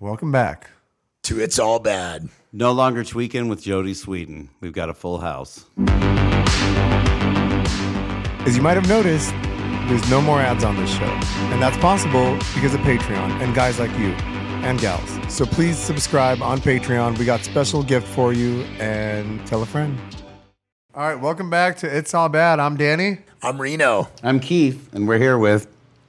Welcome back. To It's All Bad. No longer tweaking with Jodie Sweetin. We've got a full house. As you might have noticed, there's no more ads on this show. And that's possible because of Patreon and guys like you and gals. So please subscribe on Patreon. We got special gift for you and tell a friend. All right, welcome back to It's All Bad. I'm Danny. I'm Reno. I'm Keith, and we're here with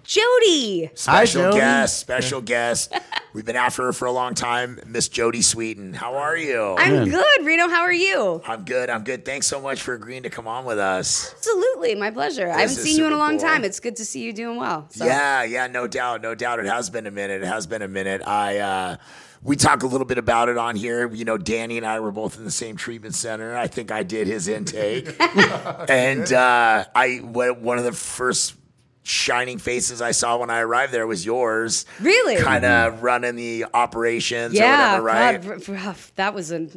Jodie. Special Jodie. guest, special guest. We've been after her for a long time, Miss Jodie Sweetin. How are you? I'm good. Reno, how are you? I'm good. I'm good. Thanks so much for agreeing to come on with us. Absolutely, my pleasure. I haven't seen you in a long cool. time. It's good to see you doing well. So. Yeah, yeah, no doubt, no doubt. It has been a minute. It has been a minute. I uh we talk a little bit about it on here. You know, Danny and I were both in the same treatment center. I think I did his intake, and uh, I one one of the first shining faces I saw when I arrived there was yours. Really? kind of mm-hmm. running the operations or Yeah, whatever, right? God, r- r- that was a,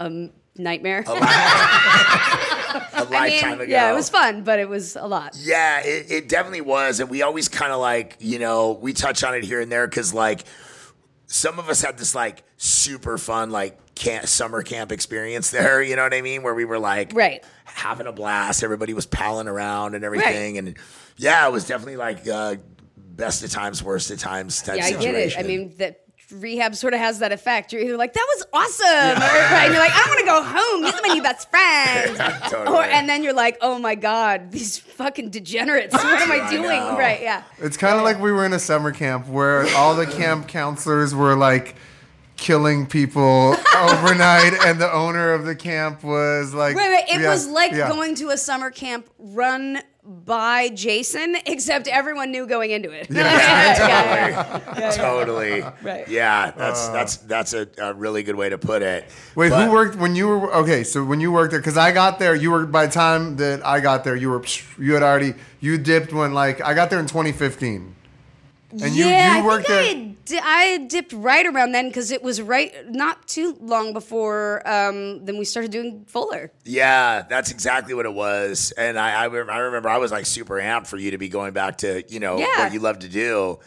a nightmare. A lifetime mean, ago. yeah, it was fun, but it was a lot. Yeah, it, it definitely was. And we always kind of like, you know, we touch on it here and there because, like, some of us had this, like, super fun, like, camp, summer camp experience there. You know what I mean? Where we were, like, Right. having a blast. Everybody was palling around and everything. And yeah, it was definitely, like, uh, best of times, worst of times type Yeah, I get it. I mean, that rehab sort of has that effect. You're either like, that was awesome, or right, and you're like, I want to go home. These are my new best friends. Totally. Or, and then you're like, oh my God, these fucking degenerates. What am I I doing? know. Right, yeah. It's kind of like we were in a summer camp where all the camp counselors were like killing people overnight, and the owner of the camp was like, Wait, wait. It Yeah, was like yeah. going to a summer camp run by Jason, except everyone knew going into it. Yeah, yeah, yeah. totally. Right. Yeah, that's uh. that's that's a, a really good way to put it. Wait, But- who worked when you were okay? So when you worked there, because I got there, you were by the time that I got there, you were you had already you dipped when like I got there in 2015, and you yeah, you worked I there. Think I, di- I dipped right around then because it was right not too long before um, then we started doing Fuller. Yeah, that's exactly what it was. And I, I, I remember I was like super amped for you to be going back to, you know, Yeah. what you love to do.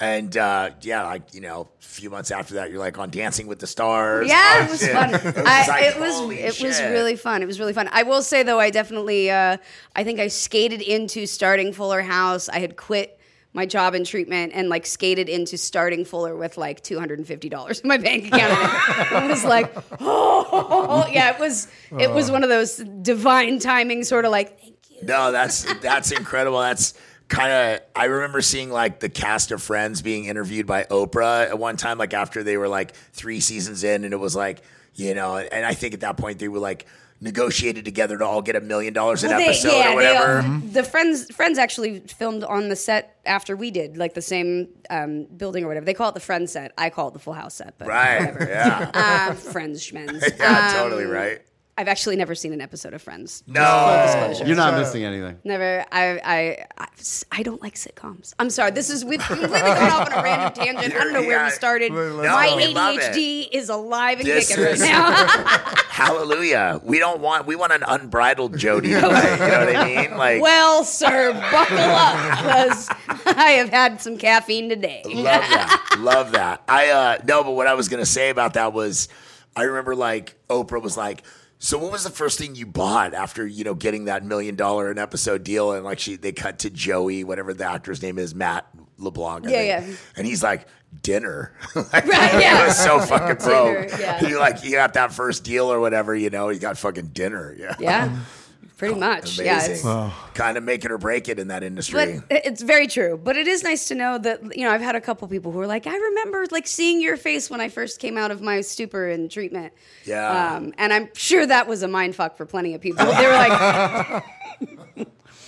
And uh, yeah, like, you know, a few months after that, you're like on Dancing with the Stars. Yeah, Oh, it was shit. fun. It was, I, like, it was it was really fun. It was really fun. I will say though, I definitely uh, I think I skated into starting Fuller House. I had quit my job and treatment and like skated into starting Fuller with like two hundred and fifty dollars in my bank account. it was like, oh yeah, it was it was oh. one of those divine timing sort of like thank you. No, that's that's incredible. That's kind of I remember seeing like the cast of Friends being interviewed by Oprah at one time, like after they were like three seasons in, and it was like you know, and I think at that point they were like negotiated together to all get a million dollars an Well, they- episode yeah, or they, whatever. uh, the friends friends actually filmed on the set after we did, like the same um, building or whatever. They call it the Friends set. I call it the Full House set, but right? whatever. Yeah. uh, Friends schmens. yeah, Um, totally right. I've actually never seen an episode of Friends. No. You're not missing anything. Never. I, I. I. I don't like sitcoms. I'm sorry. This is we've completely gone off on a random tangent. I don't know where we started. No, My ADHD is alive and This kicking right now. hallelujah. We don't want we want an unbridled Jodie. tonight, you know what I mean? Like well, sir, buckle up because I have had some caffeine today. Love that. Love that. I uh no, but what I was gonna say about that was I remember like Oprah was like, so what was the first thing you bought after, you know, getting that million dollar an episode deal? And like she they cut to Joey, whatever the actor's name is, Matt LeBlanc. I Yeah, think. yeah. And he's like, dinner. like, Right, yeah. Was so fucking broke. Dinner, yeah. He like he got that first deal or whatever, you know, he got fucking dinner. Yeah. Yeah, pretty much. Yeah, it's, Amazing. Kind of make it or break it in that but industry. it's very true. But it is nice to know that you know I've had a couple people who are like, I remember like seeing your face when I first came out of my stupor and treatment. Yeah. um, and I'm sure that was a mind fuck for plenty of people. They were like.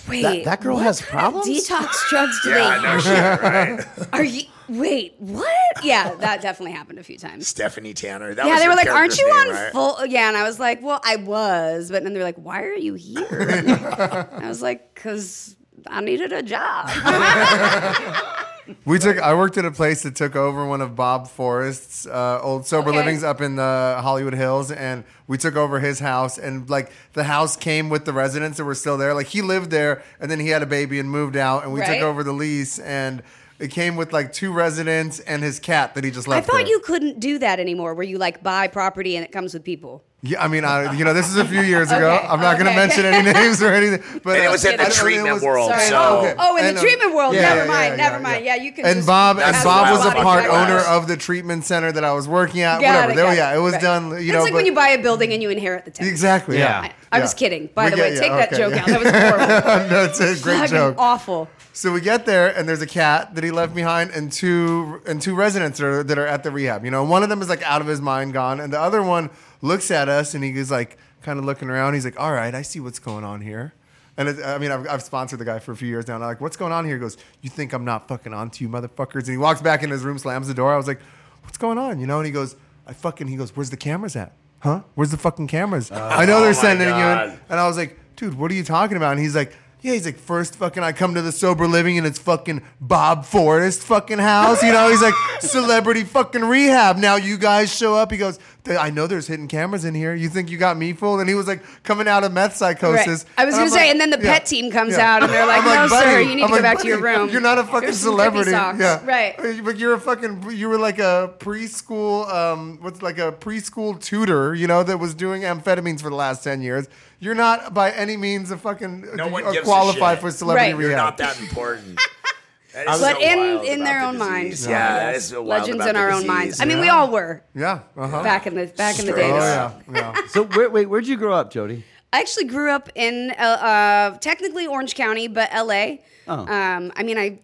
Wait, That- that girl what has kind problems? of Detox drugs do yeah, they no shit, right? Are you? Wait, what? Yeah, that definitely happened a few times. Stephanie Tanner. That Yeah, was they were like, "Aren't you name, on right? full?" Yeah, and I was like, "Well, I was," but then they're like, "Why are you here?" I was like, "Cause I needed a job." We took. I worked at a place that took over one of Bob Forrest's uh, old sober Okay. livings up in the Hollywood Hills, and we took over his house. And like the house came with the residents that were still there. Like he lived there, and then he had a baby and moved out, and we Right. took over the lease. And It came with like two residents and his cat that he just left. I left. thought there. you couldn't do that anymore, where you like buy property and it comes with people. Yeah, I mean, I, you know, this is a few years ago. Okay, I'm not going to mention any names or anything. But And it uh, was in the I don't know, it treatment was- world, Sorry. so- oh, Okay. oh, in And, the uh, treatment world. yeah, never yeah, mind. yeah, never mind. Yeah, you can. And just Bob and Bob was a part Right. owner of the treatment center that I was working at. Got whatever. it, yeah, it was Right. done. You It's know, like but, when you buy a building and you inherit the tenant. exactly. Yeah. Yeah. I, I was kidding. By We the get way, take that joke out. That was horrible. no, it's a great joke. awful. So we get there, and there's a cat that he left behind, and two and two residents that are, that are at the rehab. You know, one of them is like out of his mind, gone, and the other one looks at us, and he's like kind of looking around. He's like, "All right, I see what's going on here." And it, I mean, I've, I've sponsored the guy for a few years now. And I'm like, "What's going on here?" He goes, "You think I'm not fucking onto you, motherfuckers?" And he walks back in his room, slams the door. I was like, "What's going on?" You know, and he goes, "I fucking." He goes, "Where's the cameras at?" Huh? Where's the fucking cameras? Oh I know Oh they're my sending you in. And I was like, dude, what are you talking about? And he's like, yeah, he's like, first fucking I come to the sober living and it's fucking Bob Forrest fucking house. You know, he's like, celebrity fucking rehab. Now you guys show up. He goes, I know there's hidden cameras in here. You think you got me fooled? And he was like coming out of meth psychosis. Right. I was gonna say, like, and then the yeah, pet team comes yeah. out and they're like, I'm "No, sir, you need I'm to go like, back to your room. You're not a fucking Here's celebrity. Yeah. Right. But you're a fucking, you were like a preschool, um, what's like a preschool tutor, you know, that was doing amphetamines for the last 10 years. You're not by any means a fucking No one uh, gives a qualified shit. for celebrity Right. You're not that important. That is But so in- wild in about their the own minds. disease. Yeah, that is so wild Legends in our own disease. minds. I mean, we all were yeah. Uh-huh. back in the back in the Straight days. Oh, yeah. yeah. So wait, wait, where'd you grow up, Jodie? I actually grew up in uh, uh, technically Orange County, but LA. Oh. Um, I mean, I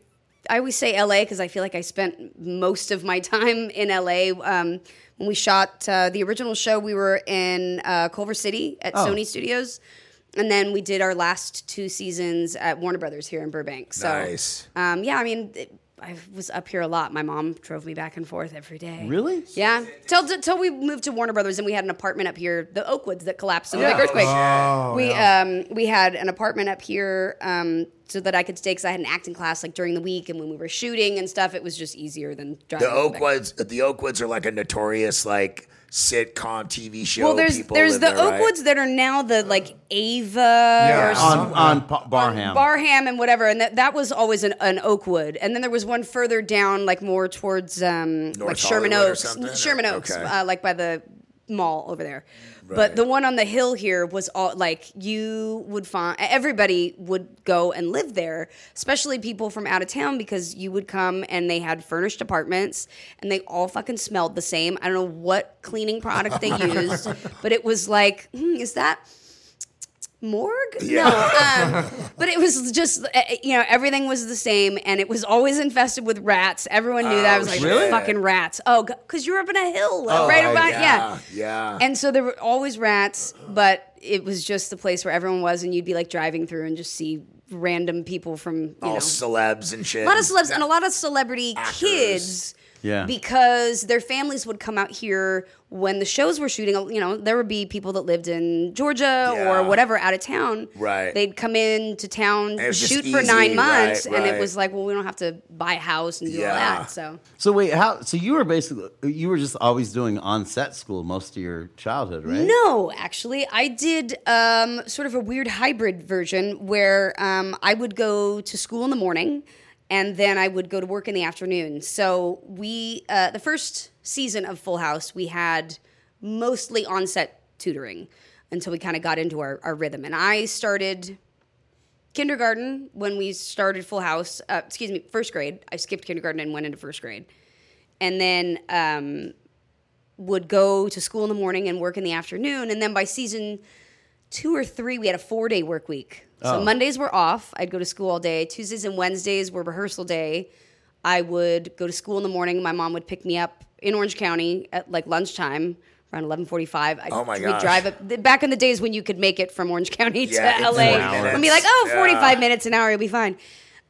I always say LA because I feel like I spent most of my time in LA. Um, when we shot uh, the original show, we were in uh, Culver City at Oh. Sony Studios, and then we did our last two seasons at Warner Brothers here in Burbank. So, Nice. um, yeah, I mean. It, I was up here a lot. My mom drove me back and forth every day. Really? Yeah. Till, till we moved to Warner Brothers and we had an apartment up here, the Oakwoods that collapsed in the Yeah. big earthquake. Oh, we yeah. um we had an apartment up here um so that I could stay because I had an acting class like during the week and when we were shooting and stuff, it was just easier than driving. The back. Oakwoods, the Oakwoods are like a notorious like sitcom TV show. Well, there's People there's the there, right? Oakwoods that are now the like Ava Yeah. or On on Pa- Barham. Barham and whatever, and that, that was always an, an Oakwood. And then there was one further down, like more towards um, like Sherman Hollywood or Oaks, Sherman Oaks, okay. uh, like by the mall over there. Right. But the one on the hill here was all like you would find everybody would go and live there, especially people from out of town because you would come and they had furnished apartments and they all fucking smelled the same. I don't know what cleaning product they used, but it was like, hmm, is that morgue? No, um, but it was just uh, you know everything was the same, and it was always infested with rats. Everyone knew that. I was like, really? fucking rats. Oh, because you're up in a hill, Oh, right about yeah. yeah, yeah. And so there were always rats, but it was just the place where everyone was, and you'd be like driving through and just see random people from you all know celebs and shit. a lot of celebs and a lot of celebrity Actors. kids. Yeah. Because their families would come out here when the shows were shooting. You know, there would be people that lived in Georgia Yeah. or whatever out of town. Right. They'd come in to town, it was shoot for nine months, right, and it was like, well, we don't have to buy a house and do all that. So So wait, how? So you were basically you were just always doing on set school most of your childhood, right? No, actually, I did um, sort of a weird hybrid version where um, I would go to school in the morning and then I would go to work in the afternoon. So we, uh, the first season of Full House, we had mostly on-set tutoring until we kind of got into our, our rhythm. And I started kindergarten when we started Full House. Uh, excuse me, first grade. I skipped kindergarten and went into first grade, and then um, would go to school in the morning and work in the afternoon. And then by season two or three, we had a four day work week. So Oh. Mondays were off. I'd go to school all day. Tuesdays and Wednesdays were rehearsal day. I would go to school in the morning. My mom would pick me up in Orange County at like lunchtime around 11:45. I'd, Oh my We'd gosh. drive up th- back in the days when you could make it from Orange County Yeah, to in LA and be like, minutes. "Oh, Yeah. 45 minutes an hour, you'll be fine."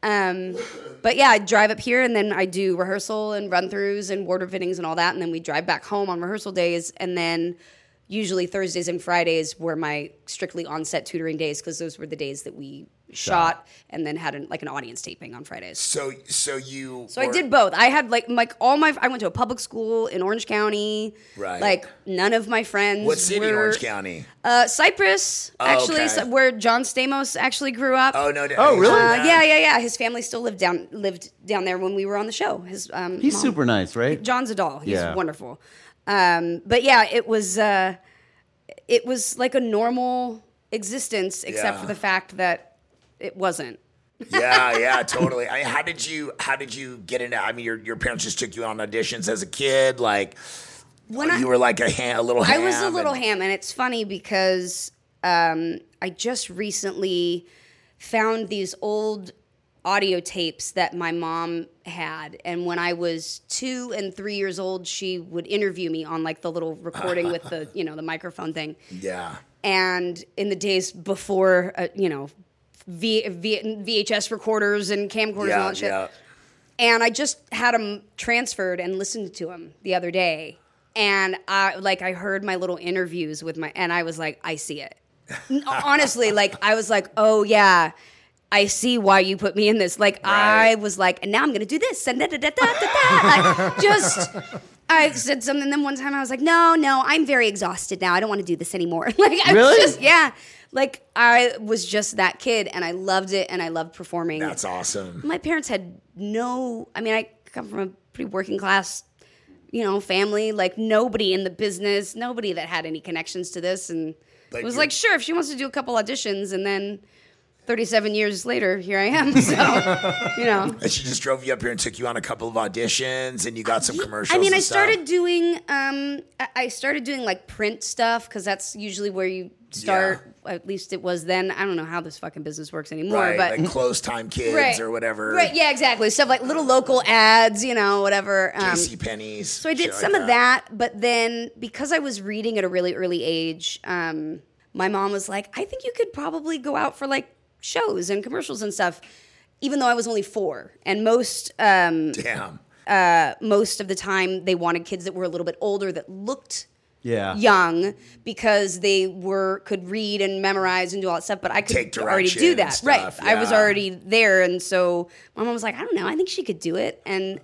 Um, but yeah, I'd drive up here and then I do rehearsal and run throughs and wardrobe fittings and all that. And then we drive back home on rehearsal days. And then usually Thursdays and Fridays were my strictly on set tutoring days because those were the days that we shot, and then had an, like an audience taping on Fridays. So so you. So I did both. I had like like all my I went to a public school in Orange County. Right. Like none of my friends. What city in were, Orange County? Uh, Cypress, Oh, actually, okay. so- where John Stamos actually grew up. Oh no! Oh, really? Uh, yeah, yeah, yeah. His family still lived down lived down there when we were on the show. His um, He's mom- super nice, right? John's a doll. He's Yeah. wonderful. Um, but yeah, it was uh, it was like a normal existence, except Yeah. for the fact that it wasn't. yeah, yeah, totally. I mean, how did you how did you get into? I mean, your your parents just took you on auditions as a kid, like When you I- were like a ham, a little. I Ham was a little and- ham, and it's funny because um, I just recently found these old audio tapes that my mom had, and when I was two and three years old, she would interview me on like the little recording with the you know the microphone thing. Yeah, and in the days before, uh, you know, v- v- VHS recorders and camcorders and all that shit. yeah. And I just had them transferred and listened to them the other day. And I like I heard my little interviews with my and I was like, I see it. Honestly, like I was like, oh yeah. I see why you put me in this. Like I was like, and now I'm gonna do this and da da da da da da. Like, just I said something. Then one time I was like, no, no, I'm very exhausted now. I don't want to do this anymore. Like I Really? was just yeah. Like I was just that kid, and I loved it, and I loved performing. That's awesome. My parents had no. I mean, I come from a pretty working class, you know, family. Like nobody in the business, nobody that had any connections to this, and But it was like, sure, if she wants to do a couple auditions, and then. 37 years later, here I am. So, you know. And she just drove you up here and took you on a couple of auditions, and you got some commercials. I mean, I stuff. started doing um, I- started doing like print stuff because that's usually where you start. At least it was then. I don't know how this fucking business works anymore, right, but like close time kids right, or whatever. Right? Yeah, exactly. Stuff like little local ads, you know, whatever. Um, JC Penney's. so I did some of that, but then because I was reading at a really early age, um, my mom was like, "I think you could probably go out for like shows and commercials and stuff." Even though I was only four, and most um, Damn. most of the time they wanted kids that were a little bit older that looked Yeah. young because they were could read and memorize and do all that stuff but i could Take already do that. stuff, right. i was already there. And so my mom was like i don't know. I think she could do it. And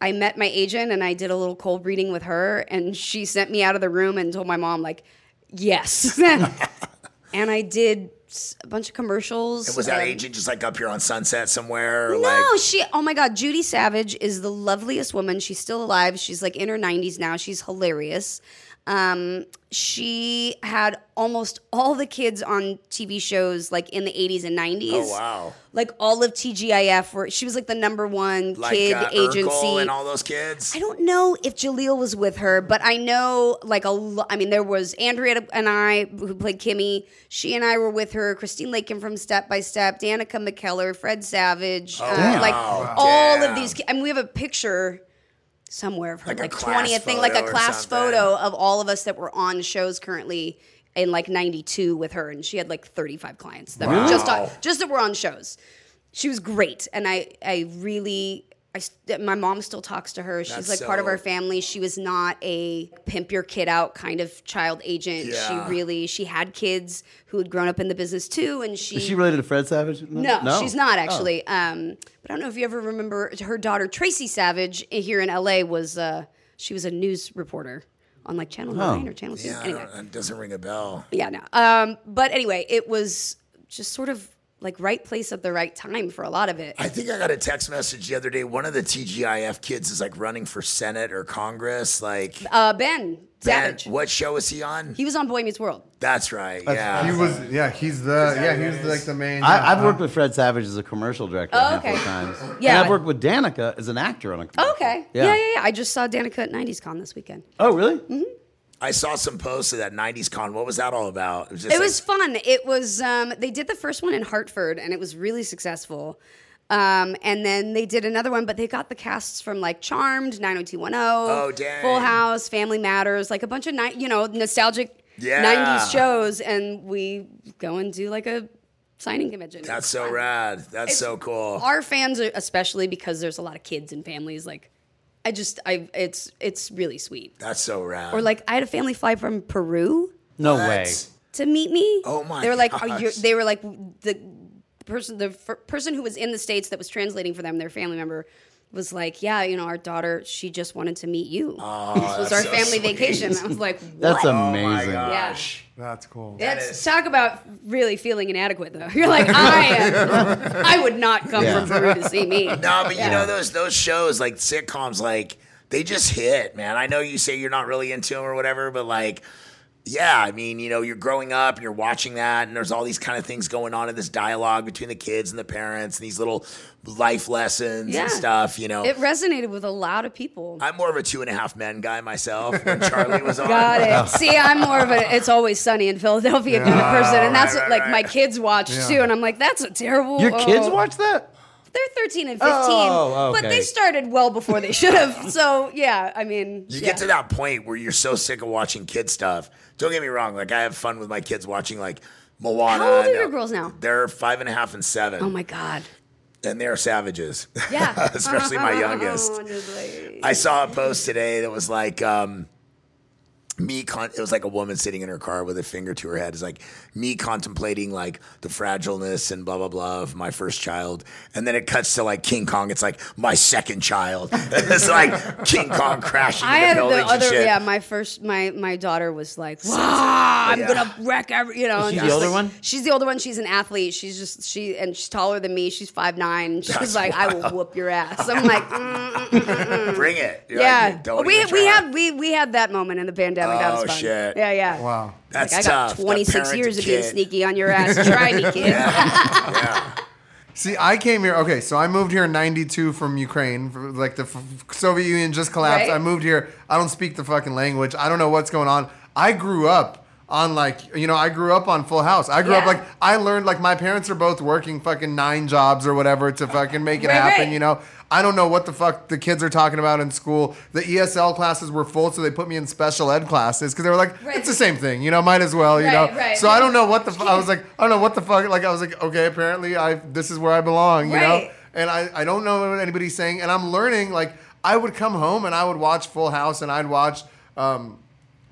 i met my agent and i did a little cold reading with her and she sent me out of the room and told my mom like yes. And i did a bunch of commercials And was that um, agent just like up here on Sunset somewhere? No, like, she. Oh my God, Judy Savage is the loveliest woman. She's still alive. She's like in her nineties now. She's hilarious. Um, she had almost all the kids on TV shows like in the eighties and nineties. Oh, wow. Like all of TGIF, where she was like the number one like kid uh, agency. Urkel and all those kids. I don't know if Jaleel was with her, but I know like a lo- I mean there was Andrea and I who played Kimmy. She and I were with her. Christine Lakin from Step by Step, Danica McKellar, Fred Savage, uh, damn. like Wow. all Damn. of these. ki- I mean, we have a picture somewhere of her Like a like class twentieth thing, like a class photo of all of us that were on shows currently in like '92 with her, and she had like 35 clients that were just on, just that were on shows. She was great, and I I really. I, my mom still talks to her. She's That's like part of our family. She was not a pimp your kid out kind of child agent. Yeah. She really she had kids who had grown up in the business too, and she Is she related to Fred Savage? no, she's not Oh. actually. Um, but I don't know if you ever remember her daughter Tracy Savage here in LA was uh, she was a news reporter on like Channel Oh. Nine or Channel Two. Yeah, I anyway, don't- it doesn't ring a bell. yeah, no. Um, but anyway, it was just sort of like right place at the right time for a lot of it. I think I got a text message the other day. One of the TGIF kids is like running for Senate or Congress. Like, Uh, ben Ben, Savage. what show is he on? He was on Boy Meets World. That's right. Yeah. He was, yeah, he's the, yeah, he was like the main. I, I've worked with Fred Savage as a commercial director Oh, a handful okay. of times. Yeah. And I've worked with Danica as an actor on a commercial. Oh, okay. Yeah. yeah, yeah, I just saw Danica at 90s Con this weekend. Oh, really? Mm-hmm. I saw some posts of that 90s con. What was that all about? It was, It like- was fun. It was um, they did the first one in Hartford and it was really successful. Um, and then they did another one, but they got the casts from like Charmed, 90210, Oh, dang. Full House, Family Matters, like a bunch of ni- you know nostalgic Yeah. 90s shows, and we go and do like a signing convention. That's so fun. rad. That's It's- so cool. Our fans, are, especially because there's a lot of kids and families, like I just I it's it's really sweet. That's so rad. Or like I had a family fly from Peru No What? way. to meet me. Oh my They were like, are you, gosh. they were like the person the f- person who was in the states that was translating for them, their family member. Was like, yeah, you know, our daughter, she just wanted to meet you. Oh, this was our so family sweet. vacation. I was like, what? That's Oh my amazing. gosh. That's cool. That's is- talk about really feeling inadequate, though. You're like, I am. I would not come Yeah. from Peru to see me. No, but you know those those shows like sitcoms, like they just hit, man. I know you say you're not really into them or whatever, but like, yeah, I mean, you know, you're growing up and you're watching that, and there's all these kind of things going on in this dialogue between the kids and the parents, and these little life lessons Yeah. and stuff. You know, It resonated with a lot of people. I'm more of a two and a half men guy myself. When Charlie was on, Got it. See, I'm more of a "It's Always Sunny in Philadelphia" kind of person, and that's right, what like right, my kids watch Yeah. too. And I'm like, that's a terrible. Your kids oh. watch that? They're 13 and 15, Oh, oh but they started well before they should have. So yeah, I mean, You yeah. get to that point where you're so sick of watching kid stuff. Don't get me wrong. Like I have fun with my kids watching like Moana. How old are your uh, girls now? They're five and a half and seven. Oh my god. and they're savages. Yeah. Especially my youngest. Oh, I saw a post today that was like, um, me con- it was like a woman sitting in her car with a finger to her head. It's like me contemplating like the fragileness and blah blah blah of my first child, and then it cuts to like King Kong. It's like my second child. it's like King Kong crashing I into had the other, shit. yeah. My first, my my daughter was like, "Wow, I'm Yeah. gonna wreck every," you know. and she just the older like- one? She's the older one. She's an athlete. She's just she, and she's taller than me. She's five nine. She's That's like, "I will whoop your ass." I'm like, mm, mm, mm. Bring it. You're yeah. like, don't we we try. had we we had that moment in the pandemic. That Oh, was fun. shit. Yeah, yeah. Wow. That's Like, I got tough. The 26 parent years of being kid. sneaky on your ass. Try me, kid. See, I came here. Okay, so I moved here in '92 from Ukraine. f- Like the f- Soviet Union just collapsed. Right. I moved here. I don't speak the fucking language. I don't know what's going on. I grew up on like you know I grew up on Full House. I grew up like I learned like my parents are both working fucking nine jobs or whatever to fucking make it Right, happen. right. You know. I don't know what the fuck the kids are talking about in school. The ESL classes were full, so they put me in special ed classes because they were like, Right. it's the same thing, you know. Might as well, you know. right. So I don't know what the. Fu- I was like, I don't know what the fuck. Like I was like, okay, apparently I this is where I belong, you know. And I I don't know what anybody's saying, and I'm learning. Like I would come home and I would watch Full House and I'd watch. Um,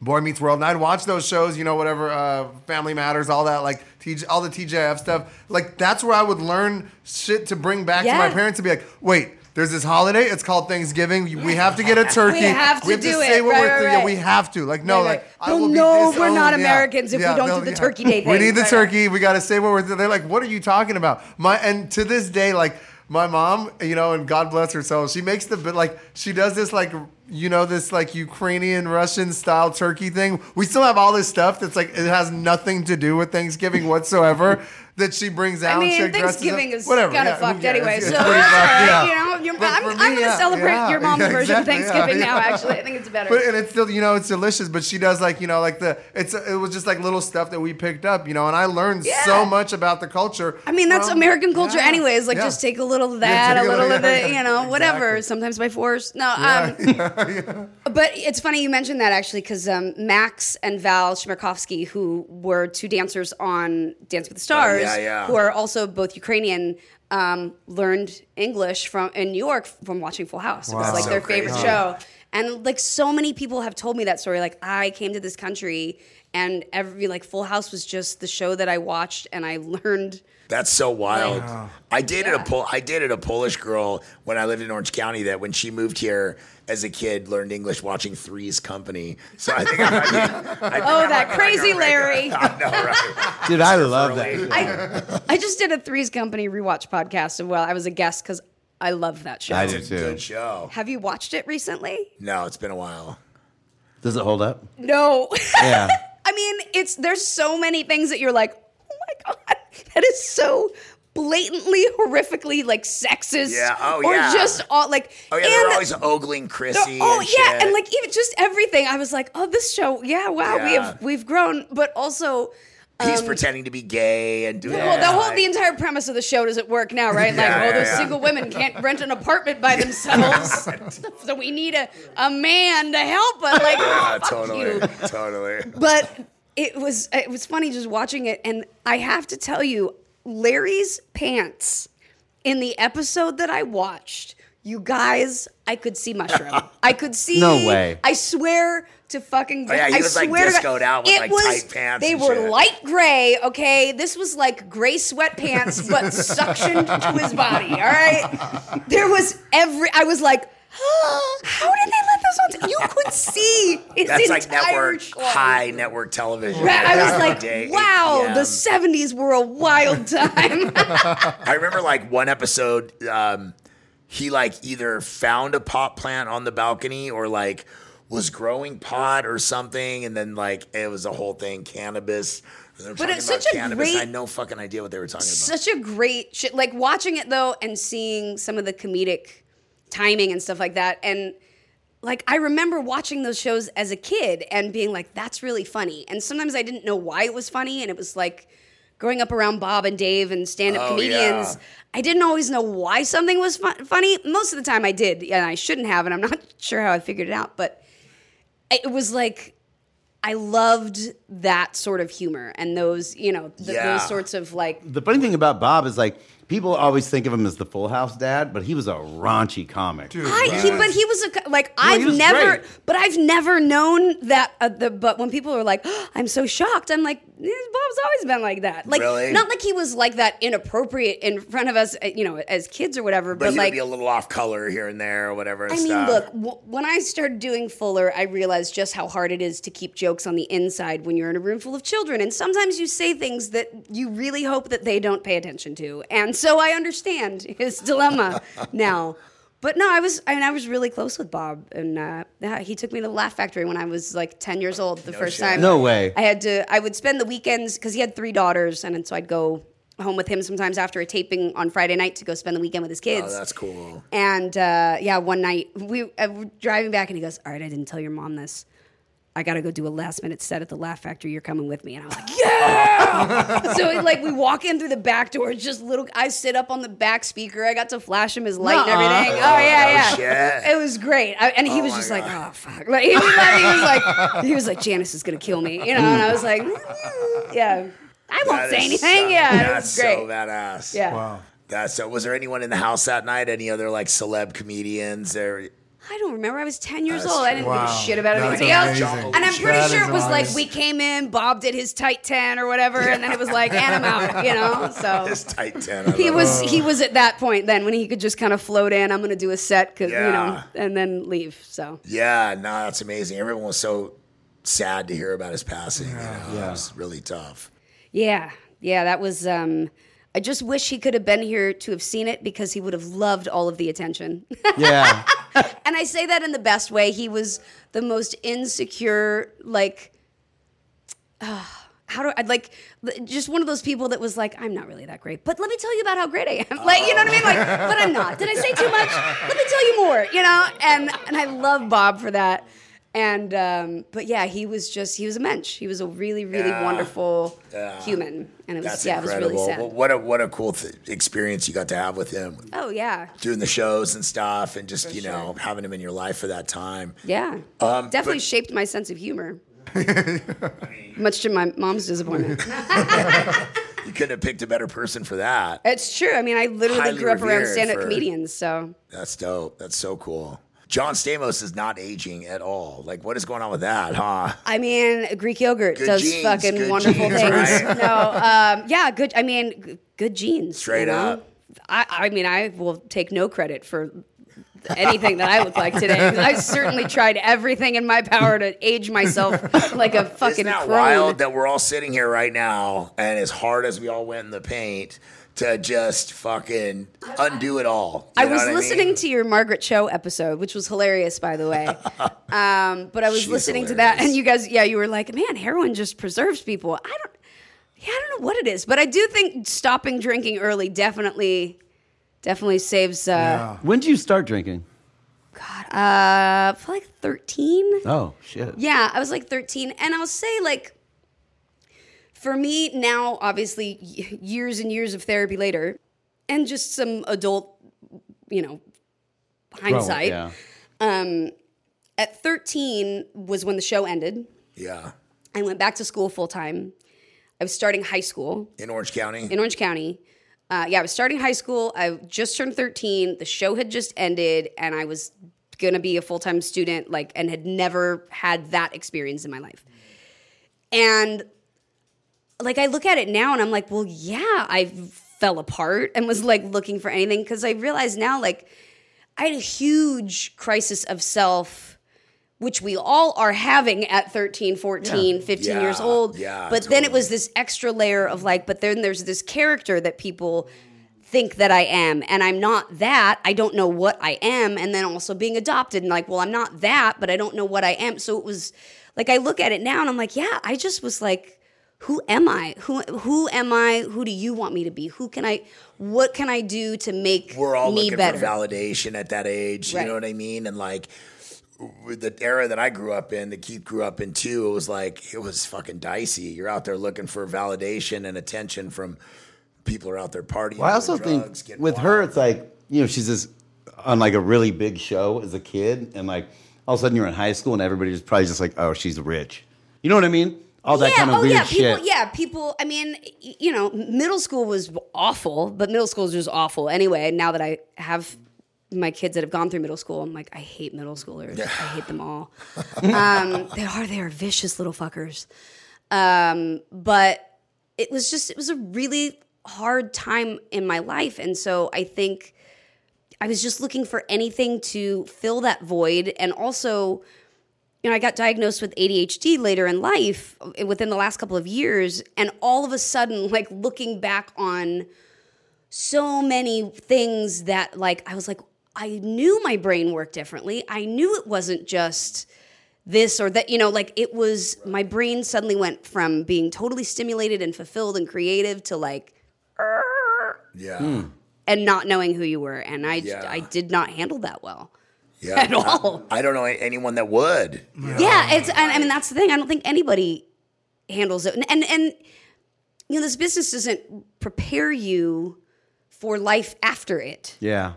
Boy Meets World, and I'd watch those shows, you know, whatever, uh, Family Matters, all that, like TJ, all the TGIF stuff. Like that's where I would learn shit to bring back to my parents to be like, wait, there's this holiday, it's called Thanksgiving. We have to get a turkey. We have to do say it. what Right, we're right, doing. Yeah, we have to. Like no, Right, like right. I They'll will be know we're disowned. not Yeah. Americans if we don't do the turkey day Thing. We need the Right, turkey. We got to say what we're. They're like, what are you talking about? My and to this day, like my mom, you know, and God bless her soul, she makes the bit like she does this like you know this like Ukrainian Russian style turkey thing. We still have all this stuff that's like it has nothing to do with Thanksgiving whatsoever. that she brings out. I mean, Thanksgiving is whatever, kind yeah, of who fucked cares? anyway, It's so all fucked, yeah. You know, you're, I'm, I'm going to yeah, celebrate yeah, your mom's yeah, version of exactly, yeah, Thanksgiving now. Actually, I think it's better. But and it's still, you know, it's delicious. But she does like, you know, like the it's it was just like little stuff that we picked up, you know, and I learned Yeah. so much about the culture. I mean, that's from- American culture, yeah, anyways. Like, yeah. just take a little of that, a little of yeah, it, you know, whatever. Sometimes by force. No, um, but it's funny you mentioned that actually because um, Max and Val Chmerkovskiy, who were two dancers on Dance with the Stars, yeah, yeah. who are also both Ukrainian, um, learned English from in New York from watching Full House. It was like So their favorite show. And like so many people have told me that story. Like I came to this country and every like Full House was just the show that I watched and I learned That's so wild. Like- I dated Yeah. a Pol- I dated a Polish girl when I lived in Orange County. That when she moved here as a kid, learned English watching Three's Company. So I think I might be, I think I Oh, that be crazy like Larry. regular- I know, right? Dude, I love that. I, I just did a Three's Company rewatch podcast and well, I was a guest because I love that show. I do too. good show. Have you watched it recently? No, it's been a while. Does it hold up? No. Yeah. I mean, it's there's so many things that you're like, oh my god, that is so blatantly, horrifically like sexist. Yeah, oh, or yeah. just all like. Oh yeah, and they're always ogling Chrissy. oh and yeah, shit. and like even just everything. I was like, oh, this show, yeah, wow, we have we've grown, but also. he's um, pretending to be gay and doing. Well, the whole the entire premise of the show doesn't work now, right? Like, Yeah, oh, those yeah. single women can't rent an apartment by themselves, so we need a, a man to help us. Like, Yeah, totally, you. totally. But it was it was funny just watching it, and I have to tell you, Larry's pants in the episode that I watched. You guys, I could see mushroom. I could see. No way. I swear to fucking. Oh, yeah, he I was, like, discoed out with, it like, was, tight pants They were shit. light gray. Okay, this was like gray sweatpants, but suctioned to his body. All right, there was every. I was like. How did they let this on? T-? You could see his That's like network high network television. Right, I was like, day, wow, the 70s were a wild time. I remember like one episode, um, he like either found a pot plant on the balcony or like was growing pot or something, and then like it was a whole thing, cannabis. But it's such a cannabis. I had no fucking idea what they were talking about. Such a great shit. Like watching it though and seeing some of the comedic timing and stuff like that. And like I remember watching those shows as a kid and being like, that's really funny. And sometimes I didn't know why it was funny. And it was like growing up around Bob and Dave and stand up Oh, comedians. yeah. I didn't always know why something was fu- funny. Most of the time I did, and I shouldn't have, and I'm not sure how I figured it out. But it was like I loved that sort of humor and those, you know, th- Yeah. those sorts of like The funny thing about Bob is like people always think of him as the Full House dad, but he was a raunchy comic. Dude, I, he, but he was a like he I've never, great. but I've never known that. Uh, the but when people are like, "Oh, I'm so shocked, I'm like, Bob's always been like that. Like Really? not like he was like that inappropriate in front of us, uh, you know, as kids or whatever. but But, he like, be a little off color here and there or whatever. And I mean, stuff. look, w- when I started doing Fuller, I realized just how hard it is to keep jokes on the inside when you're in a room full of children. And sometimes you say things that you really hope that they don't pay attention to. And so I understand his dilemma now. But no, I was I mean I was really close with Bob, and uh, he took me to the Laugh Factory when I was like ten years old. The first shit. time, No way. I had to. I would spend the weekends because he had three daughters, and so I'd go home with him sometimes after a taping on Friday night to go spend the weekend with his kids. oh, that's cool. And uh, yeah, one night we uh, were driving back, and he goes, "All right, I didn't tell your mom this. I got to go do a last minute set at the Laugh Factory. You're coming with me." And I was like, "Yeah!" so like we walk in through the back door. It's just little. I sit up on the back speaker. I got to flash him his light and Nuh-uh. everything. Oh yeah, no yeah. shit. It was great. I, and he was my just like, "Oh fuck!" Like he was like, he was like, he was like, "Janice is gonna kill me," you know. And I was like, "Mm, "Yeah." I won't That say anything. so- yeah, it that's was great. so badass. yeah. Wow. That's so. Was there anyone in the house that night? Any other like celeb comedians? Or I don't remember. I was 10 years That's old. I didn't give a shit about That's anybody else. And I'm pretty That sure it was like we came in, Bob did his tight 10 or whatever, and then it was like, and I'm out, you know? So this tight ten? I he was it. he was at that point then when he could just kind of float in. I'm going to do a set, cause, you know, and then leave. So Yeah, no, that's amazing. Everyone was so sad to hear about his passing. You know, it was really tough. yeah, yeah, that was. um I just wish he could have been here to have seen it because he would have loved all of the attention. Yeah. and I say that in the best way. He was the most insecure, like, uh, how do I like, just one of those people that was like, I'm not really that great, but let me tell you about how great I am. Like, you know what I mean? Like, but I'm not. Did I say too much? Let me tell you more. You know? And and I love Bob for that. And um, but yeah, he was just he was a mensch. He was a really really Yeah. wonderful Yeah. human, and it was That's yeah, it was really sad. Well, what a what a cool th- experience you got to have with him, oh yeah, doing the shows and stuff, and just you sure. know having him in your life for that time. yeah. Um, Definitely but- shaped my sense of humor. Much to my mom's disappointment. You couldn't have picked a better person for that. It's true. I mean, I literally Highly grew up around stand-up for- comedians, so That's dope. That's so cool. John Stamos is not aging at all. Like, what is going on with that, huh? I mean, Greek yogurt Good does genes, fucking wonderful genes, things. right? No, um, yeah, good. I mean, g- good genes. Straight you know? up. I, I mean, I will take no credit for anything that I look like today. I certainly tried everything in my power to age myself like a fucking Isn't that crone. wild that we're all sitting here right now, and as hard as we all went in the paint to just fucking undo it all. You I was what listening mean? to your Margaret Cho episode, which was hilarious, by the way. Um, but I was She's listening to that, and you guys, yeah, you were like, "Man, heroin just preserves people." I don't, yeah, I don't know what it is, but I do think stopping drinking early definitely, definitely saves. Uh, Yeah. when did you start drinking? God, uh, for like thirteen. Oh shit. Yeah, I was like 13. And I'll say, like, for me now, obviously, years and years of therapy later, and just some adult, you know, hindsight. yeah. Um, at 13 was when the show ended. Yeah. I went back to school full time. I was starting high school In Orange County. in Orange County. Uh, yeah, I was starting high school. I just turned 13. The show had just ended, and I was going to be a full time student, like, and had never had that experience in my life. And like, I look at it now and I'm like, well, yeah, I fell apart and was like looking for anything because I realize now, like, I had a huge crisis of self, which we all are having at 13, 14, 15 years old. yeah, but then it was this extra layer of like, but then there's this character that people think that I am, and I'm not that. I don't know what I am. And then also being adopted and like, well, I'm not that, but I don't know what I am. So it was like, I look at it now and I'm like, yeah, I just was like, who am I? Who who am I? Who do you want me to be? Who can I? What can I do to make We're all me looking better? for validation at that age. You know what I mean? And like with the era that I grew up in, that Keith grew up in too, it was like it was fucking dicey. You're out there looking for validation and attention from people are out there partying. Well, I also doing think drugs, getting with her, it's like you know she's just on like a really big show as a kid, and like all of a sudden you're in high school, and everybody's probably just like, oh, she's rich. You know what I mean? All that yeah, kind of oh weird yeah, people. shit. Yeah, people. I mean, you know, middle school was awful, but middle school is just awful anyway. Now that I have my kids that have gone through middle school, I'm like, I hate middle schoolers. I hate them all. um, they are. They are vicious little fuckers. Um, but it was just. It was a really hard time in my life, and so I think I was just looking for anything to fill that void, and also you know, I got diagnosed with ADHD later in life uh, within the last couple of years. And all of a sudden, like looking back on so many things that, like, I was like, I knew my brain worked differently. I knew it wasn't just this or that, you know, like it was my brain suddenly went from being totally stimulated and fulfilled and creative to like, yeah, and not knowing who you were. And I, Yeah. I did not handle that well. Yeah. at all. I, I don't know anyone that would. Yeah, it's. And, I mean, that's the thing. I don't think anybody handles it, and, and and you know, this business doesn't prepare you for life after it. Yeah.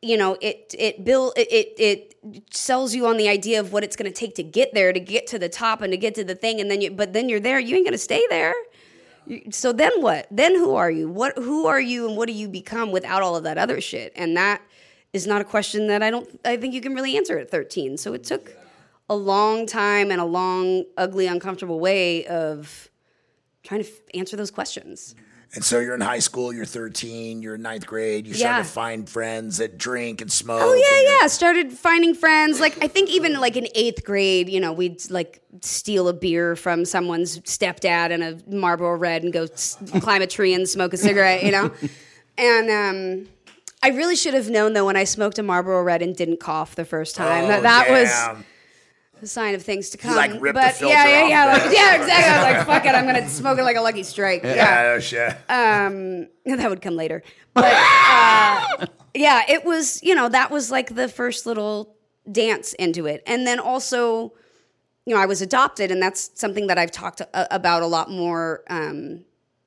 You know, it it build it it, it sells you on the idea of what it's going to take to get there, to get to the top, and to get to the thing, and then you. But then you're there. You ain't going to stay there. So then what? Then who are you? What who are you, and what do you become without all of that other shit? And that is not a question that I don't. I think you can really answer at 13. So it took a long time and a long, ugly, uncomfortable way of trying to f- answer those questions. And so you're in high school, you're 13, you're in ninth grade, you're starting to find friends that drink and smoke. Oh yeah, yeah. Started finding friends. Like I think even like in eighth grade, you know, we'd like steal a beer from someone's stepdad and a Marlboro Red and go s- climb a tree and smoke a cigarette. You know, and um, I really should have known though when I smoked a Marlboro Red and didn't cough the first time that Oh, that was damn. a sign of things to come. like, ripped the but filter yeah, yeah, yeah, like, yeah, exactly. I was like, fuck it, I'm gonna smoke it like a lucky strike. Yeah, yeah. no shit. Um, that would come later. But uh, yeah, it was, you know, that was like the first little dance into it. And then also, you know, I was adopted, and that's something that I've talked uh, about a lot more um,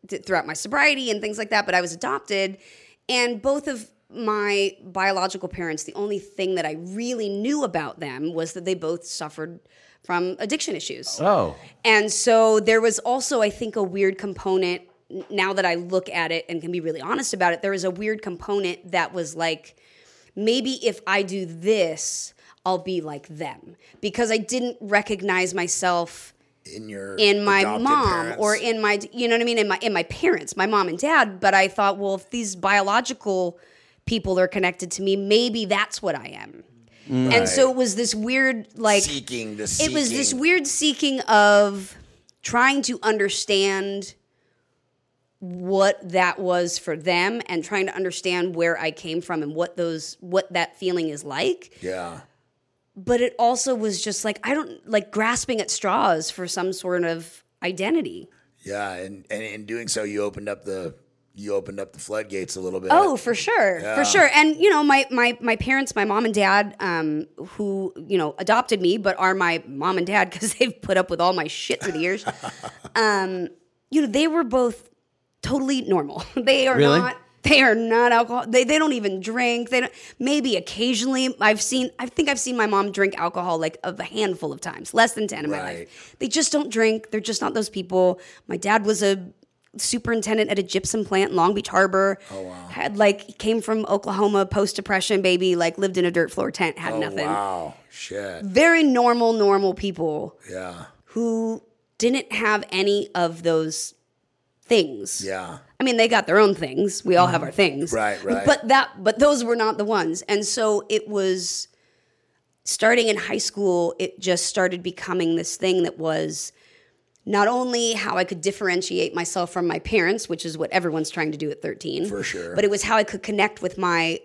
th- throughout my sobriety and things like that. But I was adopted, and both of my biological parents, the only thing that I really knew about them was that they both suffered from addiction issues. Oh. And so there was also, I think, a weird component. Now that I look at it and can be really honest about it, there was a weird component that was like, maybe if I do this, I'll be like them. Because I didn't recognize myself In your in my mom parents. or in my you know what I mean in my in my parents, my mom and dad, but I thought, well, if these biological people are connected to me, maybe that's what I am. Mm. And so it was this weird like seeking the it was this weird seeking of trying to understand what that was for them and trying to understand where I came from and what those what that feeling is like Yeah. but it also was just like I don't like grasping at straws for some sort of identity. Yeah, and, and in doing so, you opened up the you opened up the floodgates a little bit. Oh, for sure, for sure. And you know, my my my parents, my mom and dad, um, who you know adopted me, but are my mom and dad because they've put up with all my shit through the years. um, you know, they were both totally normal. they are Really? not. They are not alcohol. They, they don't even drink. They don't. Maybe occasionally, I've seen. I think I've seen my mom drink alcohol like a handful of times, less than ten in my life. They just don't drink. They're just not those people. My dad was a superintendent at a gypsum plant in Long Beach Harbor. Oh wow. Had like came from Oklahoma, post depression baby, like lived in a dirt floor tent, had Oh, nothing. wow. Shit. Very normal, normal people Yeah. who didn't have any of those things. Yeah. I mean, they got their own things. We all have mm-hmm. our things. Right, right. But that but those were not the ones. And so it was starting in high school, it just started becoming this thing that was not only how I could differentiate myself from my parents, which is what everyone's trying to do at 13. For sure. But it was how I could connect with my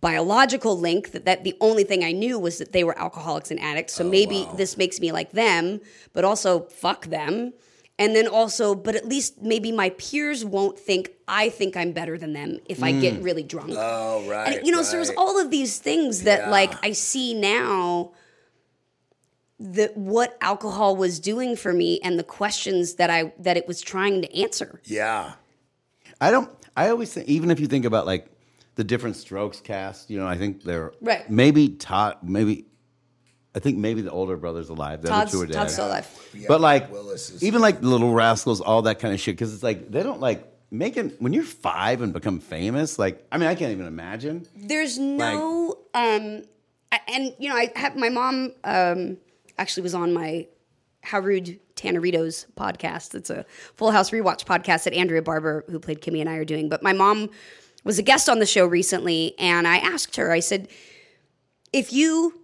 biological link that, that the only thing I knew was that they were alcoholics and addicts. So oh, maybe this makes me like them, but also fuck them. And then also, but at least maybe my peers won't think I think I'm better than them if I get mm. really drunk. Oh, right. and you know, so there's all of these things that Yeah. like I see now that what alcohol was doing for me and the questions that I that it was trying to answer. Yeah. I don't. I always think, even if you think about like the Diff'rent Strokes cast, you know, I think they're Right. Maybe Todd. Maybe I think maybe the older brother's alive. The other Todd's, two are dead. Todd's still alive. Yeah, but like Willis is- even like the Little Rascals, all that kind of shit. Because it's like they don't like making when you're five and become famous. Like I mean, I can't even imagine. There's no um I- and you know, I have my mom um actually was on my How Rude Tanneritos podcast. It's a Full House rewatch podcast that Andrea Barber, who played Kimmy and I, are doing. But my mom was a guest on the show recently, and I asked her, I said, if you,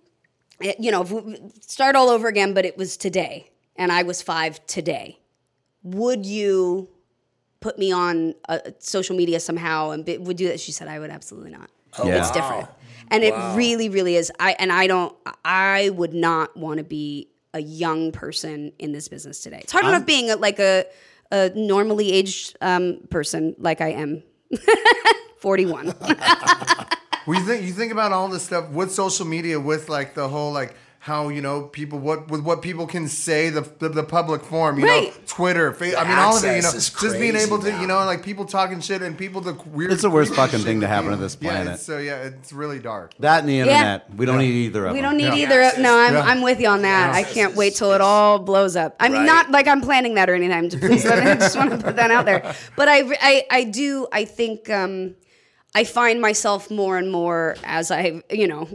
eh, you know, if we- start all over again, but it was today, and I was five today, would you put me on uh, social media somehow and be, would do that? She said, I would absolutely not. Yeah. It's different. And it really, really is. I and I don't. I would not want to be a young person in this business today. It's hard enough being a, like a a normally aged um, person like I am. Forty one. Well, you think you think about all this stuff with social media, with like the whole like how you know people what with what people can say the the, the public form, you know, Twitter, fa- I mean, all of it, you know, just being able to, now. you know, like people talking shit and people the weird. It's the worst fucking thing to happen you. to this planet. it's, so yeah, it's really dark. That and the internet. We don't Yeah. need either of We them. don't need Yeah. either. No, I'm Yeah. I'm with you on that. I can't wait till it all blows up. I mean, Right. not like I'm planning that or anything. Please, let me- I just want to put that out there. But I, I, I do. I think um, I find myself more and more as I, you know,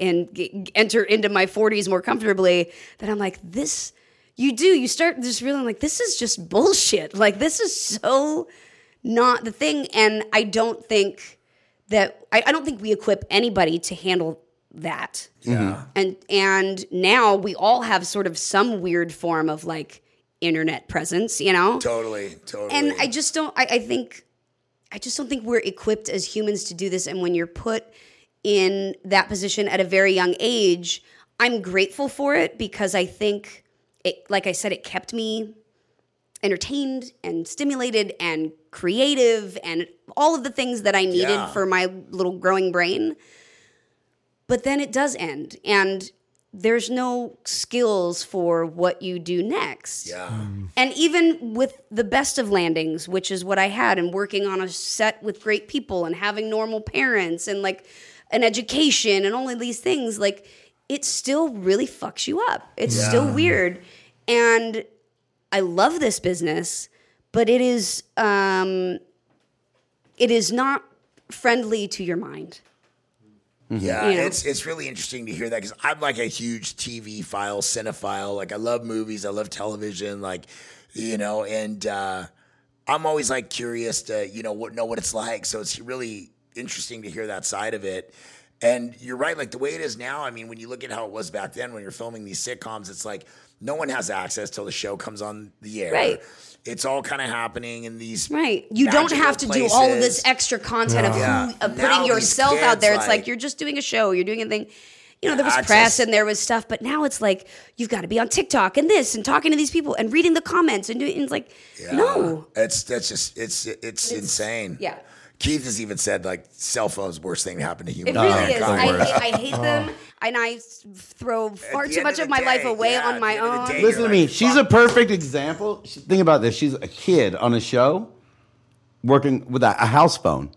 and g- enter into my 40s more comfortably. That I'm like this. You do. You start just realizing like this is just bullshit. Like this is so not the thing. And I don't think that I, I don't think we equip anybody to handle that. Yeah. Mm-hmm. And and now we all have sort of some weird form of like internet presence, you know? Totally. Totally. And I just don't I, I think I just don't think we're equipped as humans to do this. And when you're put in that position at a very young age, I'm grateful for it because I think it like I said, it kept me entertained and stimulated and creative and all of the things that I needed Yeah. for my little growing brain. But then it does end and there's no skills for what you do next. yeah. And even with the best of landings, which is what I had, and working on a set with great people and having normal parents and like an education and all of these things, like it still really fucks you up. It's still weird. And I love this business, but it is um it is not friendly to your mind. Yeah, You know? it's it's really interesting to hear that because I'm like a huge TV file, cinephile. Like I love movies, I love television, like you know, and uh, I'm always like curious to you know what know what it's like. So it's really interesting to hear that side of it. And you're right, like the way it is now. I mean, when you look at how it was back then, when you're filming these sitcoms, it's like no one has access till the show comes on the air. Right. It's all kind of happening in these Right. You don't have to do all of this extra content of, Yeah. of Now putting these yourself out there. It's like, like- you're just doing a show, you're doing a thing. You know, there was Access. press and there was stuff, but now it's like you've got to be on TikTok and this and talking to these people and reading the comments and doing and it's like Yeah. no. It's that's just it's it's, insane. yeah. Keith has even said like cell phones worst thing to happen to It humans. really is. the I hate, I hate oh. them, and I throw far too much of of the my life away yeah, on my the end of the own. day, Listen You're to me. like, She's a perfect example. Think about this. She's a kid on a show working with a, a house phone.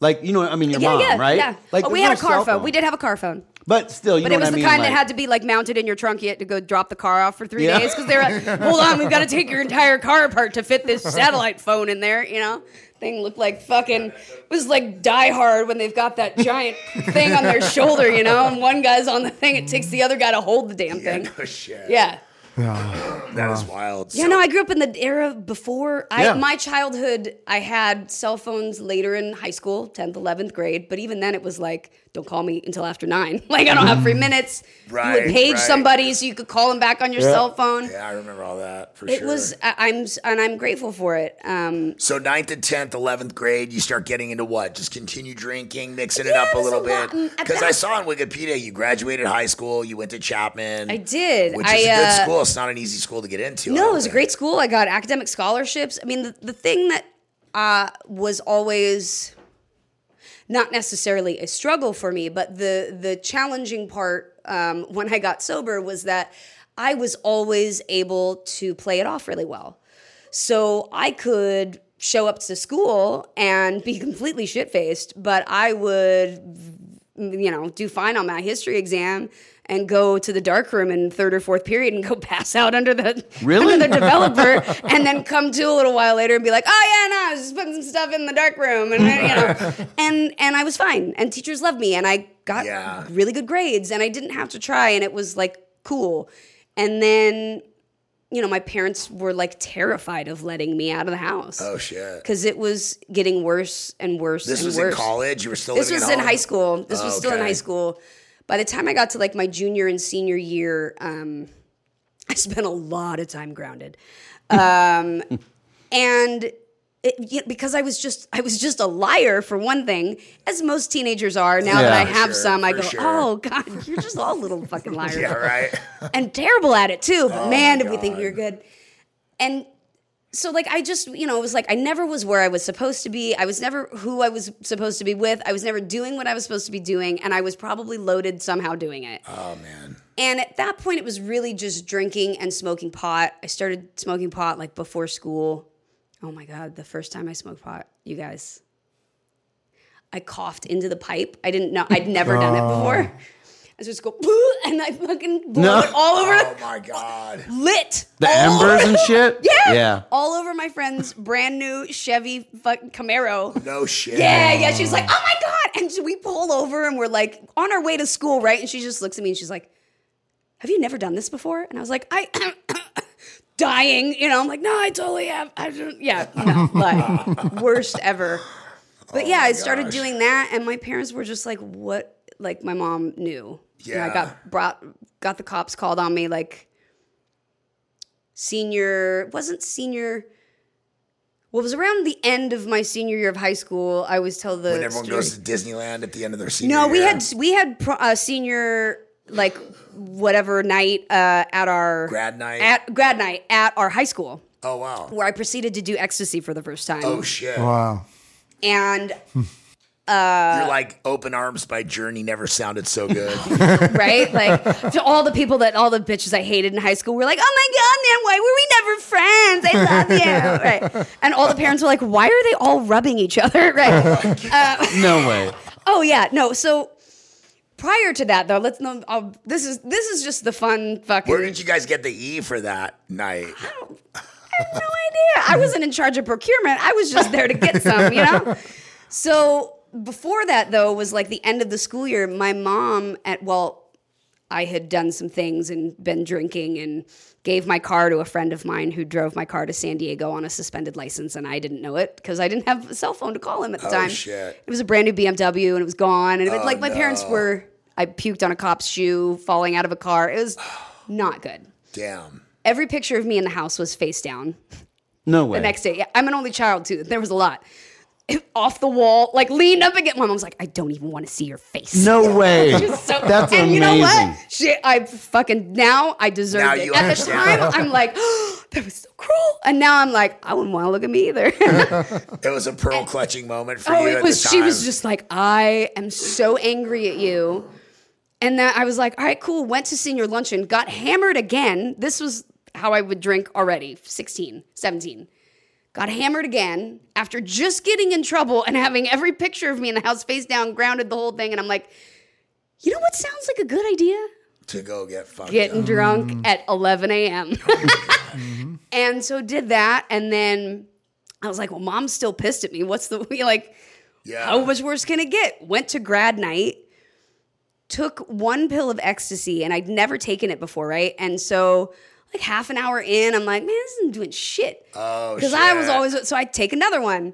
Like you know, I mean, your yeah, mom, yeah, right? yeah. Like oh, we there's had a car cell phone. We did have a car phone. but still, you But know it was what I the mean? kind like, that had to be like mounted in your trunk. You had to go drop the car off for three Yeah. days because they were like, hold on, we've got to take your entire car apart to fit this satellite phone in there. You know, thing looked like fucking it was like Die Hard when they've got that giant thing on their shoulder. You know, and one guy's on the thing. It takes the other guy to hold the damn Yeah, thing. no shit. Yeah. That is wild. Yeah, So- no, I grew up in the era before. I, Yeah. My childhood, I had cell phones later in high school, 10th, 11th grade. But even then, it was like, don't call me until after nine. Like, I don't have free minutes. you Right, would page right. somebody so you could call them back on your cell phone. Yeah, I remember all that for It sure. It was, I, I'm, and I'm grateful for it. Um, so ninth and tenth, eleventh grade, you start getting into what? Just continue drinking, mixing it up a little a bit. Mm, Because I saw on Wikipedia you graduated high school, you went to Chapman. I did. which I, is a good uh, school. It's not an easy school to get into. No, it was a great school. I got academic scholarships. I mean, the, the thing that uh, was always not necessarily a struggle for me, but the the challenging part um, when I got sober was that I was always able to play it off really well. So I could show up to school and be completely shit faced, but I would you know, do fine on my history exam and go to the dark room in third or fourth period and go pass out under the Really? under the developer and then come to a little while later and be like, oh yeah, no, I was just putting some stuff in the dark room and you know, and and I was fine and teachers loved me and I got Yeah. really good grades and I didn't have to try and it was like cool. And then you know, my parents were like terrified of letting me out of the house. Oh shit. Because it was getting worse and worse This and was worse. in college. You were still. This was in high school. This was Oh, still in high school. By the time I got to like my junior and senior year, um, I spent a lot of time grounded, um, and it, you know, because I was just I was just a liar for one thing, as most teenagers are. Now that I have sure, some, I go, sure. oh god, you're just all little fucking liars Yeah, right. and terrible at it too. But man, my did we think we were good. And so like I just, you know, it was like I never was where I was supposed to be. I was never who I was supposed to be with. I was never doing what I was supposed to be doing, and I was probably loaded somehow doing it. oh man. And at that point, it was really just drinking and smoking pot. I started smoking pot like before school. Oh my God, the first time I smoked pot, you guys, I coughed into the pipe. I didn't know, I'd never done it oh. before. I just go, and I fucking blow No. it all over, Oh my god. lit. the embers over- and shit. Yeah. yeah. All over my friend's brand new Chevy fucking Camaro. No shit. Yeah, yeah. She's like, oh my God. And so we pull over and we're like on our way to school, right? And she just looks at me and she's like, have you never done this before? And I was like, I dying, you know, I'm like, no, I totally have. I don't, yeah, no, like worst ever. But yeah, I started oh gosh. doing that and my parents were just like, what? Like my mom knew. And I got brought, got the cops called on me like senior, wasn't senior. Well, it was around the end of my senior year of high school. I always tell the When everyone story. goes to Disneyland at the end of their senior No, we year. had we had pro, uh, senior like whatever night uh, at our Grad night? at grad night at our high school Oh wow. where I proceeded to do ecstasy for the first time. Oh shit. Wow. and Uh, You're like Open Arms by Journey never sounded so good. right, like to all the people that all the bitches I hated in high school were like, "Oh my god, man, why were we never friends? I love you." Right, and all the parents were like, "Why are they all rubbing each other?" Right. Oh uh, no way. Oh yeah, no. So prior to that, though, let's know. I'll, this is this is just the fun fucking. Where did you guys get the E for that night? I have no idea. I wasn't in charge of procurement. I was just there to get some, you know? So before that, though, was like the end of the school year. My mom, at well, I had done some things and been drinking and gave my car to a friend of mine who drove my car to San Diego on a suspended license, and I didn't know it because I didn't have a cell phone to call him at the Oh, time. shit. It was a brand new BMW, and it was gone. And it, Oh, like my parents were, I puked on a cop's shoe, falling out of a car. It was not good. Damn. Every picture of me in the house was face down No way. the next day. Yeah, I'm an only child too. There was a lot. Off the wall, like leaned up against my mom's like, I don't even want to see your face. no way. So, That's and amazing. you know what? Shit, I fucking now I deserve Now it. you At the understand. time, I'm like, that was so cruel. And now I'm like, I wouldn't want to look at me either. It was a pearl clutching moment for oh, you. it at was. the She was just like, I am so angry at you. And that I was like, all right, cool. Went to senior luncheon, got hammered again. This was how I would drink already, 16, 17. Got hammered again after just getting in trouble and having every picture of me in the house face down, grounded the whole thing. And I'm like, you know what sounds like a good idea? to go get fucked Getting up. drunk mm-hmm. at 11 a.m. Oh mm-hmm. and so did that. And then I was like, well, mom's still pissed at me. What's the, like, Yeah. how much worse can it get? Went to grad night, took one pill of ecstasy, and I'd never taken it before, right? And so, like half an hour in, I'm like, man, this isn't doing shit. Oh, Because I was always, so I take another one.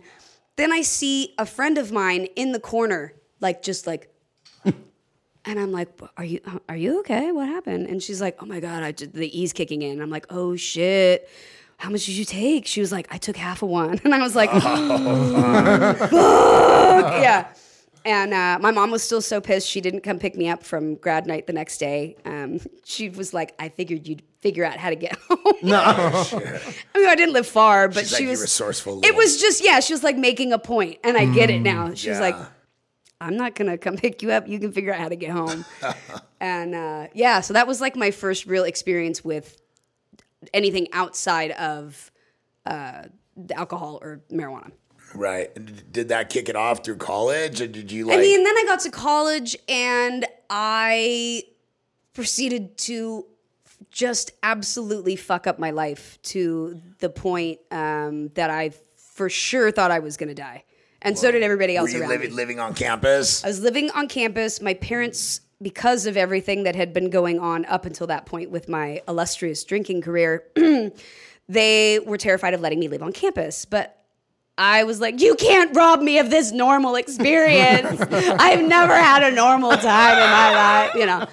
Then I see a friend of mine in the corner, like just like, and I'm like, are you, are you okay? What happened? And she's like, oh my God, I just, the E's kicking in. I'm like, oh shit. How much did you take? She was like, I took half of one. And I was like, oh. fuck. Yeah. And uh, my mom was still so pissed she didn't come pick me up from grad night the next day. Um, she was like, I figured you'd figure out how to get home. No, I mean, I didn't live far, but She's she like, "You was resourceful It was just yeah, she was like making a point, and I get it now. She was like, "I'm not gonna come pick you up. You can figure out how to get home." and uh, yeah, so that was like my first real experience with anything outside of uh, the alcohol or marijuana. Right. Did that kick it off through college? Or did you like. I mean, then I got to college and I proceeded to just absolutely fuck up my life to the point um, that I for sure thought I was going to die. And so did everybody were else you around living, me. living on campus? I was living on campus. My parents, because of everything that had been going on up until that point with my illustrious drinking career, they were terrified of letting me live on campus. But I was like, you can't rob me of this normal experience. I've never had a normal time in my life, you know.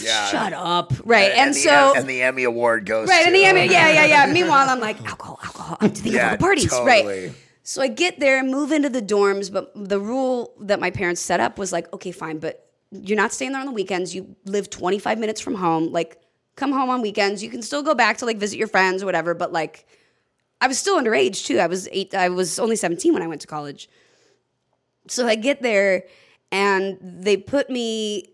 yeah. Shut up. Right. And, the, so and the Emmy Award goes Right, to. and the Emmy, yeah, yeah, yeah. Uh, Meanwhile, I'm like, alcohol, alcohol. I'm thinking Yeah, of all the parties, totally. right? So I get there, and move into the dorms, but the rule that my parents set up was like, okay, fine, but you're not staying there on the weekends. You live 25 minutes from home. Like, come home on weekends. You can still go back to like visit your friends or whatever, but like, I was still underage too. I was eight. I was only 17 when I went to college. So I get there, and they put me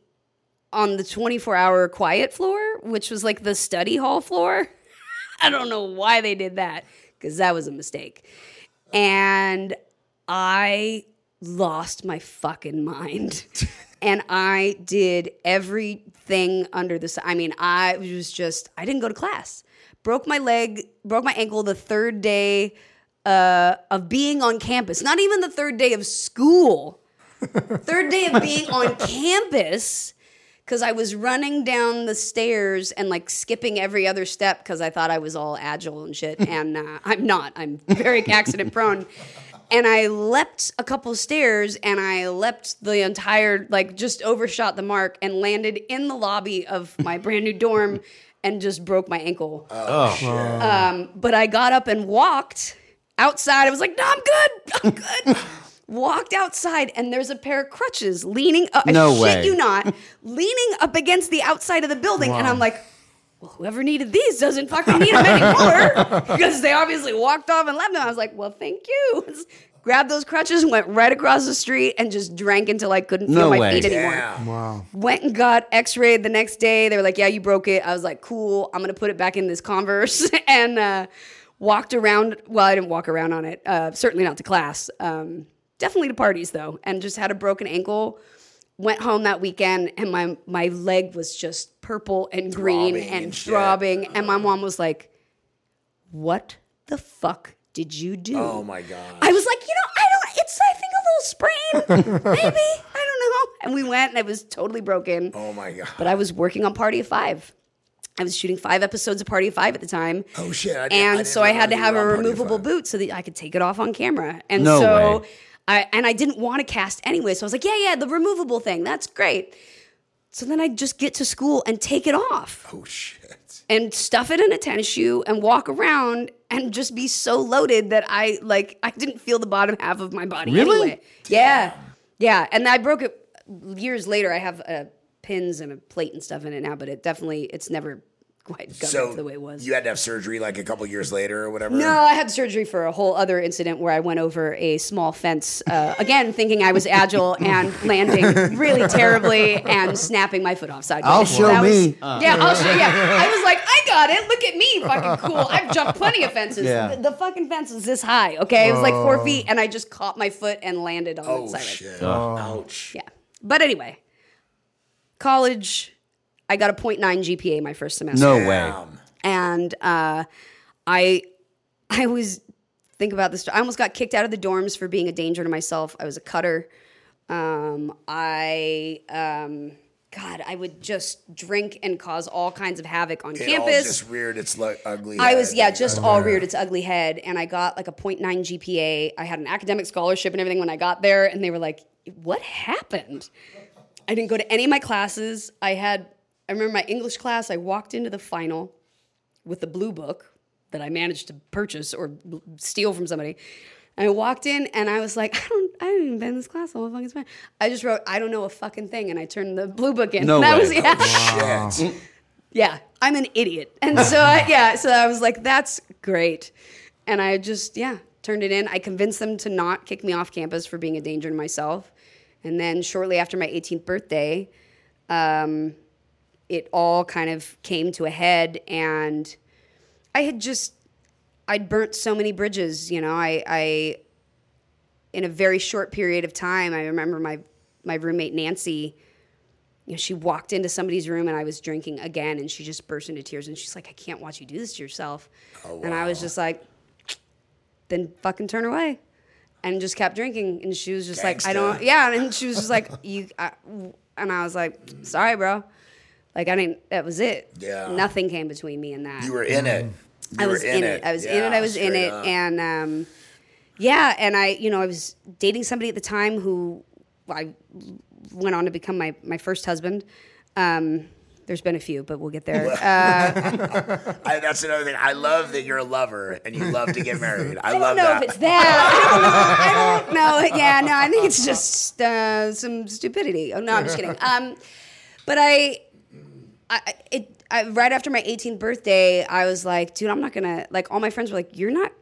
on the 24 hour quiet floor, which was like the study hall floor. I don't know why they did that because that was a mistake. And I lost my fucking mind. and I did everything under the sun. I mean, I was just, I didn't go to class. Broke my leg, broke my ankle the third day uh, of being on campus. Not even the third day of school. third day of being on campus because I was running down the stairs and like skipping every other step because I thought I was all agile and shit. And uh, I'm not. I'm very accident prone. And I leapt a couple stairs and I leapt the entire, like, just overshot the mark and landed in the lobby of my brand new dorm and just broke my ankle. Um, but I got up and walked outside. I was like, no, I'm good. I'm good. walked outside and there's a pair of crutches leaning up. No I shit way. you not, leaning up against the outside of the building. And I'm like, well, whoever needed these doesn't fucking need them anymore because they obviously walked off and left them. I was like, well, thank you. Grabbed those crutches, and went right across the street, and just drank until I couldn't feel No my way. feet anymore Yeah. Wow. went and got x-rayed the next day they were like yeah you broke it i was like cool i'm gonna put it back in this converse and uh, walked around well i didn't walk around on it uh, certainly not to class um, definitely to parties though and just had a broken ankle went home that weekend and my my leg was just purple and green Throbbing and and shit. throbbing and my mom was like what the fuck did you do Oh my god. I was like, you know, I don't. It's I think a little sprain, maybe. I don't know. And we went, and it was totally broken. oh my god. But I was working on Party of Five. I was shooting five episodes of Party of Five at the time. Oh, shit. I didn't- I and didn't so I had to have a were on Party of removable boot so that I could take it off on camera. And No so way. I and I didn't want to cast anyway. So I was like, yeah, yeah, the removable thing. That's great. So then I'd just get to school and take it off Oh shit. and stuff it in a tennis shoe and walk around and just be so loaded that I like I didn't feel the bottom half of my body Really? anyway. Yeah. Yeah. And I broke it years later. I have uh, pins and a plate and stuff in it now, but it definitely it's never quite got So the way it was. you had to have surgery like a couple years later or whatever. No, I had surgery for a whole other incident where I went over a small fence, uh, again thinking I was agile and landing really terribly and snapping my foot off sideways. I'll show That was- me. yeah, I'll show. Yeah, I was like, I got it. Look at me, fucking cool. I've jumped plenty of fences. Yeah. The, the fucking fence was this high, okay? It was like four feet, and I just caught my foot and landed on Oh the side. shit! Oh. Ouch. Yeah. But anyway, college, I got a 0.9 GPA my first semester. No way. And uh, I I was think about this. I almost got kicked out of the dorms for being a danger to myself. I was a cutter. Um, I um, God, I would just drink and cause all kinds of havoc on It all campus. just reared its lo- ugly. I was head. yeah, just all reared its ugly head, and I got like a 0.9 GPA. I had an academic scholarship and everything when I got there, and they were like, "What happened?" I didn't go to any of my classes. I had I remember my English class. I walked into the final with the blue book that I managed to purchase or steal from somebody. And I walked in and I was like, I don't, I haven't even been in this class all fucking time. I just wrote, I don't know a fucking thing, and I turned the blue book in. No And that way. was yeah. Shit. Yeah, I'm an idiot. And so, I, yeah, so I was like, that's great. And I just, yeah, turned it in. I convinced them to not kick me off campus for being a danger to myself. And then shortly after my 18th birthday, um, it all kind of came to a head. And I had just, I'd burnt so many bridges, you know, I, I, in a very short period of time, I remember my, my roommate Nancy, you know, she walked into somebody's room and I was drinking again, and she just burst into tears and she's like, "I can't watch you do this to yourself." Oh, and I was just like, "Then fucking turn away," and just kept drinking. And she was just like, "I don't." Yeah, and she was just like, "You," I, and I was like, "Sorry, bro." Like I didn't. That was it. Yeah. Nothing came between me and that. You were in it. You I was in it. I was in it. I was in it. up. And um, yeah, and I, you know, I was dating somebody at the time who I went on to become my my first husband. Um, there's been a few, but we'll get there. Uh, I, that's another thing. I love that you're a lover and you love to get married. I, love that. I don't know if it's that. I don't know. I don't know. Yeah, no, I think it's just uh, some stupidity. Oh no, I'm just kidding. Um, but I, I, it, I, right after my 18th birthday, I was like, dude, I'm not gonna like. All my friends were like, you're not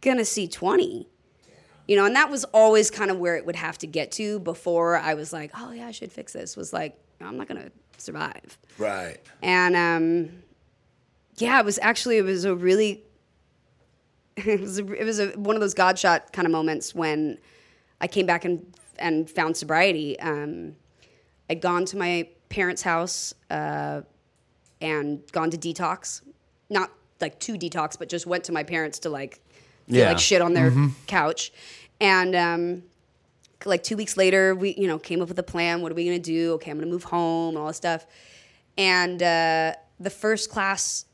gonna see 20. You know, and that was always kind of where it would have to get to before I was like, oh yeah, I should fix this. Was like, I'm not gonna survive. right. And um, yeah, it was actually it was a really it was a, it was a, one of those God shot kind of moments when I came back and and found sobriety. Um, I'd gone to my parents' house uh, and gone to detox, not like to detox, but just went to my parents to like feel Yeah. like shit on their couch, and. Um, like two weeks later, we you know came up with a plan. What are we gonna do? Okay, I'm gonna move home and all this stuff. And uh, the first class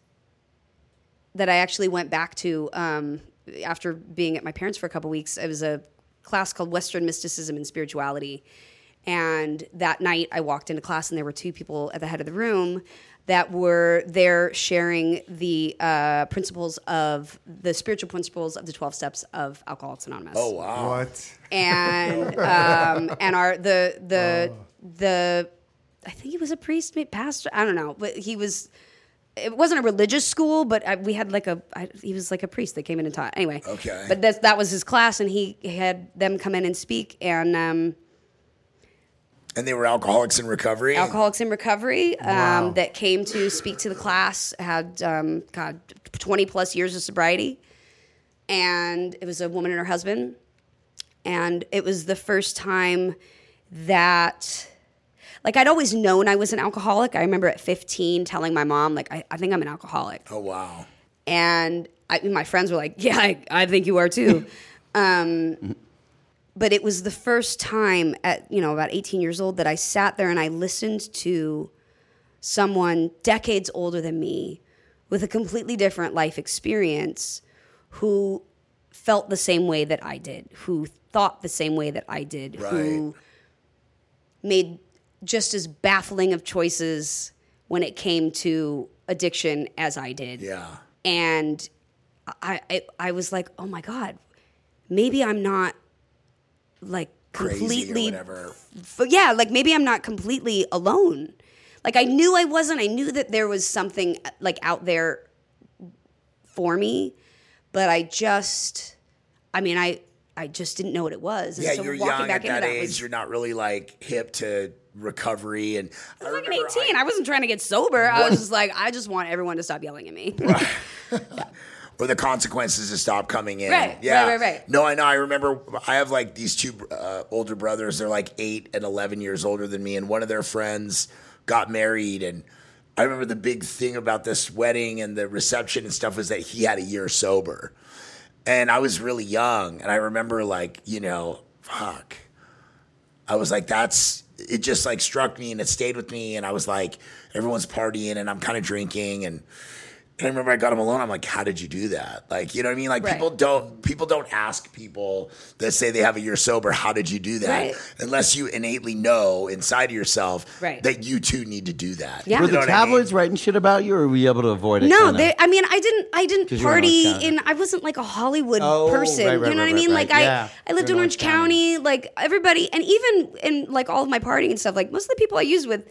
that I actually went back to um, after being at my parents for a couple weeks, it was a class called Western Mysticism and Spirituality. And that night, I walked into class, and there were two people at the head of the room that were there sharing the uh, principles of the spiritual principles of the 12 steps of Alcoholics Anonymous Oh wow. What? and um, and our the the the I think he was a priest, pastor. I don't know, but he was. It wasn't a religious school, but I, we had like a. I, he was like a priest that came in and taught. Anyway, Okay. But that that was his class, and he had them come in and speak, and um, And they were alcoholics in recovery. alcoholics in recovery um, Wow. that came to speak to the class had um, God twenty plus years of sobriety, and it was a woman and her husband, and it was the first time that. Like I'd always known I was an alcoholic. I remember at 15 telling my mom, like, I, I think I'm an alcoholic Oh wow. and I, my friends were like, "Yeah, I, I think you are too." um, but it was the first time at you know about 18 years old that I sat there and I listened to someone decades older than me with a completely different life experience who felt the same way that I did, who thought the same way that I did, who made just as baffling of choices when it came to addiction as I did Yeah. and I, I I was like, oh my god, maybe I'm not like completely, yeah, like maybe I'm not completely alone. Like I knew I wasn't. I knew that there was something like out there for me, but I just, I mean, I I just didn't know what it was. And Yeah, so you're young back at that age. was you're not really like hip to recovery. And I I was like remember 18. I, wasn't trying to get sober. I was just like, I just want everyone to stop yelling at me. or the consequences to stop coming in. Right, Yeah. right, right, right. No, I know. I remember I have like these two uh, older brothers. They're like eight and 11 years older than me. And one of their friends got married. And I remember the big thing about this wedding and the reception and stuff was that he had a year sober. And I was really young. And I remember like, you know, fuck. I was like, that's it just like struck me and it stayed with me. And I was like, everyone's partying and I'm kind of drinking and and I remember I got him alone. I'm like, how did you do that? Like, you know what I mean? Like Right. people don't people don't ask people that say they have a year sober, how did you do that? Right. Unless you innately know inside of yourself Right. that you too need to do that. Yeah. You Were know the what I mean? tabloids writing shit about you, or were you able to avoid it? No, kinda? they, I mean, I didn't. I didn't 'Cause you were in party in. I wasn't like a Hollywood Oh, person. right, right, you know right, what I mean? right. Like Yeah. I, I lived You're in in Orange Orange County. County. Like everybody, and even in like all of my partying and stuff. Like most of the people I used with,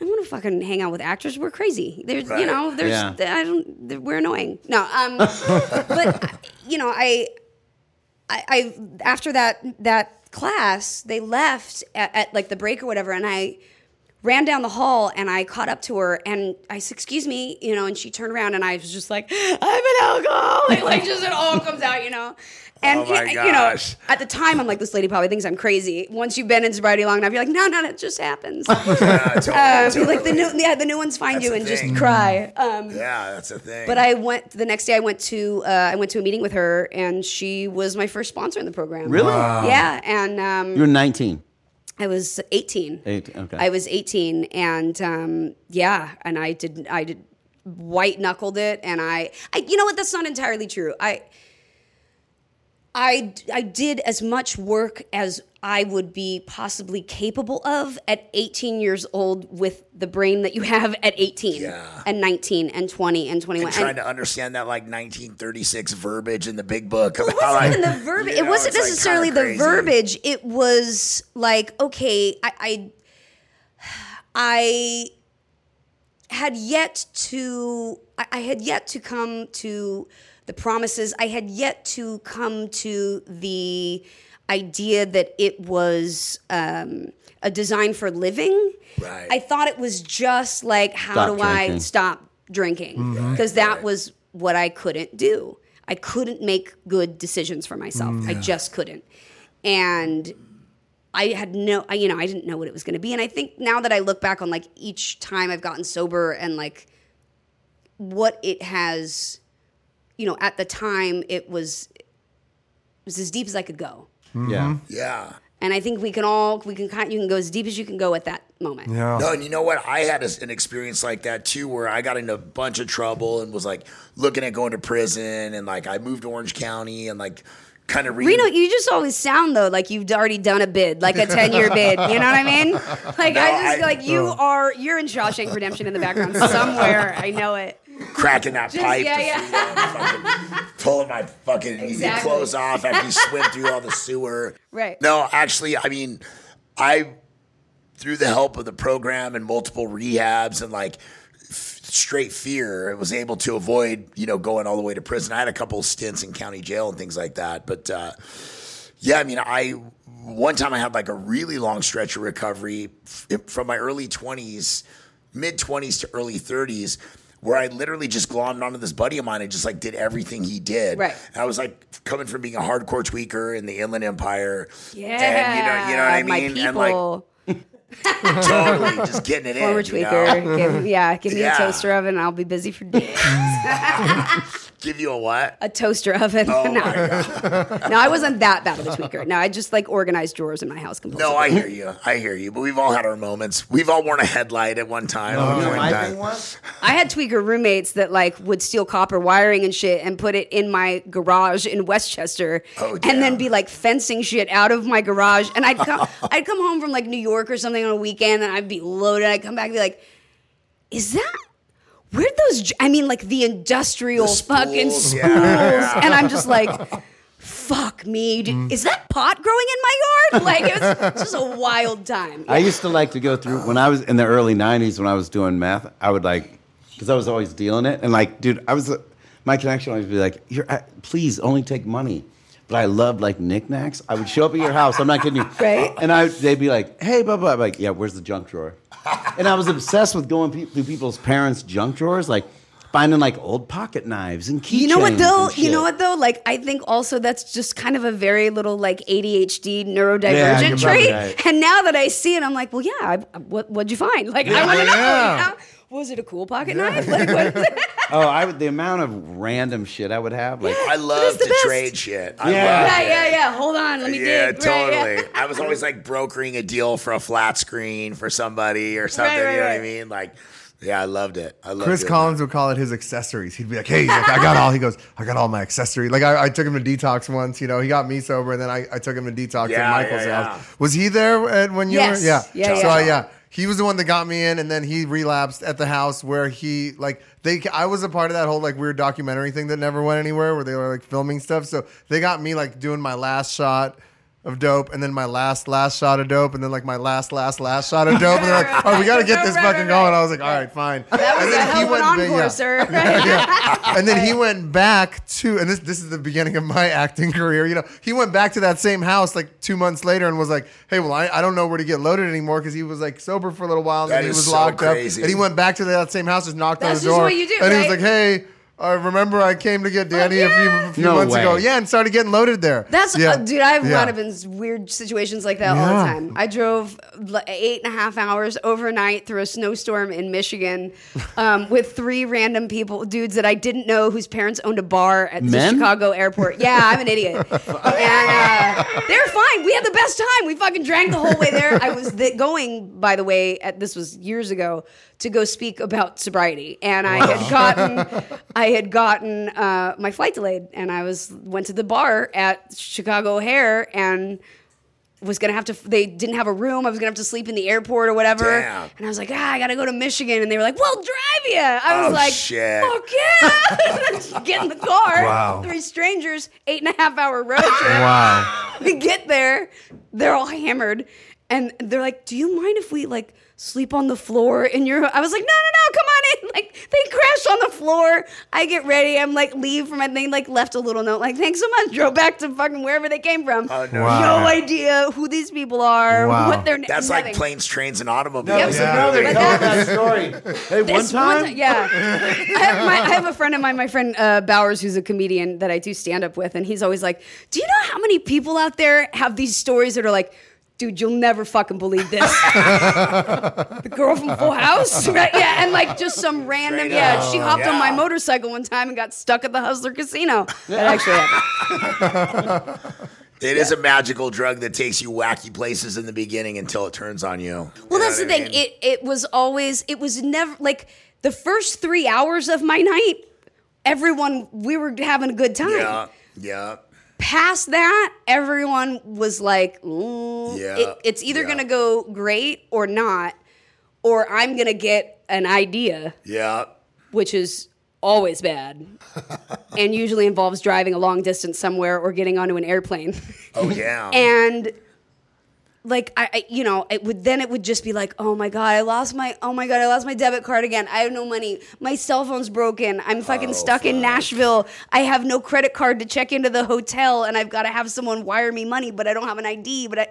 I want to fucking hang out with actors. We're crazy. There's, you know, there's. Yeah. I don't. We're annoying. No, um, but you know, I, I, I after that that class, they left at, at like the break or whatever, and I ran down the hall and I caught up to her and I said, "Excuse me," you know, and she turned around and I was just like, "I'm an alcoholic," like just it all comes out, you know. And Oh my you know, gosh. at the time, I'm like, this lady probably thinks I'm crazy. Once you've been in sobriety long enough, you're like, no, no, no, it just happens. Yeah, totally, Um, totally. like the new, yeah, the new ones find That's you and thing. just cry. Um, yeah, that's a thing. but I went the next day. I went to uh, I went to a meeting with her, and she was my first sponsor in the program. Really? Yeah, and um, you're 19. I was 18. Eight, okay. I was 18, and um, yeah, and I did I did white knuckled it, and I, I you know what? That's not entirely true. I. I, I did as much work as I would be possibly capable of at 18 years old with the brain that you have at 18 Yeah. and 19 and 20 and 21. and trying And- to understand that like 1936 verbiage in the big book. Well, it wasn't like, even the verbiage. you it know, wasn't it's, like, necessarily the verbiage. It was like, okay, I, I, I had yet to, I, I had yet to come to the promises. I had yet to come to the idea that it was um, a design for living. Right. I thought it was just like, how Stop do I stop drinking? Because that was what I couldn't do. I couldn't make good decisions for myself. I just couldn't. And I had no, I, you know, I didn't know what it was going to be. And I think now that I look back on like each time I've gotten sober and like what it has, you know, at the time it was, it was as deep as I could go. Mm-hmm. Yeah. Yeah. And I think we can all, we can kind, you can go as deep as you can go at that moment. Yeah. No, and you know what? I had a, an experience like that too, where I got into a bunch of trouble and was like looking at going to prison, and like I moved to Orange County and like kind of Reno, you just always sound though like you've already done a bid, like a ten year bid. You know what I mean? Like No, I just I- like you oh. are. You're in Shawshank Redemption in the background somewhere. I know it. Cracking that Just- pipe, yeah, to yeah. fucking pulling my fucking Exactly. clothes off after you swim through all the sewer. Right. No, actually, I mean, I through the help of the program and multiple rehabs and like f- straight fear, was able to avoid you know going all the way to prison. I had a couple stints in county jail and things like that, but uh, yeah, I mean, I one time I had like a really long stretch of recovery f- from my early twenties, mid twenties to early thirties. Where I literally just glommed onto this buddy of mine and just like did everything he did. Right. And I was like coming from being a hardcore tweaker in the Inland Empire. Yeah, And you know, you know what I my mean? people. And like totally just getting it Former in. you tweaker, know? give, yeah, give me Yeah. a toaster oven, and I'll be busy for days. Give you a what? a toaster oven. Oh no. my God. no, I wasn't that bad of a tweaker. No, I just like organized drawers in my house completely. No, I hear you. I hear you. But we've all had our moments. We've all worn a headlight at one time. Oh, you at know one my thing was? I had tweaker roommates that like would steal copper wiring and shit and put it in my garage in Westchester, Oh, and then be like fencing shit out of my garage. And I'd come, I'd come home from like New York or something on a weekend, and I'd be loaded. I'd come back and be like, "Is that?" Where'd those? I mean, like the industrial The fucking spools, spools, yeah. and I'm just like, "Fuck me! dude. Is that pot growing in my yard?" Like it was just a wild time. I used to like to go through when I was in the early '90s when I was doing meth. I would like because I was always dealing it, and like, dude, I was my connection always be like, "You're uh, please only take money." but I loved like knickknacks. I would show up at your house. I'm not kidding you. Right. And I, they'd be like, "Hey, blah blah." I'm like, "Yeah, where's the junk drawer?" And I was obsessed with going pe- through people's parents' junk drawers, like finding like old pocket knives and keychains. You know what though? You know what though? Like I think also that's just kind of a very little like ADHD neurodivergent probably trait. right. And now that I see it, I'm like, well, yeah. I, what what'd you find? Like I want to know. Yeah. You know? Was it a cool pocket knife? Like what? Oh, I would the amount of random shit I would have. Like, I love the to best. trade shit. I Yeah. love yeah, it. yeah, yeah. Hold on, let me Yeah, dig. Right, yeah. totally. I was always like brokering a deal for a flat screen for somebody or something. right, you know what I mean? Like, yeah, I loved it. I loved Chris doing Collins would call it his accessories. He'd be like, "Hey, like, I got all." He goes, "I got all my accessories." Like I, I took him to detox once. You know, he got me sober, and then I, I took him to detox Yeah, at Michael's yeah, house. yeah. Was he there when you Yes. were? Yeah. Yeah, So yeah. I, yeah, he was the one that got me in, and then he relapsed at the house where he like they. I was a part of that whole like weird documentary thing that never went anywhere, where they were like filming stuff. So they got me like doing my last shot. Of dope, and then my last last shot of dope, and then like my last last last shot of dope, and they're like, "Oh, we got to get this Right, fucking right, going." I was like, "All right, fine." That was and a then hell of encore, yeah. sir. Right? and then he went back to, and this this is the beginning of my acting career. You know, he went back to that same house like two months later and was like, "Hey, well, I, I don't know where to get loaded anymore because he was like sober for a little while and That then he was so locked crazy. up." And he went back to that same house, just knocked That's on the just door, what you do, and he was right? like, "Hey." I remember I came to get Danny a few, a few No months way. ago. Yeah, and started getting loaded there. That's yeah. uh, dude. I've Yeah. wound up in weird situations like that all the time. I drove eight and a half hours overnight through a snowstorm in Michigan um, with three random people, dudes that I didn't know, whose parents owned a bar at the Chicago airport. Yeah, I'm an idiot, and uh, they're fine. We had the best time. We fucking drank the whole way there. I was th- going, by the way, at, this was years ago to go speak about sobriety, and I had gotten, I had gotten uh, my flight delayed, and I was went to the bar at Chicago O'Hare and was gonna have to. They didn't have a room. I was gonna have to sleep in the airport or whatever. Damn. And I was like, ah, I gotta go to Michigan, and they were like, "We'll drive you." I was Oh, like, shit. "Fuck yeah!" Get in the car. Wow. Three strangers, eight and a half hour road trip. Wow. We get there, they're all hammered, and they're like, "Do you mind if we like sleep on the floor in your?" I was like, "No, no, no, come on in!" Like they crash on the floor. I get ready. I'm like, leave from, my they like left a little note, like, "Thanks so much." Drove back to fucking wherever they came from. Oh, no. Wow. No idea who these people are. Wow. What their That's nothing. like planes, trains, and automobiles. Yep. in Yeah. the movie. But that- that story. Hey, one This time, yeah. I have, my, I have a friend of mine, my friend uh, Bowers, who's a comedian that I do stand up with, and he's always like, "Do you know how many people out there have these stories that are like?" Dude, you'll never fucking believe this. the girl from Full House, right? Yeah, and like just some random. Straight Yeah, up. she hopped on my motorcycle one time and got stuck at the Hustler Casino. That actually happened. It is a magical drug that takes you wacky places in the beginning until it turns on you. Well, You know that's the thing. mean? It it was always it was never like the first three hours of my night. Everyone, we were having a good time. Yeah, yeah. Past that, everyone was like, "Mm, Yeah, it- it's either yeah. gonna go great or not, or I'm gonna get an idea, Yeah. which is always bad, and usually involves driving a long distance somewhere or getting onto an airplane." Oh yeah. and like I, I you know it would then it would just be like oh my god i lost my oh my god i lost my debit card again. I have no money. My cell phone's broken. I'm fucking Oh, stuck in nashville. I have no credit card to check into the hotel and i've got to have someone wire me money but i don't have an id but i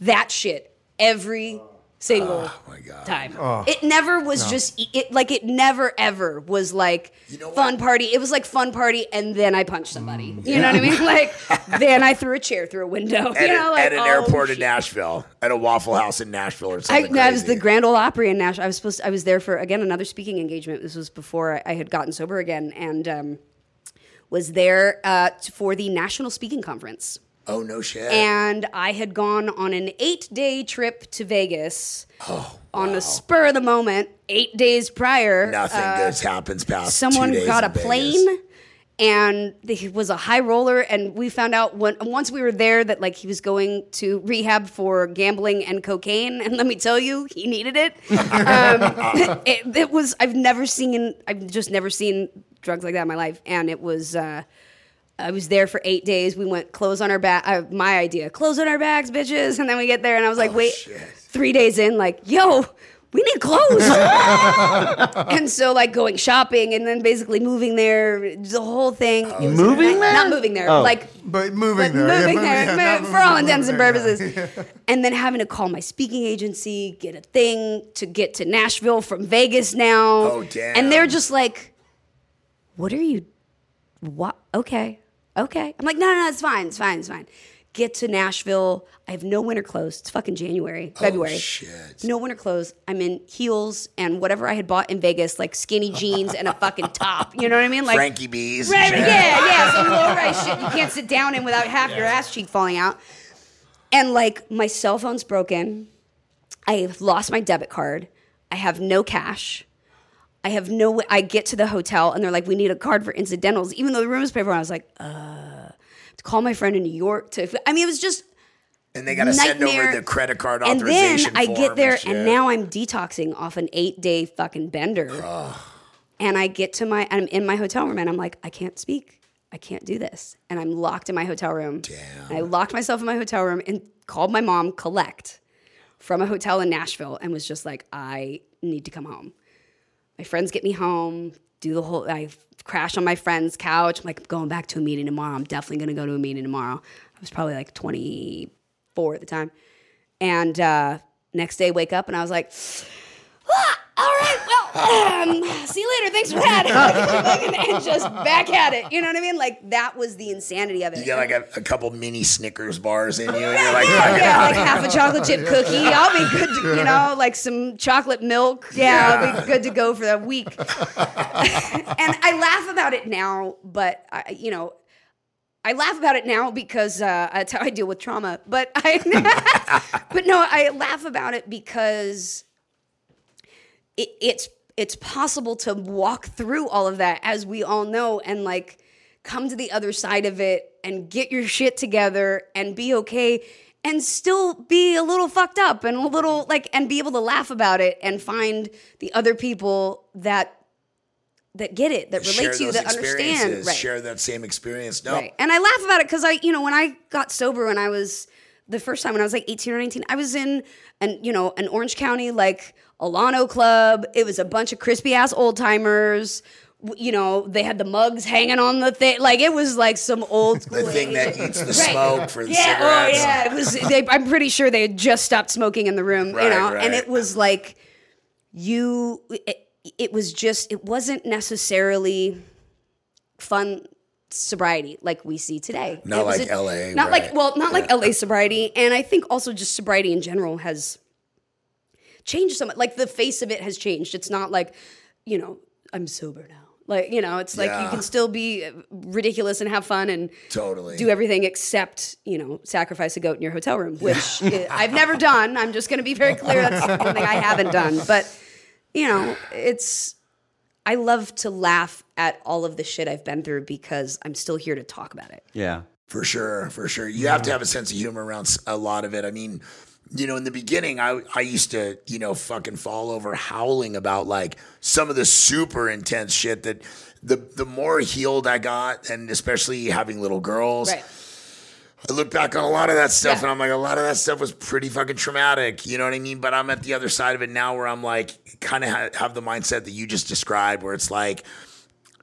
that shit every single Oh my God. time it never was just it like it never ever was like You know fun what? party it was like fun party and then i punched somebody you know what i mean like then i threw a chair through a window at, you know a- like at an oh, airport in. Nashville, at a Waffle House in Nashville or I, something. no, I was the. Grand Ole Opry in Nashville. I was supposed. To, I was there for again another speaking engagement. This was before I, I had gotten sober again, and um, was there uh, for the National Speaking Conference. Oh no shit. And I had gone on an eight-day trip to Vegas oh, on the spur of the moment. Eight days prior, nothing uh, good happens past. someone got a in Vegas. plane and he was a high roller and we found out when, once we were there that like he was going to rehab for gambling and cocaine and let me tell you he needed it um, it, it was i've never seen i've just never seen drugs like that in my life and it was uh, I was there for eight days. We went clothes on our back. Uh, my idea, clothes on our backs, bitches. And then we get there, and I was like, Oh, wait, shit. three days in, like, yo, we need clothes. and so like going shopping and then basically moving there, the whole thing. It was Moving a there? Not moving there. Oh. Like But moving but there. moving moving- there, yeah, mo- not for all intents and there, purposes. And then having to call my speaking agency, get a thing to get to Nashville from Vegas now. Oh, damn. And they're just like, what are you? What? Okay. Okay. I'm like, no, no, no, it's fine. It's fine. It's fine. Get to Nashville. I have no winter clothes. It's fucking January, oh, February. Oh, shit. No winter clothes. I'm in heels and whatever I had bought in Vegas, like skinny jeans and a fucking top. You know what I mean? Like Frankie B's. Right, yeah, yeah, some low rise shit you can't sit down in without half your ass cheek falling out. And like my cell phone's broken. I've lost my debit card. I have no cash. I have no way. I get to the hotel and they're like, we need a card for incidentals. Even though the room is paid for, I was like, uh, to call my friend in New York to, I mean, it was just And they got to send over the credit card and then authorization I get there, shit. and now I'm detoxing off an eight day fucking bender. and I get to my, I'm in my hotel room, and I'm like, I can't speak. I can't do this. And I'm locked in my hotel room. Damn. And I locked myself in my hotel room and called my mom, collect from a hotel in Nashville, and was just like, I need to come home. My friends get me home, do the whole, I crash on my friend's couch. I'm like, I'm going back to a meeting tomorrow. I'm definitely going to go to a meeting tomorrow. I was probably like 24 at the time. And uh, next day, wake up and I was like, "Ah, all right, well, um, see you later. Thanks for that. and just back at it. You know what I mean? Like that was the insanity of it. You got like a, a couple mini Snickers bars in you, and you're like, yeah, yeah, like half a chocolate chip cookie. I'll be good to, you know, like some chocolate milk. Yeah, I'll be good to go for the week. and I laugh about it now, but I, you know, I laugh about it now because uh, that's how I deal with trauma. But I, but no, I laugh about it because it, it's it's possible to walk through all of that, as we all know, and like come to the other side of it and get your shit together and be okay and still be a little fucked up and a little like and be able to laugh about it and find the other people that that get it that relate to you that understand right share that same experience. No, Right. And I laugh about it because I, you know, when I got sober when I was the first time when I was like 18 or 19, I was in an, you know, an Orange County like Alano club. It was a bunch of crispy ass old timers. You know, they had the mugs hanging on the thing. Like it was like some old school. the thing that eats the Right. smoke for the yeah, oh yeah. It was. They, I'm pretty sure they had just stopped smoking in the room. Right, you know, and it was like you. It, it was just. It wasn't necessarily fun sobriety like we see today. Not like a- LA, Not right. like well, not like LA sobriety, and I think also just sobriety in general has changed so much. Like the face of it has changed. It's not like you know I'm sober now. Like you know, it's like you can still be ridiculous and have fun and Totally. do everything except you know sacrifice a goat in your hotel room, which uh, I've never done. I'm just going to be very clear. That's one thing I haven't done. But you know, it's I love to laugh at all of the shit I've been through because I'm still here to talk about it. Yeah. For sure, for sure. You have to have a sense of humor around a lot of it. I mean, you know, in the beginning, I I used to, you know, fucking fall over howling about like some of the super intense shit that the the more healed I got, and especially having little girls, Right. I look back on a lot of that stuff Yeah. and I'm like, a lot of that stuff was pretty fucking traumatic. You know what I mean? But I'm at the other side of it now where I'm like, kind of ha- have the mindset that you just described, where it's like,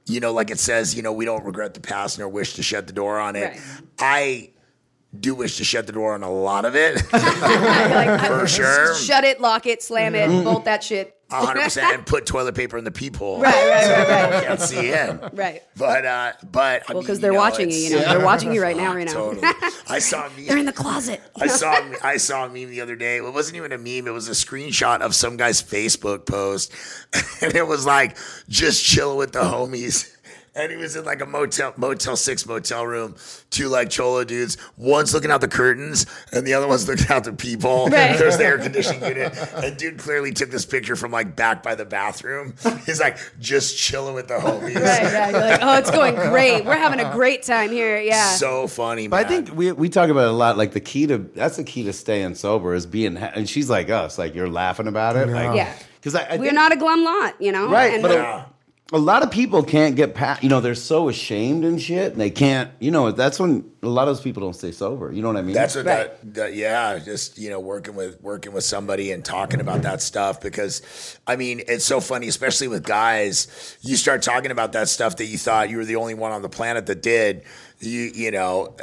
you know, like it says, you know, we don't regret the past nor wish to shut the door on it. Right. I do wish to shut the door on a lot of it, Like, for sure. Shut it, lock it, slam it, bolt that shit. 100% and put toilet paper in the peephole. Right, right, right, right. Can't see in. Right. But, uh, but, I Well, mean, because they're know, watching you. it's- You know, they're watching you right now. Right now. Totally. I saw me. They're in the closet. I saw I saw a meme the other day. It wasn't even a meme. It was a screenshot of some guy's Facebook post, and it was like just chill with the homies. And he was in like a motel, Motel Six motel room. Two like cholo dudes. One's looking out the curtains, and the other one's looking out the people. Right. There's the air conditioning unit. And dude clearly took this picture from like back by the bathroom. He's like just chilling with the homies. Right, right. You're like, oh, it's going great. We're having a great time here. Yeah. So funny, man. But I think we we talk about it a lot. Like the key to that's the key to staying sober is being. Ha- and she's like us. Like you're laughing about it. Like Yeah. Because I, I We're think- not a glum lot, you know. right. And but Yeah. A lot of people can't get past. You know, they're so ashamed and shit, and they can't. You know, that's when a lot of those people don't stay sober. You know what I mean? That's what Right. that, that yeah, just you know, working with working with somebody and talking about that stuff because I mean, it's so funny, especially with guys. You start talking about that stuff that you thought you were the only one on the planet that did. You you know,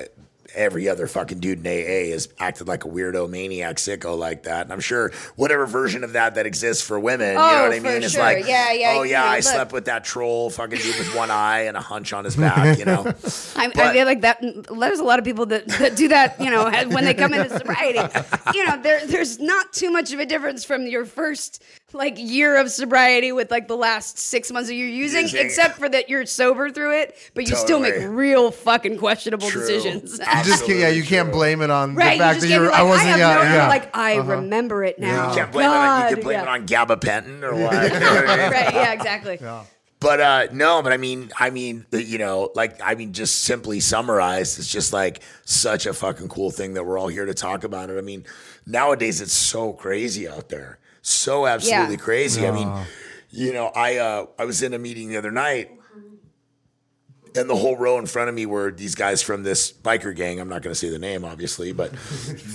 every other fucking dude in AA has acted like a weirdo maniac sicko like that. And I'm sure whatever version of that that exists for women, you know Oh, what I for mean? It's sure. like, Yeah, yeah, oh yeah, I look. slept with that troll fucking dude with one eye and a hunch on his back, you know. I, I feel like that. There's a lot of people that, that do that. You know, when they come into sobriety, you know, there there's not too much of a difference from your first like year of sobriety with like the last six months that you're using, Using- except for that you're sober through it, but you still make real fucking questionable True. decisions. You just can't, yeah, you can't blame it on Right, the fact you that you can't were. be like, I wasn't. have yeah, no, yeah. like I remember it now. You can't blame it on, you God, can blame yeah. it on gabapentin or what. you know what I mean? right, yeah, exactly. But uh, no, but I mean, I mean, you know, like I mean, just simply summarized, it's just like such a fucking cool thing that we're all here to talk about it. I mean, nowadays it's so crazy out there, so absolutely Yeah. crazy. I mean, you know, I uh, I was in a meeting the other night. And the whole row in front of me were these guys from this biker gang. I'm not going to say the name, obviously, but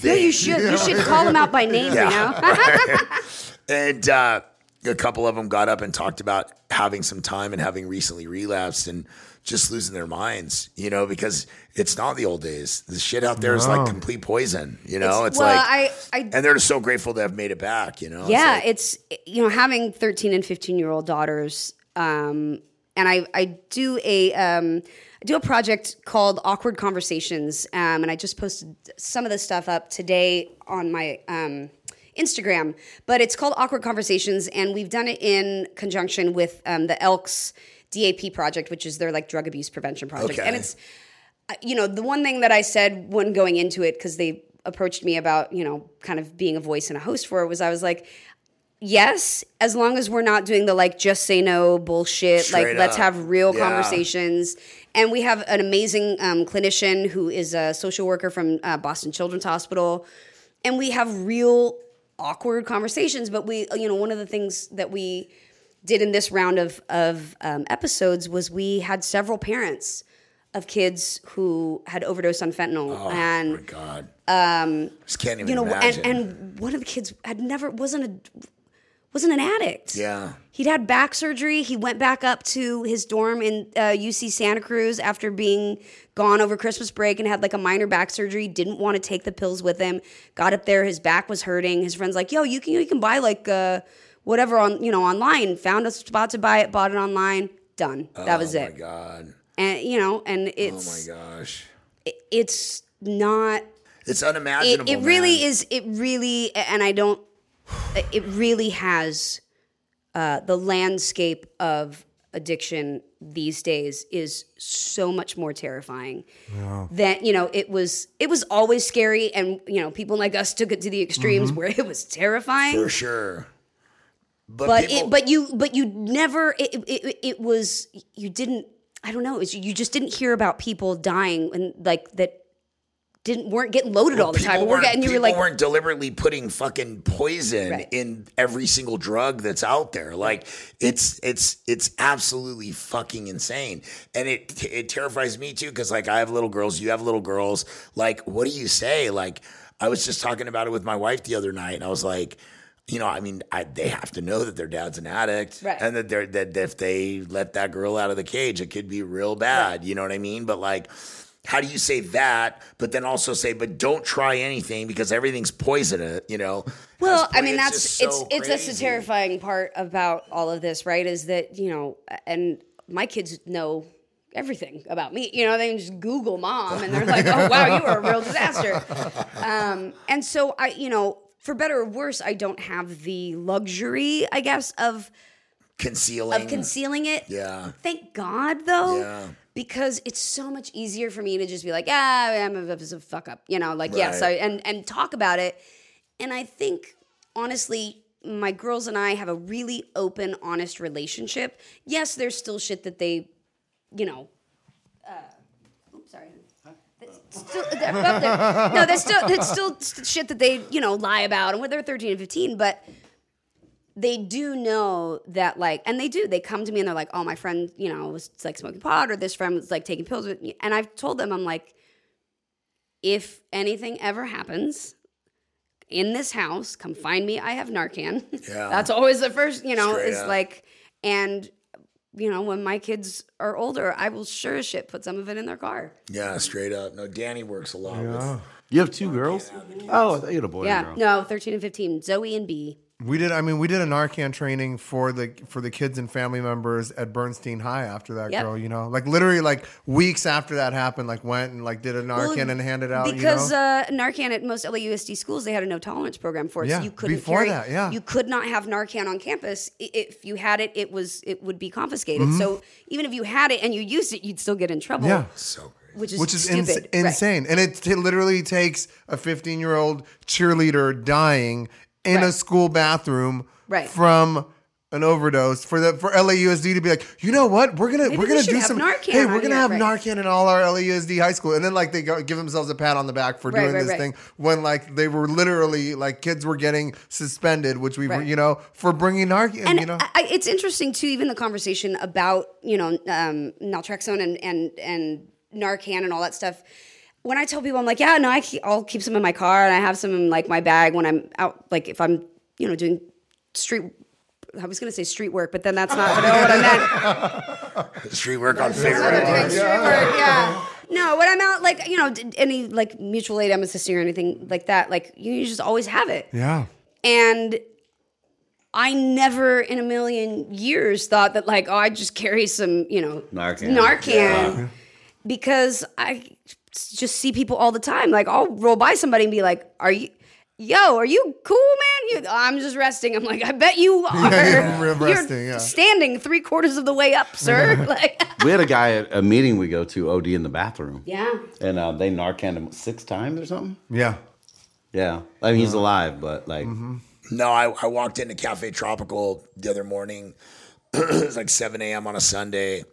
Yeah, you should. You should call them out by name. You know. And uh, a couple of them got up and talked about having some time and having recently relapsed and just losing their minds, you know, because it's not the old days. The shit out there is like complete poison, you know. It's, well, like, I- I- and they're just so grateful to have made it back, you know. It's yeah like- it's you know having 13 and 15 year old daughters um and i i do a um I do a project called Awkward Conversations, um, and I just posted some of the stuff up today on my um, Instagram. But it's called Awkward Conversations, and we've done it in conjunction with um, the Elks DAP project, which is their like drug abuse prevention project. Okay. And it's you know, the one thing that I said when going into it, because they approached me about, you know, kind of being a voice and a host for it, was I was like, yes, as long as we're not doing the like just say no bullshit, Straight like let's have real Yeah. conversations. And we have an amazing um, clinician who is a social worker from uh, Boston Children's Hospital. And we have real awkward conversations. But we, you know, one of the things that we did in this round of, of um, episodes was we had several parents of kids who had overdosed on fentanyl. oh and my god, um, just can't even you know, imagine. and, and one of the kids had never wasn't a wasn't an addict. yeah, He'd had back surgery. He went back up to his dorm in uh, UC Santa Cruz after being gone over Christmas break and had like a minor back surgery. Didn't want to take the pills with him. Got up there, his back was hurting. His friend's like, "Yo, you can you can buy like uh, whatever on you know online." Found a spot to buy it, bought it online. Done. That was oh it. my god, And you know, and it's oh my gosh, it's not it's unimaginable. it really man. is it really and i don't it really has uh, the landscape of addiction these days is so much more terrifying that you know it was it was always scary and you know people like us took it to the extremes where it was terrifying for sure. But, but people, it, but you but you never it, it, it, was you didn't I don't know was, you just didn't hear about people dying and like that didn't weren't getting loaded all the time. We're weren't- getting you were people like weren't deliberately putting fucking poison Right. in every single drug that's out there. Like it's it's it's absolutely fucking insane, and it it terrifies me too because like I have little girls, you have little girls. Like, what do you say? Like, I was just talking about it with my wife the other night, and I was like. You know, I mean, I, they have to know that their dad's an addict, Right. and that they're that if they let that girl out of the cage, it could be real bad. You know what I mean? But like, how do you say that, but then also say, but don't try anything because everything's poisonous. you know? Well, I mean, that's it's so it's that's the terrifying part about all of this, right? Is that you know, and my kids know everything about me. You know, they can just Google mom, and they're like, "Oh wow, you were a real disaster." Um, and so I, you know, for better or worse, I don't have the luxury, I guess, of Concealing. of concealing it. Yeah. Thank God, though. Yeah. Because it's so much easier for me to just be like, ah, I'm a, a fuck up, you know, like yes, I, Right. and and talk about it. And I think honestly, my girls and I have a really open, honest relationship. Yes, there's still shit that they, you know, uh. Still, up there. No, that's still that's still shit that they you know lie about, and when they're 13 and 15, but they do know that like and they do they come to me and they're like oh my friend you know was like smoking pot or this friend was like taking pills with me. and i've told them i'm like if anything ever happens in this house come find me i have narcan Yeah. that's always the first you know Straight is up. like and you know when my kids are older i will sure as shit put some of it in their car Yeah, straight up. No, Danny works a lot with. You have two girls? Oh, I thought you had a boy and a yeah girl. no 13 and 15 zoe and b We did. I mean, we did a Narcan training for the for the kids and family members at Bernstein High after that Yep. girl. You know, like literally like weeks after that happened, like went and like did a Narcan Well, and handed out. because you know? uh, Narcan at most LAUSD schools they had a no tolerance program for it. Yeah, so you couldn't before carry, that, yeah. you could not have Narcan on campus. If you had it, it was it would be confiscated. Mm-hmm. So even if you had it and you used it, you'd still get in trouble. yeah. So which is which is ins- stupid. Right. insane. And it t- literally takes a 15 year old cheerleader dying in a school bathroom Right. from an overdose for the for LAUSD to be like, you know what, we're gonna Maybe we're gonna should do some. Narcan hey, we're gonna have right. Narcan in all our LAUSD high school, and then like they go give themselves a pat on the back for Right, doing right, this right. thing when like they were literally like kids were getting suspended, which we were Right. you know for bringing Narcan. And you know, I- it's interesting too, even the conversation about you know um, naltrexone and and and Narcan and all that stuff. When I tell people, I'm like, yeah, no, I keep, I'll keep some in my car and I have some in like my bag when I'm out, like if I'm you know doing street. I was gonna say street work, but then that's not what I meant. Street work on I'm favorite. not doing street work, yeah. No, when I'm out, like you know, any like mutual aid, I'm assisting or anything like that, like you just always have it. yeah. And I never in a million years thought that like, oh, I just carry some, you know, Narcan. Narcan. Because I just see people all the time. Like I'll roll by somebody and be like, Are you Yo, are you cool, man? You, I'm just resting. I'm like, I bet you are. Yeah, you're resting, yeah. standing three quarters of the way up, sir. like, We had a guy at a meeting we go to OD in the bathroom. yeah. And uh, they Narcan him six times or something. Yeah. Yeah. I mean, he's alive, but like, No, I, I walked into Cafe Tropical the other morning. it was like 7 a.m. on a Sunday.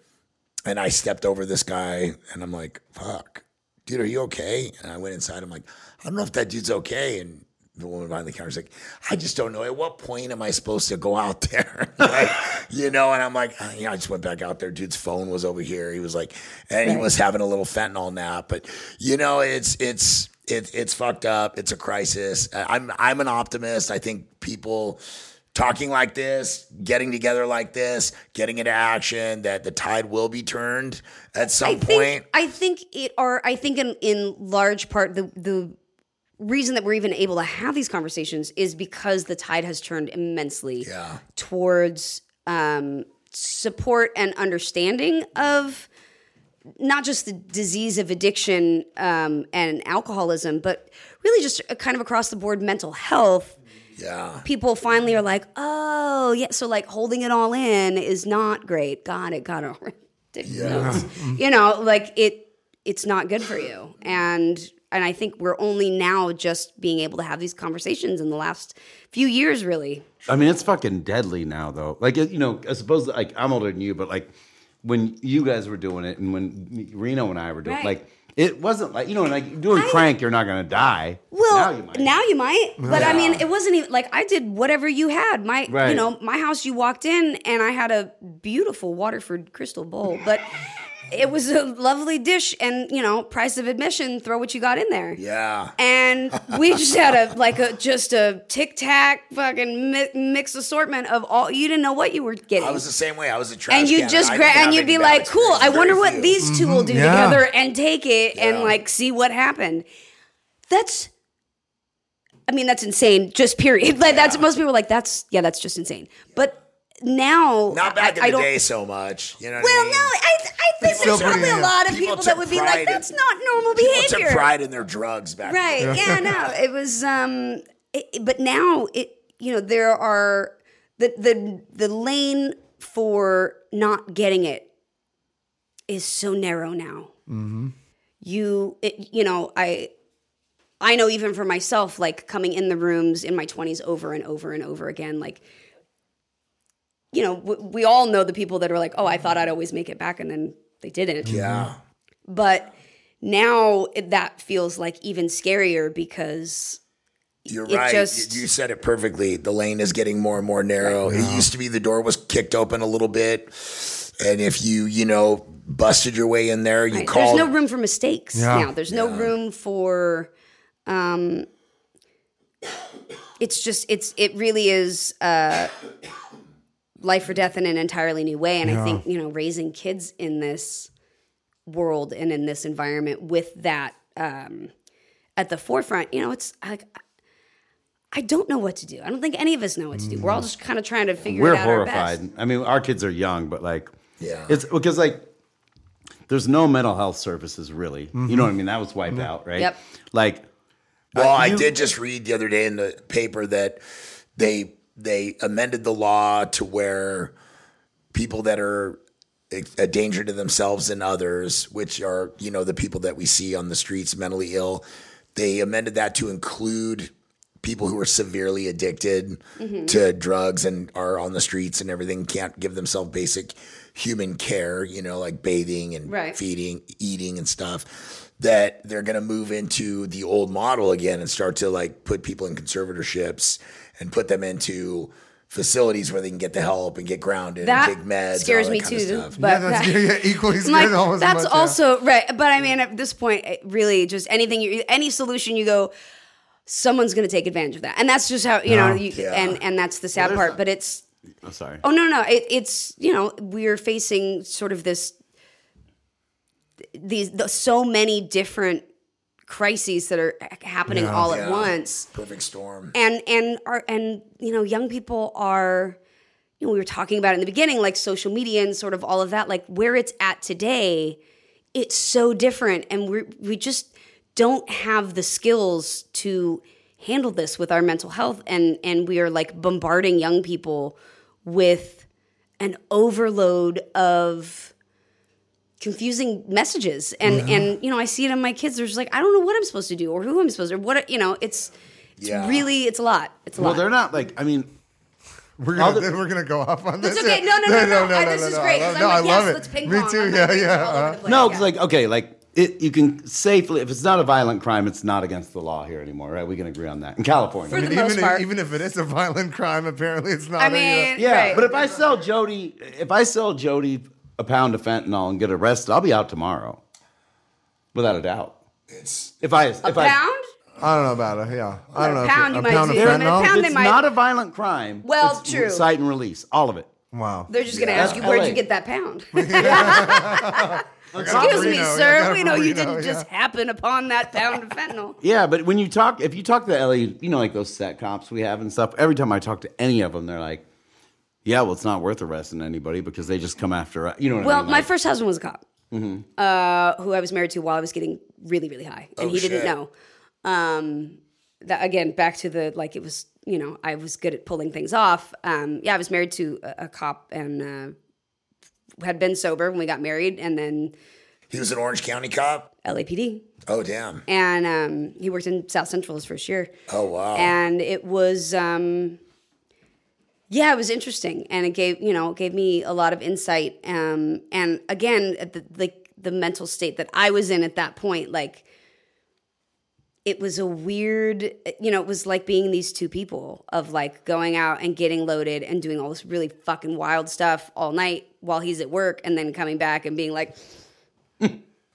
And I stepped over this guy and I'm like, fuck, dude, are you okay? And I went inside. I'm like, I don't know if that dude's okay. And the woman behind the counter is like, I just don't know. At what point am I supposed to go out there? like, you know, and I'm like, you know, I just went back out there. Dude's phone was over here. He was like, and he was having a little fentanyl nap. But, you know, it's, it's, it, it's fucked up. It's a crisis. I'm, I'm an optimist. I think people, talking like this, getting together like this, getting into action, that the tide will be turned at some I point. think I think it are I think in in large part the the reason that we're even able to have these conversations is because the tide has turned immensely Yeah. towards um, support and understanding of not just the disease of addiction um, and alcoholism, but really just a kind of across the board mental health yeah. people finally are like, oh yeah, so like holding it all in is not great. Got it, got it. Take notes. You know, like it, it's not good for you. And and I think we're only now just being able to have these conversations in the last few years, really. I mean, it's fucking deadly now, though. Like, you know, I suppose like I'm older than you, but like when you guys were doing it and when Reno and I were doing, Right. like, it wasn't like you know, like doing I- crank, you're not gonna die. Well, now you might. But I mean, it wasn't even like I did whatever you had. My, you know, my house. You walked in, and I had a beautiful Waterford crystal bowl, but it was a lovely dish, and you know, price of admission. Throw what you got in there. Yeah. and we just had a like a just a tic tac fucking mi- mix assortment of all. You didn't know what you were getting. I was the same way. I was a trash and you can. just I grab and you'd be like, "Cool! I wonder what few. these two will do mm-hmm. yeah. together," and take it and like see what happened. That's, I mean, that's insane. Just period. Like that's most people are like, "That's yeah, that's just insane." But now, Not back I, in the day so much. You know well, I no. I, I think People there's probably took- a lot of people people, that would be pride like, in- "That's not normal People behavior." took pride in their drugs back Right. then. Yeah. No. It was. Um. It, but now it. You know, there are the the the lane for not getting it is so narrow now. Mm-hmm. You. It, you know. I. I know even for myself, like coming in the rooms in my 20s over and over and over again, like, you know, w- we all know the people that are like, oh, I thought I'd always make it back, and then they didn't Yeah. but now it- that feels like even scarier because You're it right. just- you said it perfectly. The lane is getting more and more narrow. It used to be the door was kicked open a little bit, and if you you know busted your way in there, you Right. called. There's no room for mistakes Yeah. now. There's no room for. Um, it's just it's it really is uh, life or death in an entirely new way, and I think you know raising kids in this world and in this environment with that um, at the forefront, you know, it's like. I don't know what to do. I don't think any of us know what to do. We're all just kind of trying to figure We're it out. our best. horrified. I mean, our kids are young, but like, Yeah. it's because like, there's no mental health services really. You know what I mean? That was wiped out, right? Yep. Like, Well, Uh, I did just read the other day in the paper that they they amended the law to where people that are a danger to themselves and others, which are you know the people that we see on the streets mentally ill, they amended that to include people who are severely addicted mm-hmm. to drugs and are on the streets and everything can't give themselves basic human care you know like bathing and Right. feeding eating and stuff that they're going to move into the old model again and start to like put people in conservatorships and put them into facilities where they can get the help and get grounded That and take meds scares all that me kind of too. stuff. But yeah, that's that- yeah, equally I'm scared like, almost that's much, yeah. also right. But I mean, at this point, really just anything, you, any solution you go, someone's going to take advantage of that, and that's just how you know. Oh, you, Yeah. And and that's the sad part. But it's I'm sorry. oh no no, it, it's you know we're facing sort of this these the, so many different crises that are eh, happening Yeah. all at once Perfect storm. and and are and you know young people are you know we were talking about in the beginning like social media and sort of all of that like where it's at today it's so different and we we just don't have the skills to handle this with our mental health and and we are like bombarding young people with an overload of confusing messages and and you know i see it in my kids they're just like i don't know what i'm supposed to do or who i'm supposed to or what you know it's it's Yeah. really it's a lot it's a Well, lot well they're not like. I mean, We're gonna, the- we're gonna go off on this. It's okay. yeah. No, no, no, no. I- this is no. great, I 'cause love, I'm like, I yes, love let's it. ping Me pong. too. I'm Yeah, yeah. uh, the place. no, Yeah. like okay, like it. You can safely if it's not a violent crime, it's not against the law here anymore, right? We can agree on that in California. For the even, most if, part. even if it is a violent crime, apparently it's not. I a, uh, mean, Yeah, right. but if I sell Jodie, if I sell Jodie a pound of fentanyl and get arrested, I'll be out tomorrow, without a doubt. It's If I a if I pound, I don't know about it. Yeah, I don't know. a if pound it- you a might pound of see. There- I mean, a fentanyl. pound they it's might- not a violent crime. Well, it's true. Cite and release, all of it. Wow. they're just going to Yeah. ask you where'd LA. you get that pound. Excuse me, from Reno. Yeah, I got sir. it We from know you Reno, didn't yeah. just happen upon that pound of fentanyl. Yeah, but when you talk, if you talk to the LA, you know, like those set cops we have and stuff. Every time I talk to any of them, they're like, "Yeah, well, it's not worth arresting anybody because they just come after us." You know what Well, I mean? my Like, first husband was a cop, uh, who I was married to while I was getting really, really high, and Oh, he didn't know. Um, that again, back to the like, it was you know I was good at pulling things off. Um, yeah, I was married to a, a cop and uh, had been sober when we got married, and then he was an Orange County cop. LAPD, Oh damn. and um, he worked in South Central his first year. Oh wow. and it was um yeah it was interesting and it gave you know gave me a lot of insight um and again the like the mental state that i was in at that point like it was a weird you know it was like being these two people of like going out and getting loaded and doing all this really fucking wild stuff all night while he's at work and then coming back and being like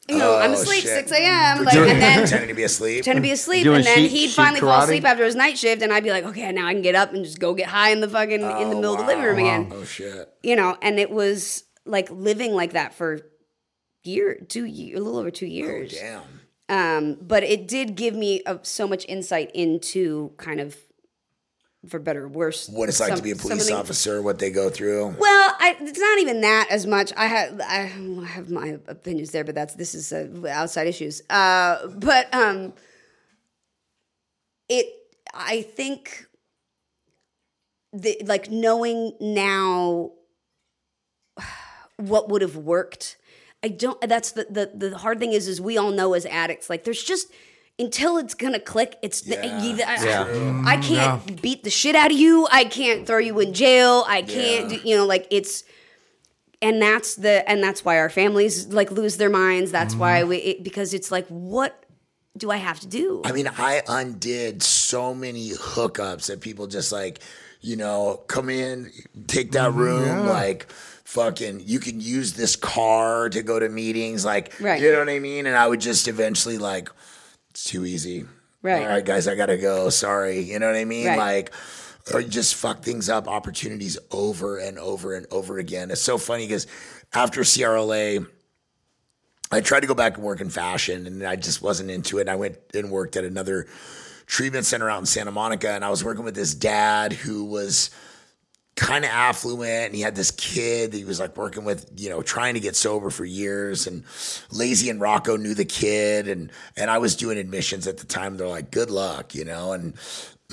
you know i'm Oh, asleep shit. 6 a.m like and then pretending to be asleep. pretend to be asleep, Doing and then sheep- he'd sheep finally fall karate? asleep after his night shift, and I'd be like, okay, now I can get up and just go get high in the fucking in the middle of the living room again, Oh shit. you know. And it was like living like that for year, two year, a little over two years. damn. um, but it did give me uh so much insight into kind of, for better or worse, What it's like to be a police of officer, what they go through. well, I, it's not even that as much. I have I have my opinions there, but that's this is uh, outside issues. Uh, but um, it I think the like knowing now what would have worked. I don't. That's the the the hard thing is is we all know as addicts like there's just. Until it's gonna click, it's Yeah, you- I- Yeah. I mm, can't beat the shit out of you. I can't throw you in jail. I can't, Yeah. do, you know, like it's, and that's the, and that's why our families like lose their minds. That's why mm-hmm. we, it, because it's like, what do I have to do? I mean, I undid so many hookups that people just like, you know, come in, take that mm-hmm. room, like fucking you can use this car to go to meetings, like Right. you know what I mean? And I would just eventually like, it's too easy. Right. All right, guys, I gotta go. Sorry. You know what I mean? Right. Like or just fuck things up, opportunities over and over and over again. It's so funny because after CRLA, I tried to go back and work in fashion and I just wasn't into it. I went and worked at another treatment center out in Santa Monica and I was working with this dad who was kind of affluent and he had this kid that he was like working with, you know, trying to get sober for years and Lazy and Rocco knew the kid and and I was doing admissions at the time. They're like, good luck, you know, and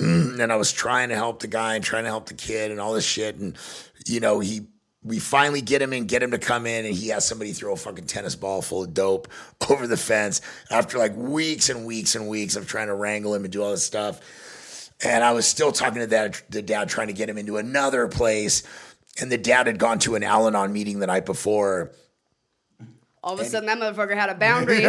and I was trying to help the guy and trying to help the kid and all this shit. And, you know, he, we finally get him in, get him to come in, and he has somebody throw a fucking tennis ball full of dope over the fence after like weeks and weeks and weeks of trying to wrangle him and do all this stuff. And I was still talking to that, the dad, trying to get him into another place. And the dad had gone to an Al Anon meeting the night before. All of a sudden, that motherfucker had a boundary.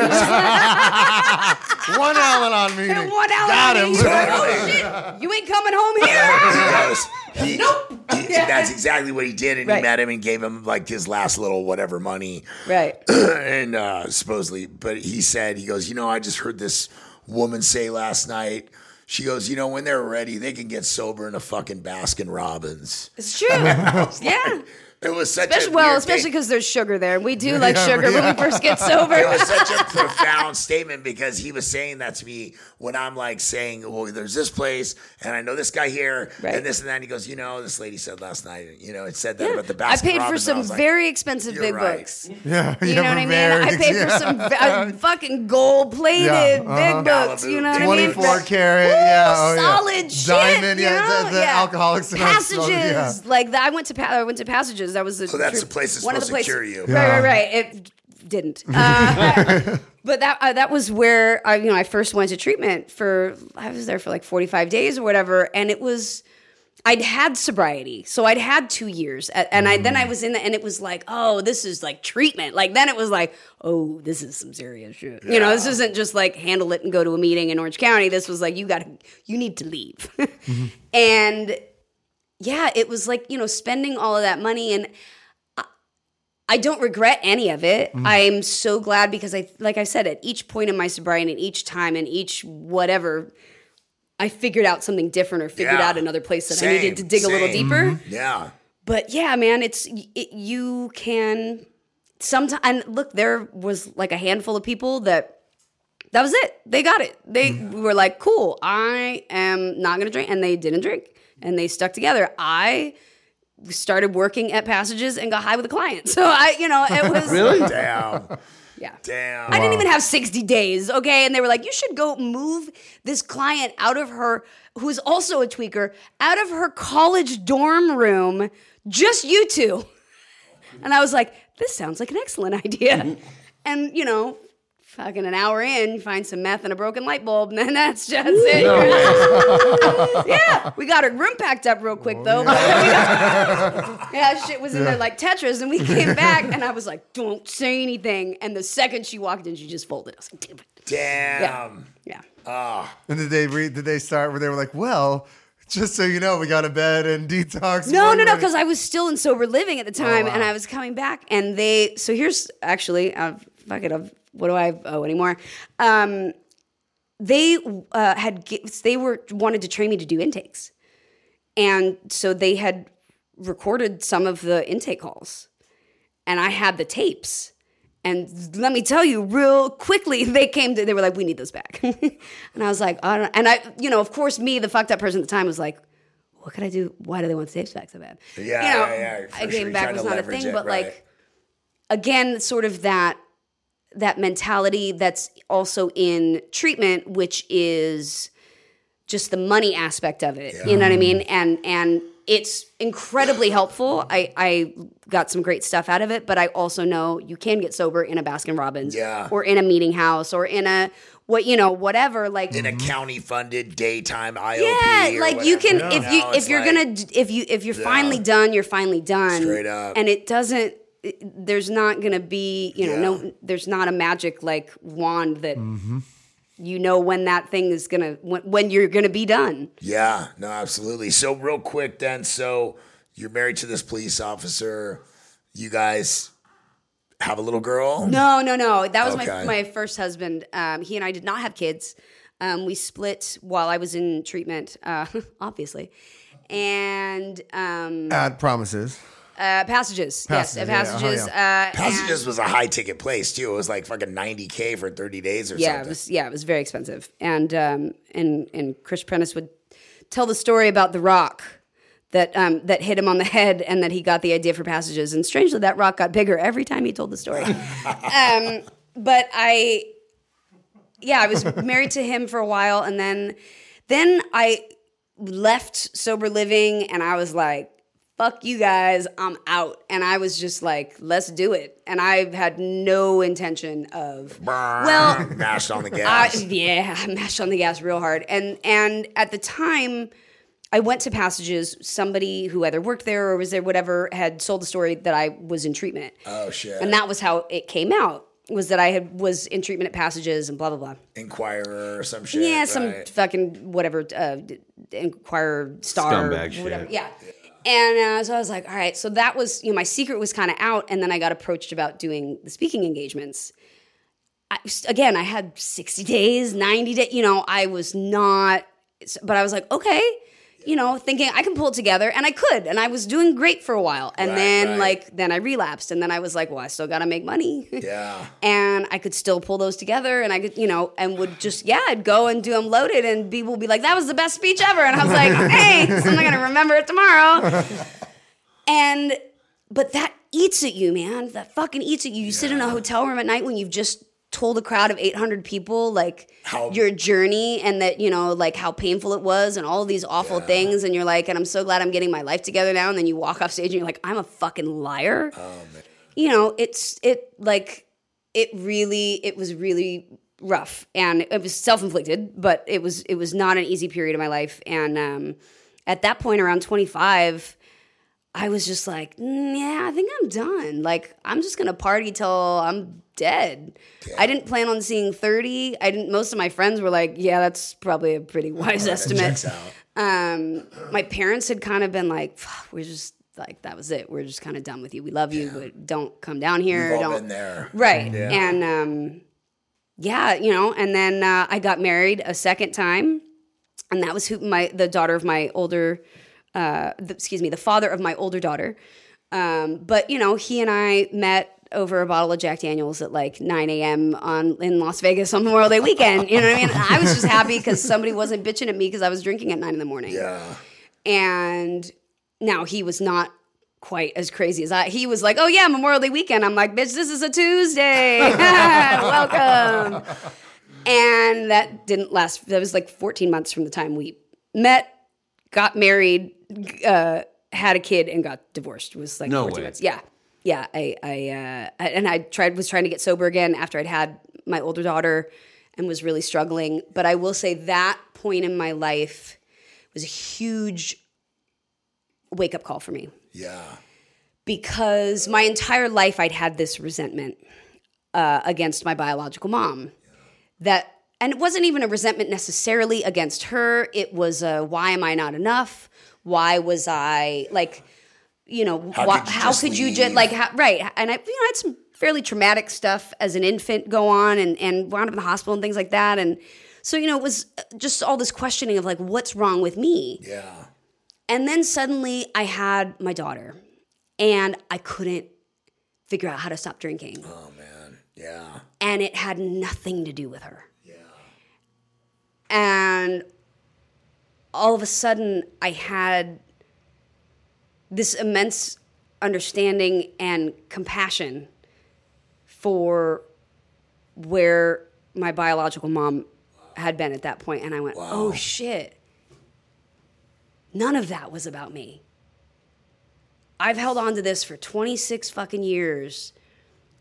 One Al-Anon meeting. And one Al Anon of him. me. He's like, oh shit, you ain't coming home here. He goes, he, he- That's exactly what he did. And he met him and gave him like his last little whatever money. right. and uh, supposedly, but he said, he goes, you know, I just heard this woman say last night. She goes, you know, when they're ready, they can get sober in a fucking Baskin Robbins. It's true. yeah. It was such Especially, a well, especially because there's sugar there. We do like Yeah, sugar when we first get sober. It was such a profound statement because he was saying that to me when I'm like saying, "Well, there's this place, and I know this guy here, Right. and this and that." And he goes, "You know, this lady said last night, you know, it said that about the I Baskin paid for Robbins." And some like, very expensive big right." books. Yeah, You yeah, know what I mean? very- I paid for some uh, fucking gold plated Yeah, uh-huh. big books. You know what I mean? 24 karat, yeah, oh, yeah. solid shit. Diamond, you yeah, know? the- the Alcoholics Passages, yeah. like that. I went to I went to passages. That was the So that's tr- the place that's one of the supposed to places- cure you. Right, right, right. It didn't. Uh, but that uh, that was where I, you know I first went to treatment for. I was there for like forty five days or whatever, and it was. I'd had sobriety, so I'd had two years, and I then I was in the, and it was like, oh, this is like treatment. Like then it was like, oh, this is some serious shit. You know, this isn't just like handle it and go to a meeting in Orange County. This was like, you got to, you need to leave, and yeah, it was like you know spending all of that money and. I- I don't regret any of it. Mm. I'm so glad because I, like I said, at each point in my sobriety, and each time, and each whatever, I figured out something different or figured Yeah. out another place that I needed to dig a little same. deeper. Mm-hmm. Yeah. But yeah, man, it's it, you can sometimes. And look, there was like a handful of people that that was it. They got it. They mm. were like, "Cool, I am not going to drink," and they didn't drink, and they stuck together. I started working at Passages and got high with a client. So I, you know, it was Really? Damn. yeah. Damn. I didn't even have 60 days, okay? And they were like, you should go move this client out of her, who's also a tweaker, out of her college dorm room, just you two. And I was like, this sounds like an excellent idea. Mm-hmm. and, you know, fucking an hour in, you find some meth and a broken light bulb, and then that's just it. yeah, we got her room packed up real quick, though. yeah, shit was in there like Tetris, and we came back, and I was like, "Don't say anything." And the second she walked in, she just folded. I was like, "Damn it!" Damn. Yeah, And did they read? Did they start where they were like, "Well, just so you know, we got a bed and detox." no, no, no, because I was still in sober living at the time, and I was coming back, and they. So here's actually, uh, fuck it, I've, what do I owe anymore? Um, they uh, had they were wanted to train me to do intakes, and so they had recorded some of the intake calls, and I had the tapes. And let me tell you, real quickly, they came to, they were like, we need those back. and I was like, I don't And I, you know, of course, me, the fucked up person at the time, was like, what could I do? Why do they want the tapes back so bad? Yeah, you know, yeah, yeah, I sure. back was not a thing, it, but right. like, again, sort of that that mentality that's also in treatment, which is just the money aspect of it. You know what I mean? And and it's incredibly helpful. I I got some great stuff out of it, but I also know you can get sober in a Baskin Robbins Yeah. or in a meeting house or in a what you know whatever like In a county funded daytime IOP. yeah, like you can whatever. if you if you're like- gonna if you if you're finally done, you're finally done. Straight up. And it doesn't. It- there's not gonna be you know Yeah. no. There's not a magic like wand that you know when that thing is gonna when, when you're gonna be done. Yeah, no, absolutely. So real quick then, so you're married to this police officer. You guys have a little girl? No, no, no. That was Okay. my my first husband. Um, he and I did not have kids. Um, we split while I was in treatment, uh, obviously, and um, At promises. Uh, passages. Passages, yes, yeah, uh, passages. oh, uh, Passages was a high ticket place too. It was like fucking 90k for 30 days or yeah, something. it was yeah, it was very expensive. And um, and and Chris Prentiss would tell the story about the rock that um, that hit him on the head, and that he got the idea for passages. And strangely, that rock got bigger every time he told the story. um, but I, yeah, I was married to him for a while, and then then I left sober living, and I was like. Fuck you guys, I'm out. And I was just like, let's do it. And I've had no intention of well, mashed on the I, gas. yeah, I mashed on the gas real hard. And and at the time, I went to Passages. Somebody who either worked there or was there, whatever, had sold the story that I was in treatment, oh shit. and that was how it came out. Was that I had was in treatment at Passages and blah blah blah. Enquirer or some shit. Yeah, some right? fucking whatever, uh, Enquirer star, Scumbag shit. whatever. Yeah. And uh, so I was like, all right. So that was, you know, my secret was kind of out. And then I got approached about doing the speaking engagements. I, again, I had 60 days, 90 days, you know, I was not, but I was like, okay, you know, thinking I can pull it together. And I could. And I was doing great for a while. And Right, then, right. like, then I relapsed. And then I was like, well, I still got to make money. Yeah. and I could still pull those together, and I could, you know, and would just, yeah, I'd go and do them loaded, and people would be like, "That was the best speech ever," and I was like, "Thanks, I'm not gonna remember it tomorrow." and, but that eats at you, man. That fucking eats at you. You sit in a hotel room at night when you've just told a crowd of 800 people like How- your journey and that you know like how painful it was and all these awful things. And you're like and i'm so glad i'm getting my life together now. And then you walk off stage and you're like i'm a fucking liar. You know, it's it like it really it was really rough. And it was self-inflicted, but it was it was not an easy period of my life. And um at that point around 25 I was just like, "Mm, yeah, I think I'm done. Like, I'm just gonna party till I'm dead. I didn't plan on seeing 30. I didn't. Most of my friends were like, yeah, that's probably a pretty wise estimate Checks out. um, my parents had kind of been like, we're just like that was it. We're just kind of done with you. We love you, but don't come down here. We've all don't been there. right. Yeah. And um, yeah, you know. And then uh, I got married a second time, and that was who my the daughter of my older, uh, the, excuse me, the father of my older daughter. Um, but you know, he and I met over a bottle of Jack Daniels at like 9 a.m. on in Las Vegas on Memorial Day weekend. You know what I mean? I was just happy because somebody wasn't bitching at me because I was drinking at nine in the morning. Yeah. And now he was not quite as crazy as I. He was like, "Oh yeah, Memorial Day weekend." I'm like, "Bitch, this is a Tuesday. Welcome." And that didn't last. That was like 14 months from the time we met, got married, uh, had a kid, and got divorced. It was like No 14 way. months. Yeah, yeah. I, I, uh, I- and I tried was trying to get sober again after I'd had my older daughter, and was really struggling. But I will say that point in my life was a huge wake up call for me Yeah. because my entire life I'd had this resentment uh, against my biological mom. That and it wasn't even a resentment necessarily against her. It was a why am I not enough? Why was I like, you know, How why, could you how just could you just like how, right? And I, you know, I had some fairly traumatic stuff as an infant go on, and and wound up in the hospital and things like that, and so you know it was uh, just all this questioning of like what's wrong with me. Yeah. And then suddenly I had my daughter and I couldn't figure out how to stop drinking. Oh man. Yeah. And it had nothing to do with her. Yeah. And all of a sudden I had this immense understanding and compassion for where my biological mom had been at that point and I went, "Oh shit." None of that was about me. I've held on to this for 26 fucking years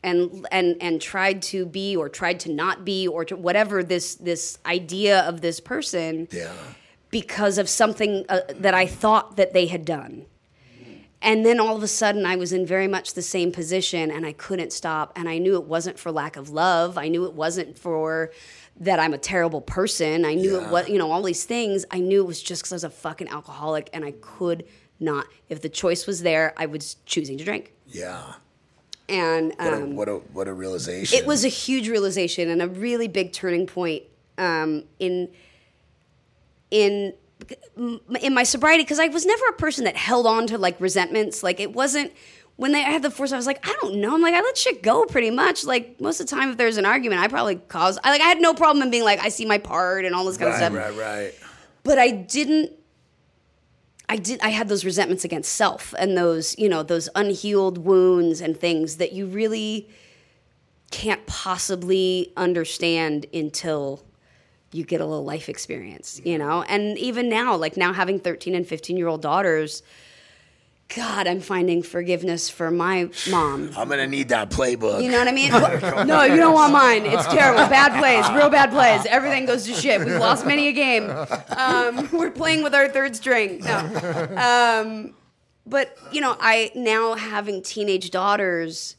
and and and tried to be or tried to not be or to whatever this this idea of this person Yeah. because of something uh, that I thought that they had done. And then all of a sudden I was in very much the same position and I couldn't stop and I knew it wasn't for lack of love. I knew it wasn't for that I'm a terrible person. I knew it was, you know, all these things. I knew it was just because I was a fucking alcoholic and I could not. If the choice was there, I was choosing to drink. Yeah. And What, um, a, what a what a realization. it was a huge realization and a really big turning point um, in in in my sobriety because I was never a person that held on to like resentments. Like it wasn't when they I had the force. I was like, I don't know. I'm like, I let shit go pretty much. Like most of the time, if there's an argument, I probably cause. I like I had no problem in being like, I see my part and all this kind right, of stuff. right, right. But I didn't. I did. I had those resentments against self and those, you know, those unhealed wounds and things that you really can't possibly understand until you get a little life experience, you know? And even now, like now having 13 and 15 year old daughters, God, I'm finding forgiveness for my mom. I'm gonna need that playbook. You know what I mean? no, you don't want mine. It's terrible. Bad plays, real bad plays. Everything goes to shit. We've lost many a game. Um, we're playing with our third string. No. Um, but, you know, I now having teenage daughters,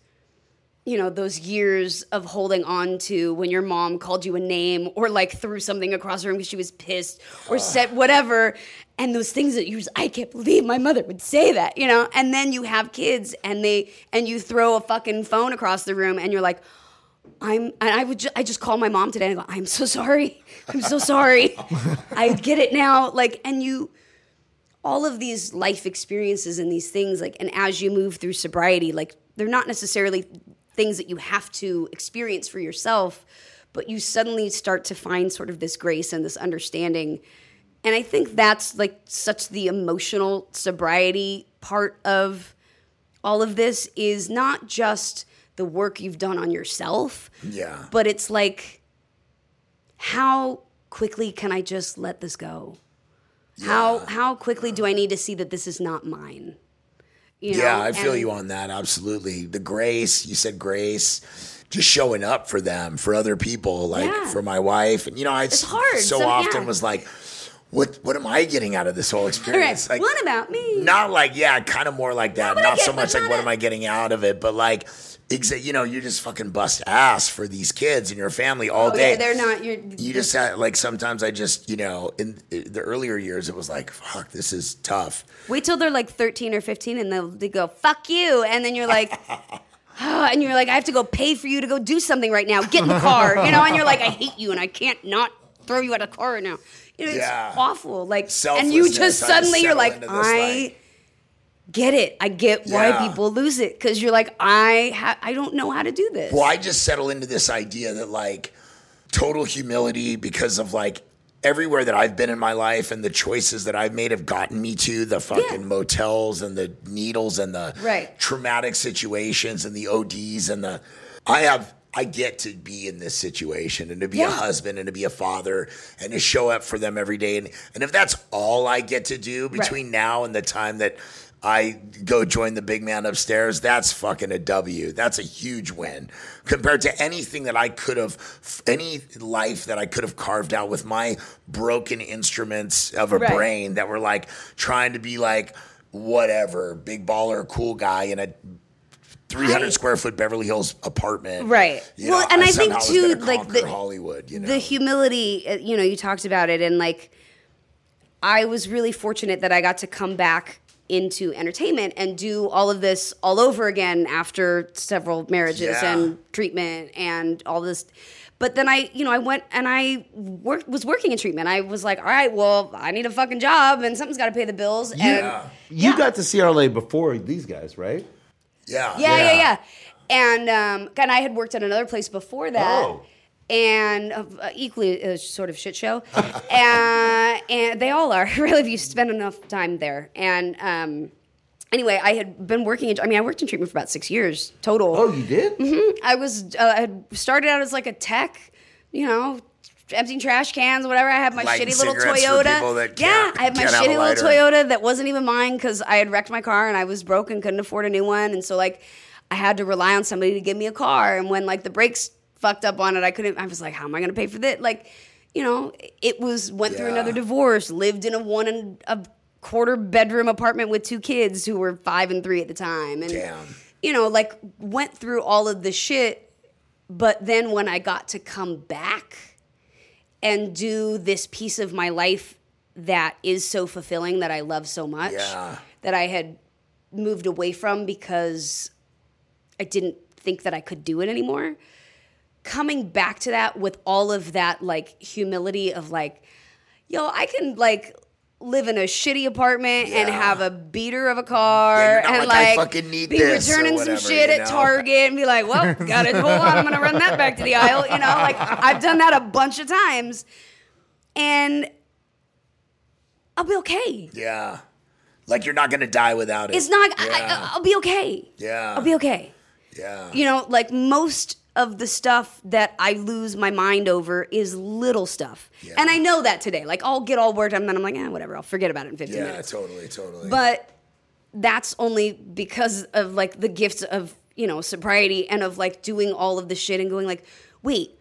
you know, those years of holding on to when your mom called you a name or like threw something across the room because she was pissed or said whatever. And those things that you just, I can't believe my mother would say that, you know? And then you have kids and they, and you throw a fucking phone across the room and you're like, I'm, and I would, ju- I just call my mom today and I go, I'm so sorry. I'm so sorry. I get it now. Like, and you, all of these life experiences and these things like and as you move through sobriety like they're not necessarily things that you have to experience for yourself but you suddenly start to find sort of this grace and this understanding and i think that's like such the emotional sobriety part of all of this is not just the work you've done on yourself Yeah. but it's like how quickly can i just let this go how how quickly do I need to see that this is not mine? You Yeah, know? I feel And- you on that. Absolutely. The grace, you said grace, just showing up for them, for other people, like Yeah. for my wife. And, you know, I It's hard, so, so, often yeah. was like, what, what am I getting out of this whole experience? right, Like, what about me? not like, yeah, kind of more like that. I Not so much like, not what am I getting out of it? But like, exa- you know, you just fucking bust ass for these kids and your family all Oh, day. yeah, they're not. You're, you just had, like sometimes I just you know in the earlier years it was like fuck this is tough. wait till they're like 13 or 15 and they'll they go fuck you, and then you're like. "Ah," and you're like, I have to go pay for you to go do something right now. Get in the car, you know. And you're like, I hate you, and I can't not throw you out of the car right now. You know, it's Yeah. awful. Like, and you just suddenly you're like, I like- get it. I get why Yeah. people lose it because you're like, I ha- I don't know how to do this. Well, I just settle into this idea that like total humility because of like everywhere that I've been in my life and the choices that I've made have gotten me to the fucking Yeah. motels and the needles and the Right. traumatic situations and the ODs and the I have I get to be in this situation and to be a husband and to be a father and to show up for them every day and and if that's all I get to do between now and the time that I go join the big man upstairs. That's fucking a W. That's a huge win compared to anything that I could have, any life that I could have carved out with my broken instruments of a Right. brain that were like trying to be like whatever, big baller, cool guy in a 300 I- square foot Beverly Hills apartment. Right. You well, know, and I think too, like the Hollywood. You know, the humility. uh, You know, you talked about it, and like, I was really fortunate that I got to come back into entertainment and do all of this all over again after several marriages Yeah. and treatment and all this. But then I, you know, I went and I worked, was working in treatment. I was like, all right, well, I need a fucking job and something's got to pay the bills. And You Yeah. got to CRLA before these guys, right? yeah, Yeah, yeah, yeah. And um, and I had worked at another place before that. Oh. And uh, equally a sort of shit show, and, and they all are really if you spend enough time there. And um, anyway, I had been working. In, I mean, I worked in treatment for about six years total. Oh, you did? I was uh, I had started out as like a tech, you know, emptying trash cans, whatever. I had my Lighting shitty little Toyota. yeah, I had my can't have a shitty little. Toyota that wasn't even mine because I had wrecked my car and I was broke and couldn't afford a new one, and so like I had to rely on somebody to give me a car. And when like the brakes fucked up on it, I couldn't. I was like, how am I going to pay for this? Like, you know, it was went through another divorce, lived in a one and a quarter bedroom apartment with two kids who were five and three at the time. And, Damn. you know, like went through all of the shit. But then when I got to come back and do this piece of my life that is so fulfilling that I love so much Yeah. that I had moved away from because I didn't think that I could do it anymore. Coming back to that with all of that like humility of like, yo, I can like live in a shitty apartment and have a beater of a car Yeah, and like, "I like fucking need be this," returning whatever, some shit you at? Target and be like, well, got it. Hold on, I'm gonna run that back to the aisle. You know, like I've done that a bunch of times, and I'll be okay. Yeah. Like you're not gonna die without it. It's not. Yeah. I, I'll be okay. Yeah. I'll be okay. yeah. You know, like most of the stuff that I lose my mind over is little stuff, Yeah. and I know that today. Like I'll get all worked up, and then I'm like, eh, whatever. I'll forget about it in 15 Yeah, minutes. Yeah, totally, totally. But that's only because of like the gifts of you know sobriety and of like doing all of the shit and going like, wait,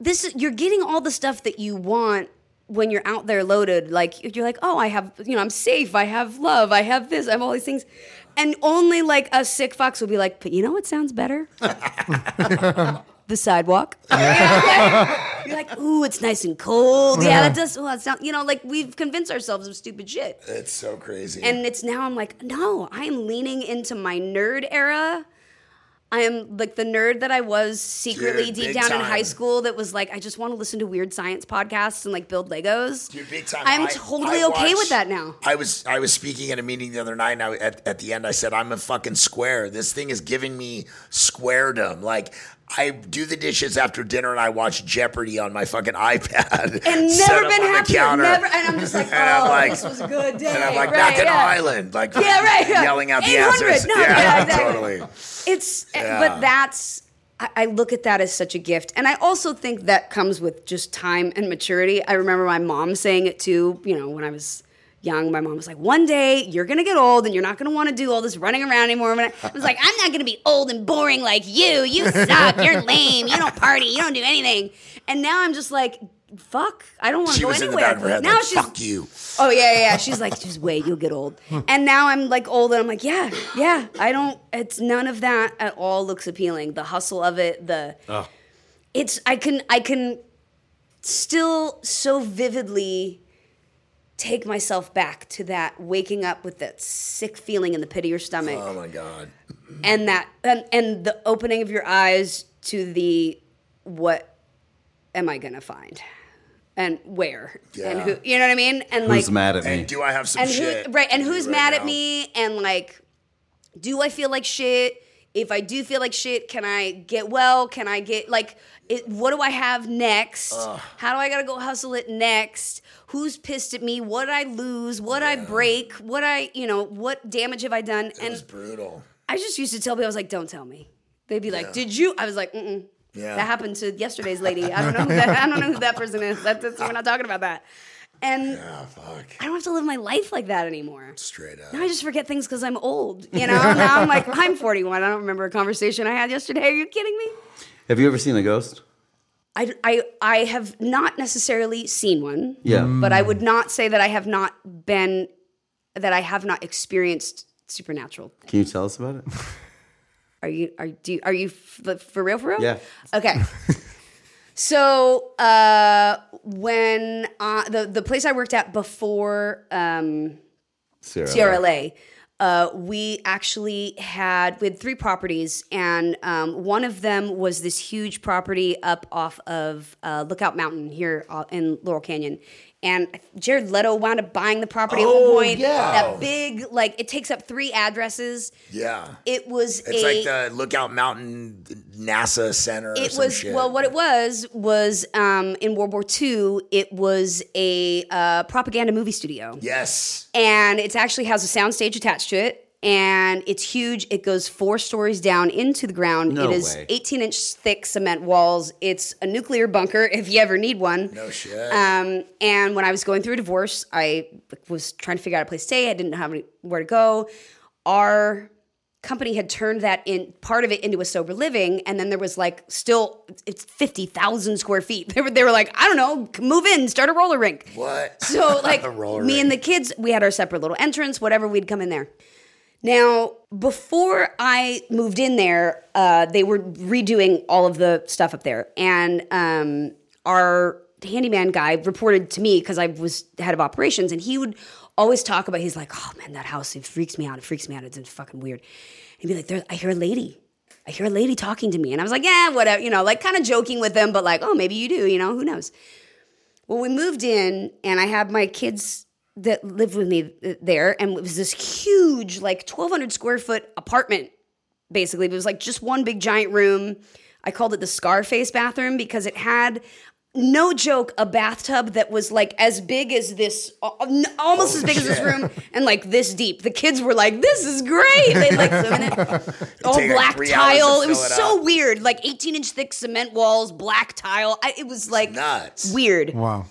this is- you're getting all the stuff that you want when you're out there loaded. Like you're like, oh, I have you know I'm safe. I have love. I have this. I have all these things. And only like a sick fox will be like, but you know what sounds better? the sidewalk. You're like, ooh, it's nice and cold. Yeah, that does. Well, it's not. You know, like we've convinced ourselves of stupid shit. it's so crazy. And it's now I'm like, no, I am leaning into my nerd era. I am like the nerd that I was secretly Dude, deep down in high school that was like, I just want to listen to weird science podcasts and like build Legos. Dude, big time. I'm I- totally I okay with that now. I was I was speaking at a meeting the other night, and I, at at the end I said, "I'm a fucking square. This thing is giving me squaredom. Like I do the dishes after dinner, and I watch Jeopardy on my fucking iPad, And never been happier. Never, and I'm just like, And I'm oh, like- this was a good day. And I'm like right, back in yeah. Island, like Yeah, right, yeah. yelling out the answers. no, yeah, yeah, exactly. totally. It's eh, Yeah. but that's I, I look at that as such a gift, and I also think that comes with just time and maturity. I remember my mom saying it too. You know, when I was young, my mom was like, "One day you're gonna get old, and you're not gonna want to do all this running around anymore." And I was like, "I'm not gonna be old and boring like you. You suck. You're lame. You don't party. You don't do anything." And now I'm just like. Fuck! I don't want to go was in the anywhere. back of her head now like, she's "Fuck you." Oh yeah, yeah, yeah. She's like, just wait, you'll get old. And now I'm like old, and I'm like, yeah, yeah. I don't. It's none of that at all looks appealing. The hustle of it, the. Oh. It's I can I can still so vividly take myself back to that waking up with that sick feeling in the pit of your stomach. Oh my god. and that and, and the opening of your eyes to the what am I gonna find? And where? And who you know what I mean? And Who's like mad at me? And do I have some and shit? who right and who's right mad at me? And like do I feel like shit? If I do feel like shit can I get well? Can I get like it, what do I have next? How do I gotta go hustle it next who's pissed at me what I lose what did I break what I you know what damage have I done It and was brutal. I just used to tell people, I was like, don't tell me. They'd be like, did you? I was like, mm-mm. Yeah. That happened to yesterday's lady. I don't know who that, I don't know who that person is. That, that's, we're not talking about that. And Ah, fuck. I don't have to live my life like that anymore. Straight up. Now I just forget things because I'm old. You know, now I'm like, I'm 41. I don't remember a conversation I had yesterday. Are you kidding me? Have you ever seen a ghost? I, I, I have not necessarily seen one, Yeah. but I would not say that I have not been, that I have not experienced supernatural Can you tell us about it? Are you are do you, are you f- for real for real? Yeah. Okay. so uh, when uh, the the place I worked at before um. CRLA, uh, we actually had we had three properties, and um, one of them was this huge property up off of uh, Lookout Mountain here uh, in Laurel Canyon. And Jared Leto wound up buying the property at one point. yeah. That big, like, it takes up three addresses. Yeah. It was It's a, like the Lookout Mountain NASA Center. Or it was shit. well what it was was um, in world war ii it was a uh, propaganda movie studio Yes. and it actually has a soundstage attached to it and it's huge it goes four stories down into the ground No it is way. 18 inch thick cement walls it's a nuclear bunker if you ever need one No shit. um, and when I was going through a divorce, I was trying to figure out a place to stay. I didn't have anywhere to go. Our company had turned that in part of it into a sober living, and then there was like still it's fifty thousand square feet. They were they were like, I don't know, move in, start a roller rink. What? So like me and the kids, we had our separate little entrance, whatever, we'd come in there. Now, before I moved in there, uh, they were redoing all of the stuff up there, and um, our handyman guy reported to me because I was head of operations, and he would always talk about. He's like, "Oh man, that house it freaks me out. It freaks me out. It's fucking weird." He'd be like, "I hear a lady." I hear a lady talking to me, and I was like, "Yeah, whatever," you know, like kind of joking with them, but like, "Oh, maybe you do," you know, who knows? Well, we moved in, and I had my kids that lived with me there, and it was this huge, like 1,200 square foot apartment, basically. It was like just one big giant room. I called it the Scarface bathroom because it had, no joke, a bathtub that was like as big as this, n- almost as oh, big as this room, and like this deep. The kids were like, "This is great!" They like swim in it. All black three hours to tile. It was it so up. weird, like 18 inch thick cement walls, black tile. I, it was like nuts. weird. Wow.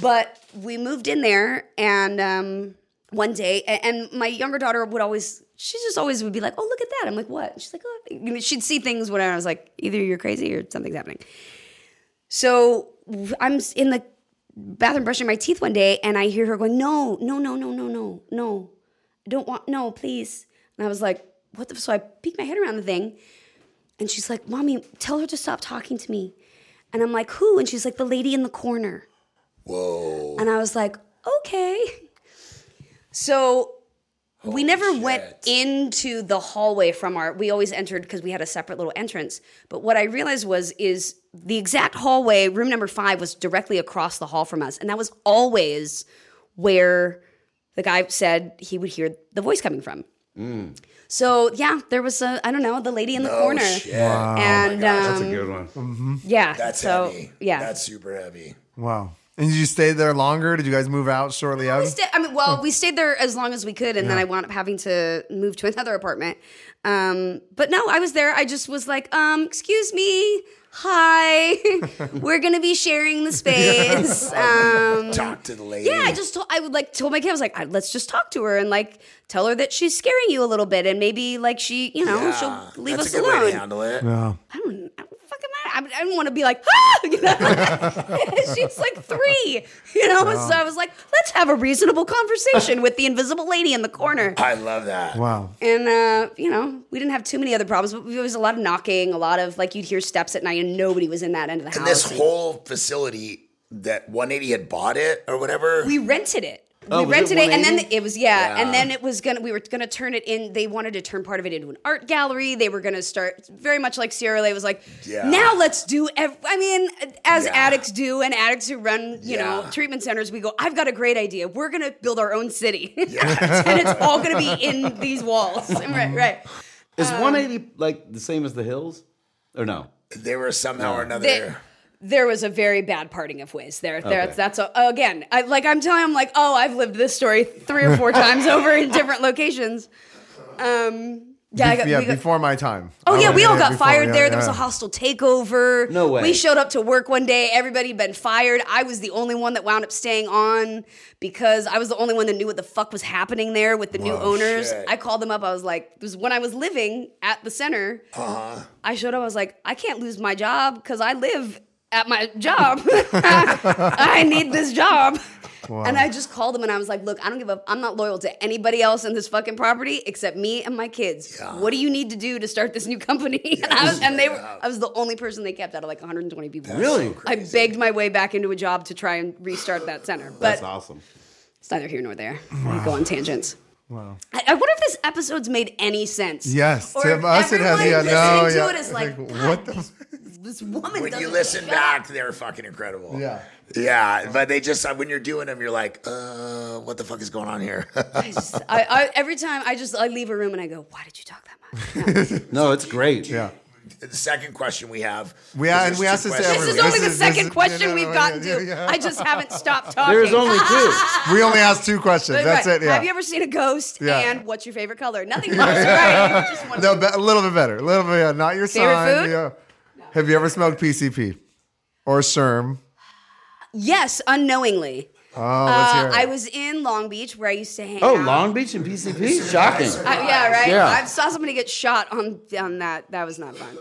But we moved in there, and um, one day, and my younger daughter would always, she just always would be like, "Oh, look at that!" I'm like, "What?" She's like, "Oh," you know, she'd see things when I was like, "Either you're crazy or something's happening." So I'm in the bathroom brushing my teeth one day, and I hear her going, "No, no, no, no, no, no, no, I don't want, no, please." And I was like, "What the?" So I peeked my head around the thing, and she's like, "Mommy, tell her to stop talking to me." And I'm like, "Who?" And she's like, "The lady in the corner." Whoa. And I was like, okay. So we never went into the hallway from our we always entered because we had a separate little entrance. But what I realized was is the exact hallway, room number five, was directly across the hall from us. And that was always where the guy said he would hear the voice coming from. So yeah, there was a I don't know, the lady in the Oh, corner. shit. And That's a um, good one. yeah. That's so heavy. yeah. That's super heavy. Wow. And did you stay there longer? Did you guys move out shortly We after? stayed, I mean, well, we stayed there as long as we could, and then I wound up having to move to another apartment. Um, but no, I was there. I just was like, um, "Excuse me, hi, we're gonna be sharing the space." Um, Talk to the lady. yeah, I just told, I would like told my kid I was like, "Let's just talk to her and like tell her that she's scaring you a little bit, and maybe like she, you know, Yeah, she'll leave that's us a good way alone." to handle it. Yeah. I don't, I don't. I, I don't want to be like, ah, you know? she's like three, you know. So I was like, let's have a reasonable conversation with the invisible lady in the corner. I love that. Wow. And uh, you know, we didn't have too many other problems, but there was a lot of knocking, a lot of like you'd hear steps at night, and nobody was in that end of the And house. And this whole facility that 180 had bought it or whatever. we rented it. Oh, we was it rented it, and then 180? it was yeah, Yeah. and then it was gonna. We were gonna turn it in. They wanted to turn part of it into an art gallery. They were gonna start very much like Sierra Leone was like. Yeah. Now let's do. Ev- I mean, as Yeah. addicts do, and addicts who run, you know, treatment centers, we go. I've got a great idea. We're gonna build our own city, and it's all gonna be in these walls. right, mm-hmm. right. Is um, 180 like the same as the hills? Or no? they were somehow or another. They- there was a very bad parting of ways there. There, Okay. that's a, again, I, like I'm telling, I'm like, oh, I've lived this story three or four times over in different locations. Um, yeah, I got, yeah, got- before my time. Oh I yeah, we all got before, fired yeah, there. There was a hostile takeover. No way. We showed up to work one day. Everybody had been fired. I was the only one that wound up staying on because I was the only one that knew what the fuck was happening there with the new owners. shit. I called them up. I was like, "This was when I was living at the center." Uh-huh. I showed up. I was like, "I can't lose my job because I live at my job. I need this job." And I just called them and I was like, look, I don't give a I'm not loyal to anybody else in this fucking property except me and my kids. Yeah. What do you need to do to start this new company? and I was and they were I was the only person they kept out of like 120 people. Really? I begged my way back into a job to try and restart that center. But That's awesome. it's neither here nor there. We go on tangents. Wow. I, I wonder if this episode's made any sense. Yes, Or to if us it has. Yeah, no, listening yeah. to it is like, what "God, the? This woman when you listen shut back, up." they're fucking incredible. Yeah. Yeah, but they just when you're doing them, you're like, uh, what the fuck is going on here? I just, I, I, every time I just I leave a room and I go, why did you talk that much? No. No, it's great. Yeah. the second question we have. We- because and we two asked this to questions. This is only this the is- second is- question yeah, we've gotten yeah, to. yeah. I just haven't stopped talking. There's only two. We only asked two questions. That's Right. it. Yeah. Have you ever seen a ghost? Yeah. And what's your favorite color? Nothing much, right? Just one. No, be- a little bit better. A little bit. Yeah, not your Favorite sign. food? Yeah. Have you ever smoked PCP or Sherm? Yes, unknowingly. Oh, let's hear Uh, it. I was in Long Beach where I used to hang out. Oh, out. Long Beach and PCP? Shocking. I- yeah, right. Yeah. I saw somebody get shot on on that. That was not fun.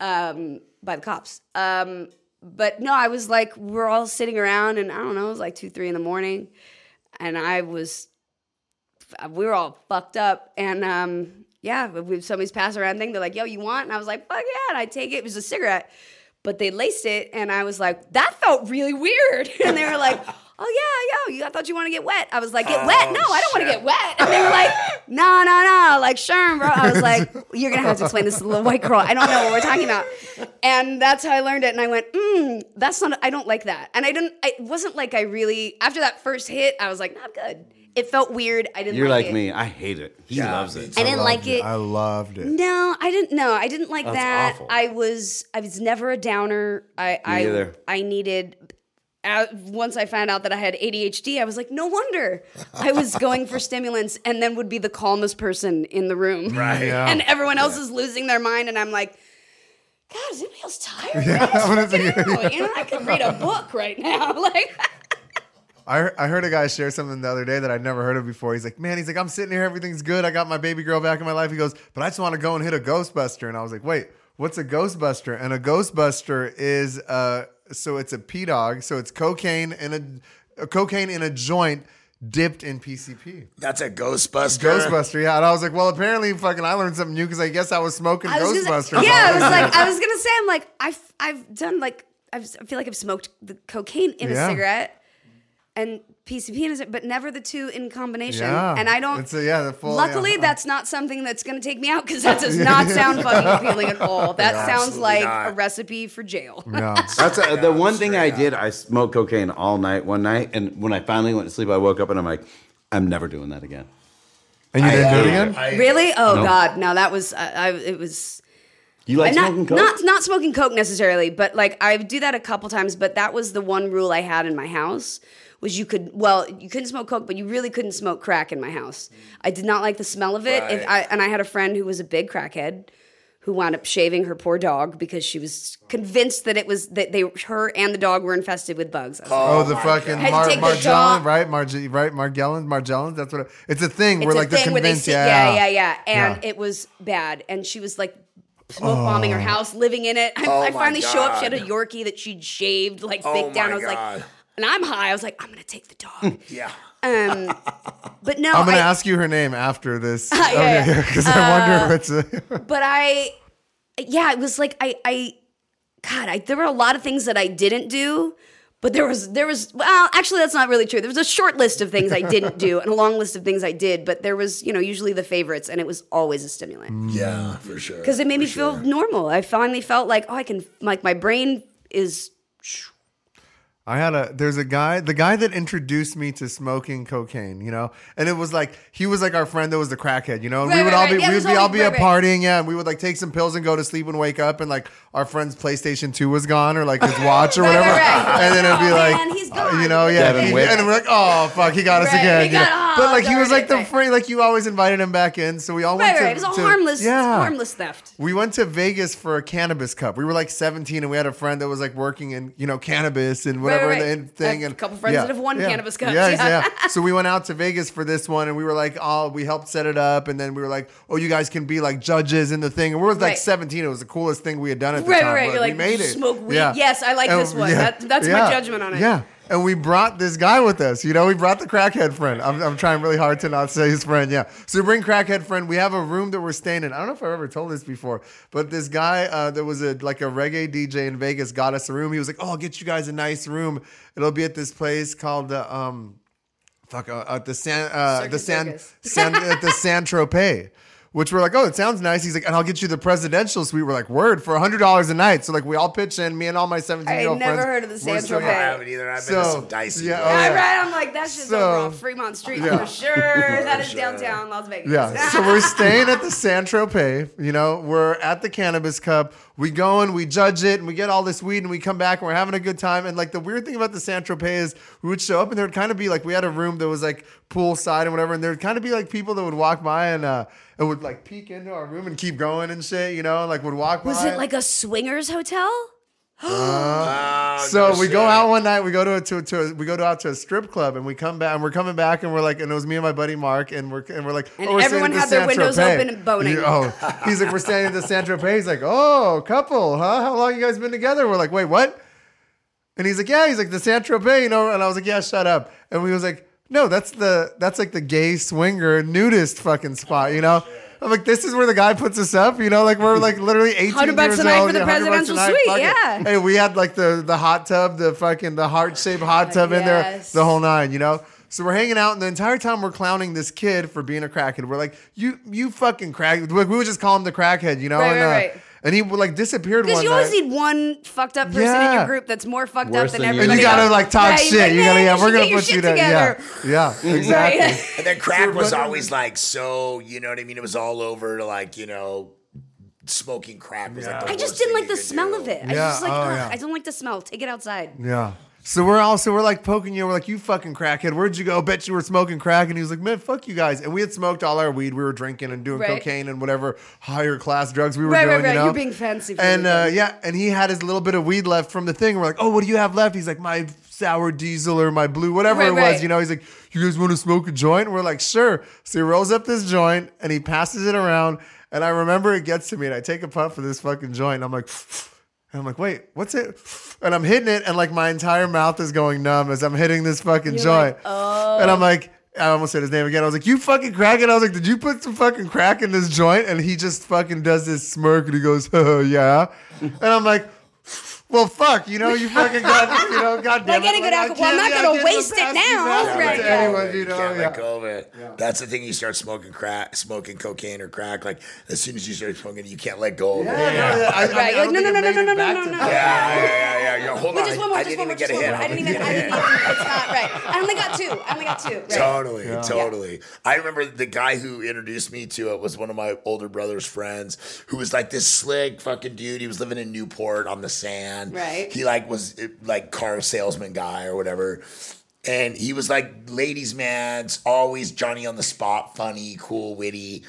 Um, by the cops. Um, but no, I was like, we're all sitting around, and I don't know, it was like two, three in the morning, and I was, we were all fucked up, and um, yeah, if somebody's passing around thing. They're like, "Yo, you want?" And I was like, "Fuck yeah!" And I take it. It was a cigarette, but they laced it, and I was like, "That felt really weird." And they were like. Oh yeah, yo, you I thought you want to get wet. I was like, get wet? No, I don't want to get wet. And they were like, no, no, no, like Sherm, bro. I was like, you're gonna have to explain this to the little white girl. I don't know what we're talking about. And that's how I learned it. And I went, mm, that's not. I don't like that. And I didn't. It wasn't like I really. After that first hit, I was like, not good. It felt weird. I didn't. You're like like it. me. I hate it. He Yeah, loves it. I didn't like Loved it. I loved it. No, I didn't. No, I didn't like That's that. awful. I was. I was never a downer. I. I. either. I needed. Uh, once I found out that I had ADHD, I was like, no wonder I was going for stimulants, and then would be the calmest person in the room, right? Yeah. And everyone else is losing their mind, and I'm like. God, is anybody else tired? Yeah, Right? I'm gonna Freaking think- out. You know, I could read a book right now. Like, I, I heard a guy share something the other day that I'd never heard of before. He's like, man, he's like, I'm sitting here, everything's good. I got my baby girl back in my life. He goes, but I just want to go and hit a Ghostbuster. And I was like, wait, what's a Ghostbuster? And a Ghostbuster is, uh, so it's a P dog. So it's cocaine in a, a cocaine in a joint dipped in PCP. That's a Ghostbuster. Ghostbuster, yeah. And I was like, well, apparently, fucking, I learned something new because I guess I was smoking I was Ghostbuster. gonna, yeah, I was like, I was gonna say, I'm like, I've I've done like I've, I feel like I've smoked the cocaine in Yeah. a cigarette and PCP in a cigarette, but never the two in combination. Yeah. And I don't. It's a- yeah, the full- luckily, yeah. that's not something that's gonna take me out because that does not sound fucking appealing at all. That sounds like not. a recipe for jail. no. That's a, the one thing I up. did. I smoked cocaine all night one night, and when I finally went to sleep, I woke up and I'm like, I'm never doing that again. And you didn't do it again? I- Really? Oh No. God, no, that was I, I it was. You like not, smoking coke? not not smoking coke necessarily, but like I do that a couple times. But that was the one rule I had in my house was you could well you couldn't smoke coke, but you really couldn't smoke crack in my house. I did not like the smell of it. If Right. I, and I had a friend who was a big crackhead who wound up shaving her poor dog because she was convinced that it was that they her and the dog were infested with bugs. I was like, Oh, oh the fucking Had to Mar- take the Morgellon, jaw- right? Marg- right? Morgellons, Morgellons. That's what it, it's a thing. It's where a like they're thing where they convinced. see, yeah, yeah, yeah, yeah, and Yeah. it was bad. And she was like smoke bombing her oh. house, living in it. I, Oh I finally show up. She had a Yorkie that she'd shaved, like Oh baked down. I was God. like, and I'm high. I was like, I'm gonna take the dog. Yeah. um, but no, I'm gonna I, ask you her name after this. Yeah, yeah. Uh, because I wonder if it's. A, but I, yeah, it was like I, I, God, I, there were a lot of things that I didn't do. But there was, there was, well, actually, that's not really true. There was a short list of things I didn't do and a long list of things I did. But there was, you know, usually the favorites, and it was always a stimulant. Yeah, for sure. because it made me For feel sure. normal. I finally felt like, oh, I can, like, my brain is. I had a there's a guy the guy that introduced me to smoking cocaine, you know, and it was like he was like our friend that was the crackhead, you know, and we would right, all right. be Yeah, we would be all be at right, right. partying, yeah, and we would like take some pills and go to sleep and wake up, and like our friend's PlayStation Two was gone or like his watch or Right, right, whatever, right. and then it'd be Oh, like, man, he's uh, gone. you know, yeah, Devin he- and we're like, oh fuck, he got us Right, again, he you got- know? oh, but like he was like the right. friend, like you always invited him back in, so we all Right, went right. to It was a to- harmless, yeah. harmless theft. We went to Vegas for a cannabis cup. We were like 17, and we had a friend that was like working in you know cannabis and whatever right, in the thing. I have a couple friends that have won cannabis cups, Yeah, yeah. yeah. So we went out to Vegas for this one, and we were like, oh, we helped set it up, and then we were like, oh, you guys can be like judges in the thing. And we were like Right. 17. It was the coolest thing we had done at the Right, time. right. but You're like, made it. smoke weed. Yes, I like this one. That- that's my judgment on it. Yeah. And we brought this guy with us. You know, we brought the crackhead friend. I'm, I'm trying really hard to not say his friend. Yeah. So we bring crackhead friend. We have a room that we're staying in. I don't know if I've ever told this before, but this guy uh, that was a like a reggae DJ in Vegas got us a room. He was like, "Oh, I'll get you guys a nice room. It'll be at this place called the um, fuck, uh, at the San, uh, the San, San at the San Tropez." Which we're like, oh, it sounds nice. He's like, and I'll get you the presidential suite. We're like, word for hundred dollars a night. So like, we all pitch in. Me and all my seventeen year old friends. I old never heard of the San Tropez. I Tropez. haven't either. I've been to some dicey. yeah, places. oh, Yeah, yeah. right. I'm like, that's just So- over on Fremont Street Yeah. for sure. That is downtown Las Vegas. Yeah. So we're staying at the San Tropez. You know, we're at the Cannabis Cup. We go and we judge it and we get all this weed and we come back and we're having a good time. And like the weird thing about the San Tropez is we would show up and there would kind of be like we had a room that was like poolside and whatever. And there would kind of be like people that would walk by and uh and would like peek into our room and keep going and shit, you know, like would walk Was by. it like a swingers hotel? Oh, So no we go out one night. We go to a, to, to a, we go to out to a strip club, and we come back. And we're coming back, and we're like, and it was me and my buddy Mark, and we're and we're like, And oh, we're everyone had the their windows Saint-Tropez. open and boning. Yeah, oh, he's like, we're standing at the San Tropez. He's like, oh, couple, huh? How long you guys been together? We're like, wait, what? And he's like, yeah. He's like the San Tropez, you know. And I was like, yeah, shut up. And we was like, no, that's the that's like the gay swinger nudist fucking spot, you know. I'm like, this is where the guy puts us up, you know, like we're like literally 18 100 bucks years a night old, for the yeah, 100 bucks a presidential night, suite, fuck it. yeah. Hey, we had like the the hot tub, the fucking the heart shaped hot tub in there, Yes. the whole nine, you know. So we're hanging out, and the entire time we're clowning this kid for being a crackhead. We're like, you you fucking crack. We would just call him the crackhead, you know. Right, and, right, uh, right. And he would like disappeared Because you always night. need one fucked up person in your group that's more fucked Worse up than than everybody and you gotta like talk Yeah, shit. like, you gotta yeah. you We're gonna get your put you shit down. Yeah, together." yeah, exactly. Right. And then crack was always like so, you know what I mean? It was all over to like, you know, smoking crack was like the I just worst didn't thing like the smell do. of it. I Yeah, just like, oh, yeah. I don't like the smell. Take it outside. Yeah. So we're also we're like poking you. We're like, you fucking crackhead. Where'd you go? Bet you were smoking crack. And he was like, man, fuck you guys. And we had smoked all our weed. We were drinking and doing Right. cocaine and whatever higher class drugs we were Right, right, doing. right. You know? You're being fancy for And uh, yeah, and he had his little bit of weed left from the thing. We're like, oh, what do you have left? He's like, my sour diesel or my blue, whatever Right, it was. right. You know, he's like, you guys want to smoke a joint? And we're like, sure. So he rolls up this joint and he passes it around. And I remember it gets to me, and I take a puff of this fucking joint. And I'm like. And I'm like, wait, what's it? And I'm hitting it, and like my entire mouth is going numb as I'm hitting this fucking You're joint. like, oh. And I'm like, I almost said his name again. I was like, you fucking crack it. I was like, did you put some fucking crack in this joint? And he just fucking does this smirk and he goes, oh, yeah. And I'm like, well, fuck, you know, you fucking got, you know, goddamn. Like any good alcohol, I'm not gonna waste it now. Yeah, Right, right, yeah. yeah. Anyone, you know, can't yeah. let go of it. That's the thing. You start smoking crack, smoking cocaine or crack. Like as soon as you start smoking, you can't let go of it. Yeah, no, yeah, I- I mean, like, don't no, no, no, no, no, no, no, no. Yeah, yeah, yeah, yeah. yeah. Hold Wait, on, I, more, I didn't even get a hit. I didn't even, I didn't even, it's not right. I only got two. I only got two. Totally, totally. I remember the guy who introduced me to it was one of my older brother's friends who was like this slick fucking dude. He was living in Newport on the sand. Right. He like was like car salesman guy or whatever. And he was like ladies' man's, always Johnny on the spot, funny, cool, witty.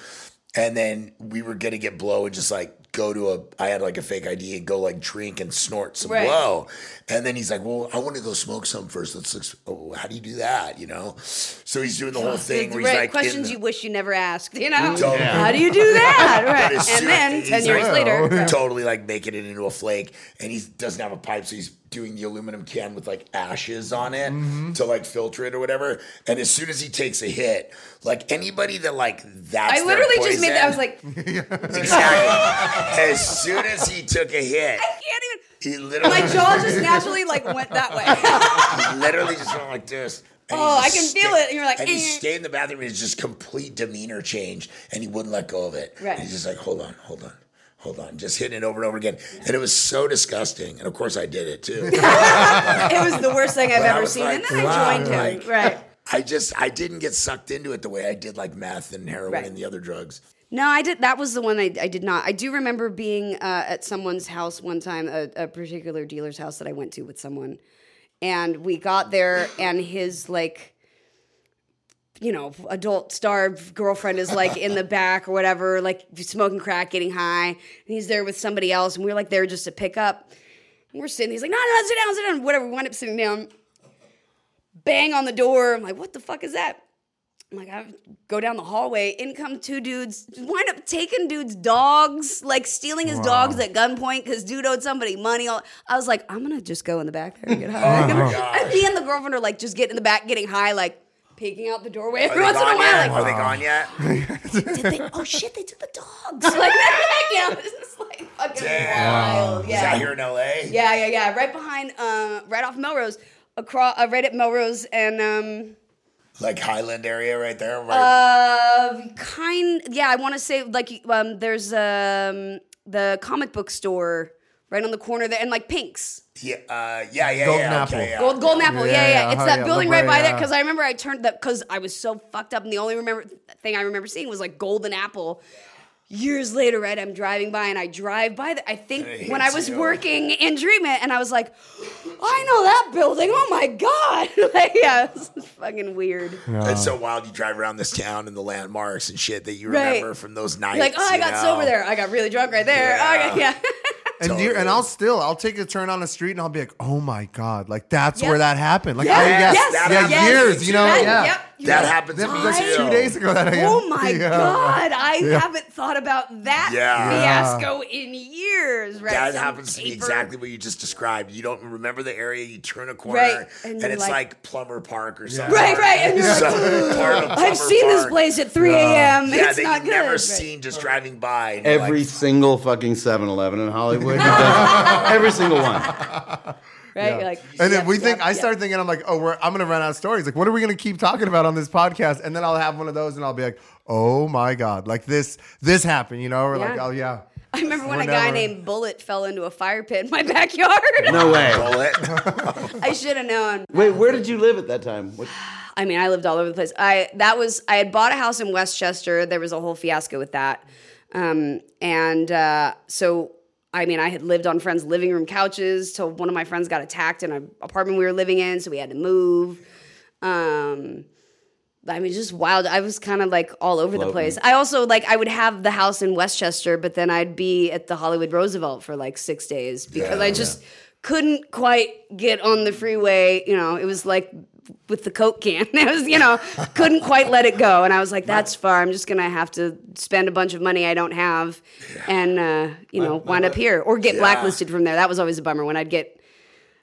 And then we were gonna get blow and just like go to a I had like a fake ID and go like drink and snort some Right. blow. And then he's like, Well, I want to go smoke some first. Let's, let's oh, how do you do that? You know? So he's doing the whole thing where he's right. like Questions the- you wish you never asked. You know, Totally. how do you do that? Right. And then ten years like, later, totally like making it into a flake and he doesn't have a pipe so he's doing the aluminum can with like ashes on it Mm-hmm. to like filter it or whatever and as soon as he takes a hit like anybody that like that's I literally their just made that. I was like, exactly as soon as he took a hit I can't even. he literally My jaw just naturally like went that way. he literally just went like this and Oh, I can sta- feel it. And you're like, and he "Eh." stayed in the bathroom. and His just complete demeanor change, and he wouldn't let go of it. Right. And he's just like, hold on, hold on, hold on, just hitting it over and over again, and it was so disgusting. And of course, I did it too. it was the worst thing I've But ever seen. like, and then wow, I joined him. like- right. I just I didn't get sucked into it the way I did like meth and heroin Right. and the other drugs. No, I did. That was the one I, I did not. I do remember being uh, at someone's house one time, a, a particular dealer's house that I went to with someone, and we got there, and his like, you know, adult starved girlfriend is like in the back or whatever, like smoking crack, getting high, and he's there with somebody else, and we are like there just to pick up. And we're sitting. He's like, no, no, no, sit down, sit down. Whatever. We wind up sitting down. Bang on the door. I'm like, what the fuck is that? I'm like, I go down the hallway. In come two dudes. Wind up taking dudes' dogs, like stealing his dogs at gunpoint because dude owed somebody money. I was like, I'm gonna just go in the back there and get oh high. and me and the girlfriend are like, just getting in the back, getting high, like peeking out the doorway every once in a while. Like, Are they gone yet? did they? Oh shit, they took the dogs. Like, yeah, this is like fucking wild. Is Yeah. that here in L.A.? Yeah, yeah, yeah. Right behind, uh, right off Melrose, across, uh, right at Melrose, and um, Like Highland area right there. Right? uh, kind. Yeah, I want to say like um, there's um the comic book store right on the corner there, and like Pinks. Yeah, uh, yeah, yeah, Golden yeah. Apple. Okay, yeah. Gold, Golden Apple, yeah, Yeah, yeah. yeah, It's that yeah, building right by Brea, there because I remember I turned that because I was so fucked up, and the only remember thing I remember seeing was like Golden Apple. Years later, right, I'm driving by and I drive by the. I think And it when I was you. working in treatment, and I was like, oh, I know that building. Oh my god! like, yeah, it's fucking weird. It's so wild. You drive around this town and the landmarks and shit that you Right. remember from those nights. like, oh, I got know? sober there. I got really drunk right there. Oh, I got- yeah. And Totally. you and I'll still I'll take a turn on the street and I'll be like, oh my god, like that's Yep. where that happened. Like oh, Yes, I, yeah, yes, that yeah, happens. years, you know, That- yeah. yep. That happens That to me like too. two days ago that I Oh my yeah. god, I Yeah. haven't thought about that Yeah. fiasco in years. Right, That Some happens to me paper- exactly what you just described. You don't remember the area, you turn a corner, Right, and, and you're it's like- like, Plummer Park or something. Right, right, and you're like, Some part of I've Plummer seen this Park. place at 3 a.m. Yeah, it's that not you've good. never Right. seen just driving by. and you're Every like, single fucking 7-Eleven in Hollywood. does- Every single one. Right, You're like, And then yep, we think yep, I yep. start thinking I'm like, oh, we're I'm gonna run out of stories. Like, what are we gonna keep talking about on this podcast? And then I'll have one of those, and I'll be like, oh my god, like this this happened, you know? Or like, oh yeah. I remember when We're a guy never- named Bullet fell into a fire pit in my backyard. No way. bullet. I should have known. Wait, where did you live at that time? What, I mean, I lived all over the place. I that was I had bought a house in Westchester. There was a whole fiasco with that, um, and uh, so I mean, I had lived on friends' living room couches till one of my friends got attacked in an apartment we were living in, so we had to move. Um, I mean, just wild. I was kind of like all over the place. I also like I would have the house in Westchester, but then I'd be at the Hollywood Roosevelt for like six days because I just couldn't quite get on the freeway. You know, it was like with the Coke can. It was, you know, couldn't quite let it go. And I was like, that's far. I'm just gonna have to spend a bunch of money I don't have, and uh, you know, wind up here or get Yeah. blacklisted from there. That was always a bummer when I'd get.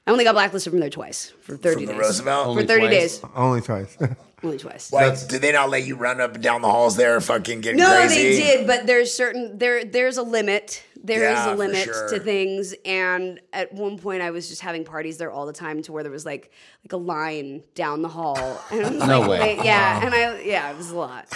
I only got blacklisted from there twice for thirty From the days. Roosevelt? for thirty twice? days, Only twice. only twice. Why did they not let you run up and down the halls there, fucking get No, crazy? they did, but there's certain there there's a limit. There is Yeah, a limit sure. to things, and at one point I was just having parties there all the time, to where there was like like a line down the hall. And I was No like, way. wait, yeah, and I yeah, it was a lot.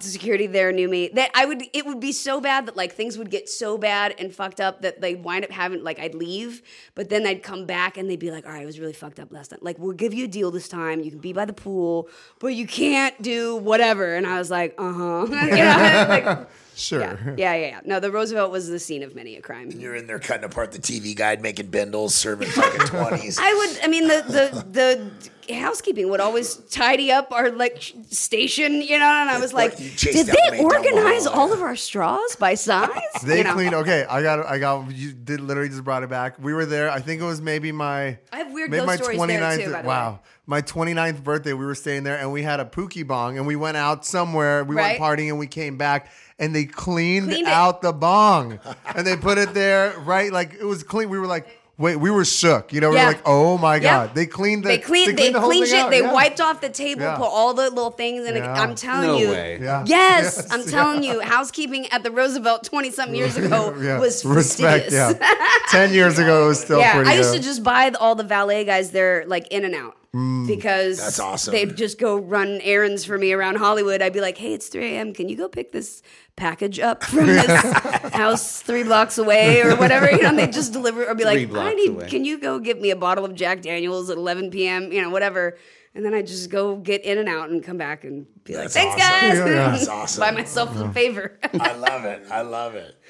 Security there knew me. That I would it would be so bad that like things would get so bad and fucked up that they wind up having like I'd leave, but then I'd come back and they'd be like, all right, it was really fucked up last night. Like we'll give you a deal this time. You can be by the pool, but you can't do whatever. And I was like, uh huh. you know, like. Sure. Yeah, yeah, yeah, yeah. No, the Roosevelt was the scene of many a crime. You're in there cutting apart the TV guide, making bindles, serving fucking twenties. I would. I mean, the the the housekeeping would always tidy up our like station, you know. And I was like, did they maid down the organize all of our straws by size? They you know? cleaned. Okay, I got. I got. You did literally just brought it back. We were there. I think it was maybe my. I have weird maybe my stories there, 29th too, by the wow, way. my 29th birthday. We were staying there, and we had a pookie bong, and we went out somewhere. We Right. went partying, and we came back, and they cleaned, Cleaned it. out the bong, and they put it there right like it was clean. We were like. Wait, we were shook. You know, we Yeah. were like, "Oh my Yeah. god!" They cleaned the. They cleaned. They, the cleaned shit. out, They yeah. wiped off the table, Yeah. put all the little things in it. Yeah. I'm telling No you. way. Yeah. Yes, Yes, I'm yeah. telling you, housekeeping at the Roosevelt 20 something years ago Yeah. was respect. fastidious. Yeah, ten years ago it was still yeah, pretty I used good. to just buy all the valet guys there like in and out Mm. because That's awesome. They'd just go run errands for me around Hollywood. I'd be like, "Hey, it's 3 a.m. Can you go pick this package up from this house three blocks away or whatever?" You know, and they just deliver or be Three like, "I need. away. Can you go get me a bottle of Jack Daniels at 11 p.m. You know, whatever." And then I just go get in and out and come back and be like, "Thanks, awesome. guys." Yeah. That's awesome. Buy myself a favor. I love it. I love it.